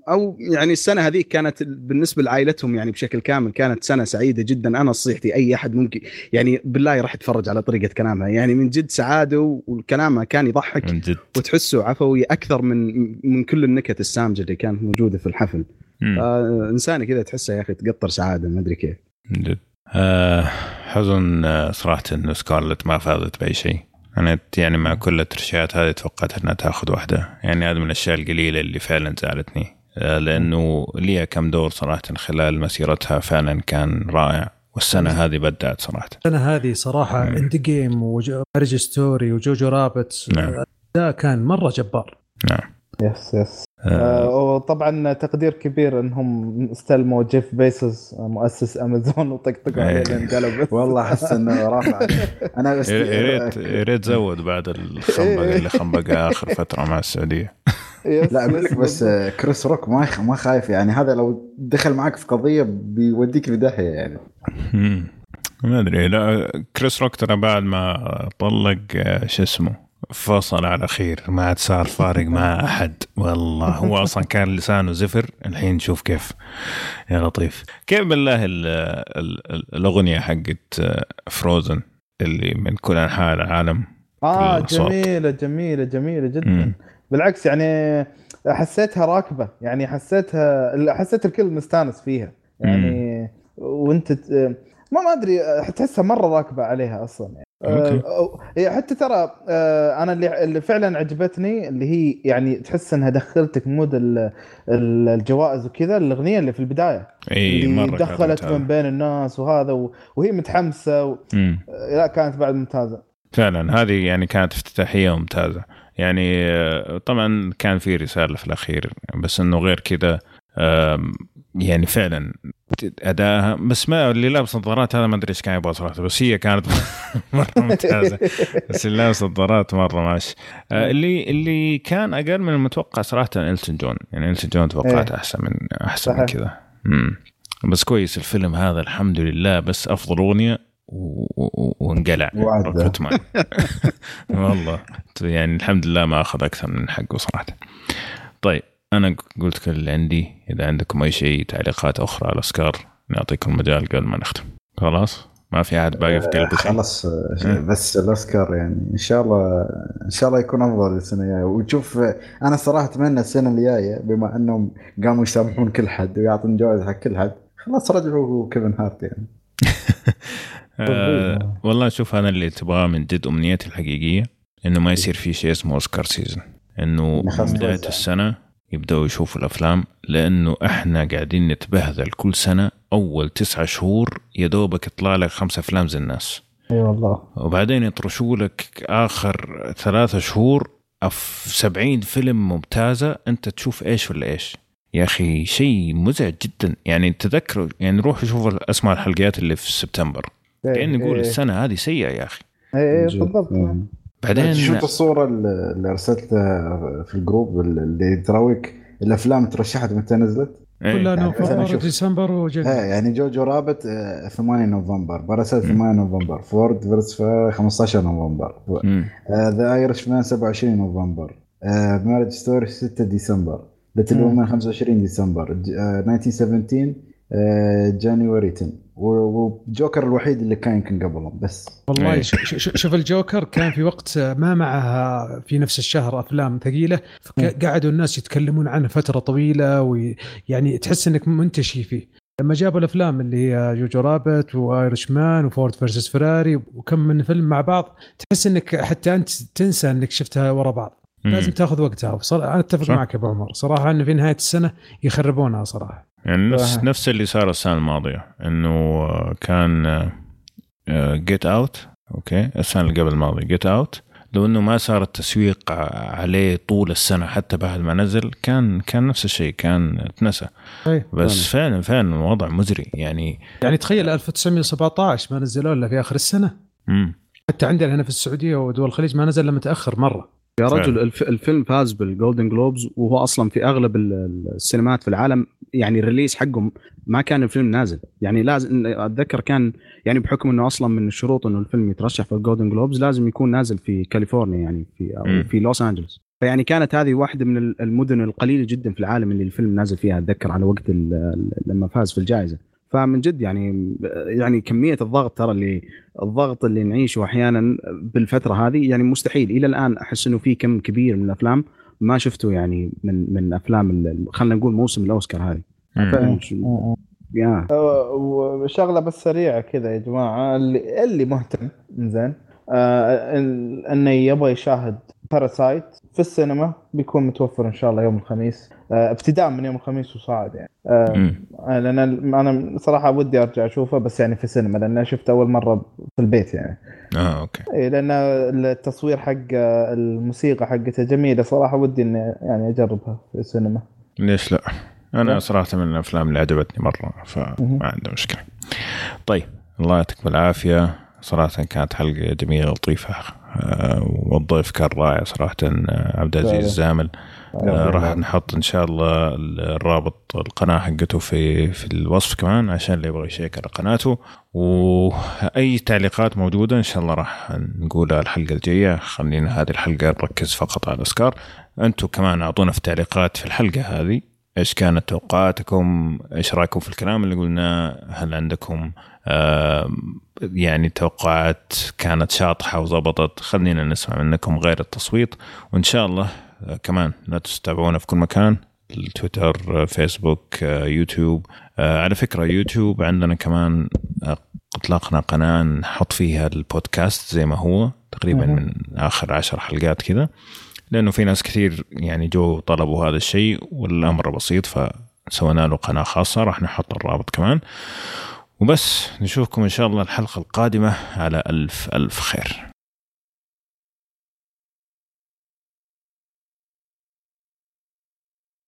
أو يعني السنة هذيك كانت بالنسبة لعائلتهم يعني بشكل كامل كانت سنة سعيدة جدا. أنا نصيحتي أي أحد ممكن يعني بالله راح يتفرج على طريقة كلامها. يعني من جد سعادة وكلامها كان يضحك من جد. وتحسه عفوي أكثر من من كل النكت السامجة اللي كانت موجودة في الحفل. آه انسانه كذا تحسها يا أخي تقطر سعادة ما أدري كيف. من جد. آه حزن آه، صراحة إنه سكارلت ما فازت بأي شيء. أنا يعني مع كل الترشيحات هذه توقعت إنها تأخذ واحدة. يعني هذا من الأشياء القليلة اللي فعلا زعلتني. لأنه ليها كم دور صراحة خلال مسيرتها فعلا كان رائع والسنة هذه بدعت صراحة. السنة هذه صراحة مم. Endgame و Marriage Story و Jojo Rabbit نعم. ده كان مرة جبار. نعم. yes yes آه. آه، وطبعا تقدير كبير إنهم استلموا جيف بيزوس مؤسس امازون وطقطقوا عليه إيه. لين قلب والله أحس إنه رافع. أنا يا ريت يا ريت زود بعد الخنبقة اللي خنبقها آخر فترة مع السعودية. لا أقول لك بس آه، كريس روك ما ما خايف يعني. هذا لو دخل معك في قضية بيوديك في داهيه يعني. ما أدري. لا كريس روك ترى بعد ما طلق آه، شو اسمه فصل على خير. ما عاد صار فارق مع أحد. والله هو أصلا كان لسانه زفر. الحين شوف كيف. يا لطيف. كيف بالله ال ال ال الأغنية حقت Frozen اللي من كل أنحاء العالم؟ آه. جميلة جميلة جميلة جدا. مم. بالعكس يعني حسيتها راكبة. يعني حسيتها حسيت الكل مستانس فيها. يعني وانت ما ما أدري تحسها مرة راكبة عليها أصلا يعني. okay. هي حتى ترى آه، أنا اللي اللي فعلا عجبتني اللي هي يعني تحس إنها دخلتك mood ال- ال- الجوائز وكذا الأغنية اللي في البداية. إي اللي مرة دخلت. من بين الناس وهذا وهي متحمسة و... لا كانت بعد ممتازة. فعلا هذه يعني كانت افتتاحية ممتازة. يعني طبعا كان في رسالة في الأخير بس إنه غير كذا يعني فعلا ادائها بس ما اللي لابس نظارات هذا ما أدري إيش كان يبغى صراحة بس هي كانت مرة ممتازة بس اللي لابس نظارات مرة ماشي آه، اللي اللي كان أقل من المتوقع صراحة إلتون جون يعني إلتون جون توقعت إيه. أحسن من أحسن من صحيح. كذا مم. بس كويس الفيلم هذا الحمد لله بس أفضل أغنية وانقلع والله. يعني الحمد لله ما أخذ أكثر من حقه صراحة. طيب أنا قلت كل اللي عندي. إذا عندكم أي شيء تعليقات أخرى على سكار نعطيكم المجال قبل ما نختم. خلاص؟ ما في أحد باقي في قلبه شيء؟ خلاص بس الأوسكار يعني إن شاء الله إن شاء الله يكون أفضل السنة الجاية. وتشوف أنا صراحة أتمنى السنة الجاية بما أنهم قاموا يسامحون كل حد ويعطون جوائز حق كل حد خلاص رجعوا كيفن هارت يعني. آه والله شوف أنا اللي تبغاه من جد أمنيتي الحقيقية إنه ما يصير في شيء اسمه اوسكار season إنه بداية. السنة يبدأوا يشوفوا الأفلام لأنه إحنا قاعدين نتبهذل كل سنة أول تسعة شهور يا دوبك يطلع لك خمسة أفلام زي الناس. إي والله. وبعدين يطرشوا لك آخر ثلاثة شهور أف 70 فيلم ممتازة أنت تشوف إيش ولا إيش. يا أخي شيء مزعج جدا. يعني تذكروا يعني روحوا شوفوا أسماء الحلقات اللي في سبتمبر. كأن نقول إيه. السنة هذه سيئة يا أخي اي اي جد. بالضبط. بعدين شفت الصورة اللي اللي أرسلتها في ال group اللي تراويك الأفلام ترشحت متى نزلت؟ إيه. كلها يعني نوفمبر شوف. ديسمبر إيه و January يعني Jojo Rabbit آه، 8 نوفمبر Parasite 8 نوفمبر Ford versus 15 نوفمبر. The Irishman 27 نوفمبر Marriage Story 6 ديسمبر Little. Women 25 ديسمبر ج- آه، 1917 January 10 و- وجوكر الوحيد اللي كان يمكن قبلهم بس. والله إيه. ش- ش- ش- شوف الجوكر كان في وقت ما معها في نفس الشهر أفلام ثقيلة فقعدوا الناس يتكلمون عنه فترة طويلة ويعني تحس إنك منتشي فيه. لما جابوا الأفلام اللي هي Jojo Rabbit و Irishman و Ford versus Ferrari وكم من فيلم مع بعض تحس إنك حتى أنت تنسى إنك شفتها ورا بعض. لازم تاخذ وقتها. أنا أتفق. معك يا أبو عمر. صراحة إنه في نهاية السنة يخربونها صراحة. يعني نفس نفس اللي صار السنة الماضية إنه كان Get Out okay السنة اللي قبل الماضية Get Out لو إنه ما صار التسويق عليه طول السنة حتى بعد ما نزل كان كان نفس الشيء كان اتنسى. بس فعلا. فعلا الوضع مزري. يعني يعني تخيل 1917 ما نزلوا إلا في آخر السنة. امم حتى عندنا هنا في السعودية ودول الخليج ما نزل إلا متأخر مرة. يا رجل الف... الفيلم فاز بال Golden Globes وهو أصلا في أغلب السينمات في العالم يعني ال release حقهم ما كان الفيلم نازل. يعني لازم أتذكر كان يعني بحكم إنه أصلا من الشروط إنه الفيلم يترشح في ال Golden Globes لازم يكون نازل في كاليفورنيا يعني في أو في لوس أنجلوس. فيعني كانت هذه واحدة من المدن القليلة جدا في العالم اللي الفيلم نازل فيها أتذكر على وقت لما فاز في الجائزة. فمن جد يعني يعني كمية الضغط ترى اللي الضغط اللي نعيشه أحيانا بالفترة هذه يعني مستحيل. إلى الآن أحس إنه في كم كبير من الأفلام ما شفته يعني من من أفلام خلينا نقول موسم الأوسكار هذه. يا. وشغلة بس سريعة كذا يا جماعة اللي اللي مهتم زين آه إنه يبغى يشاهد باراسايت في السينما بيكون متوفر إن شاء الله يوم الخميس. ابتداء من يوم الخميس وصاعد يعني. آه لأن أنا صراحة ودي أرجع أشوفه بس يعني في السينما لأن شفته أول مرة في البيت يعني. آه أوكي. اي لأن التصوير حق الموسيقى حقته جميلة صراحة ودي إني يعني أجربها في السينما. ليش لا؟ أنا صراحة من الأفلام اللي عجبتني مرة فما عندي مشكلة. طيب الله يعطيكم العافية. صراحة كانت حلقة جميلة لطيفة آه، والضيف كان رائع صراحة آه، عبد العزيز الزامل. آه، راح نحط إن شاء الله الرابط القناة حقته في في الوصف كمان عشان اللي يبغى يشيك على قناته. وأي تعليقات موجودة إن شاء الله راح نقولها الحلقة الجاية. خلينا هذه الحلقة نركز فقط على الاسكار أنتم كمان أعطونا في التعليقات في الحلقة هذه. إيش كانت توقعاتكم؟ إيش رأيكم في الكلام اللي قلناه؟ هل عندكم يعني توقعات كانت شاطحة وضبطت خلينا نسمع منكم غير التصويت. وإن شاء الله آه، كمان لا تتابعونا في كل مكان التويتر فيسبوك يوتيوب. على فكرة يوتيوب عندنا كمان آه، اطلقنا قناة نحط فيها البودكاست زي ما هو تقريبا من آخر عشر حلقات كذا لأنه في ناس كثير يعني جو طلبوا هذا الشيء والأمر بسيط فسوينا له قناة خاصة راح نحط الرابط كمان. وبس نشوفكم إن شاء الله الحلقة القادمة على ألف ألف خير.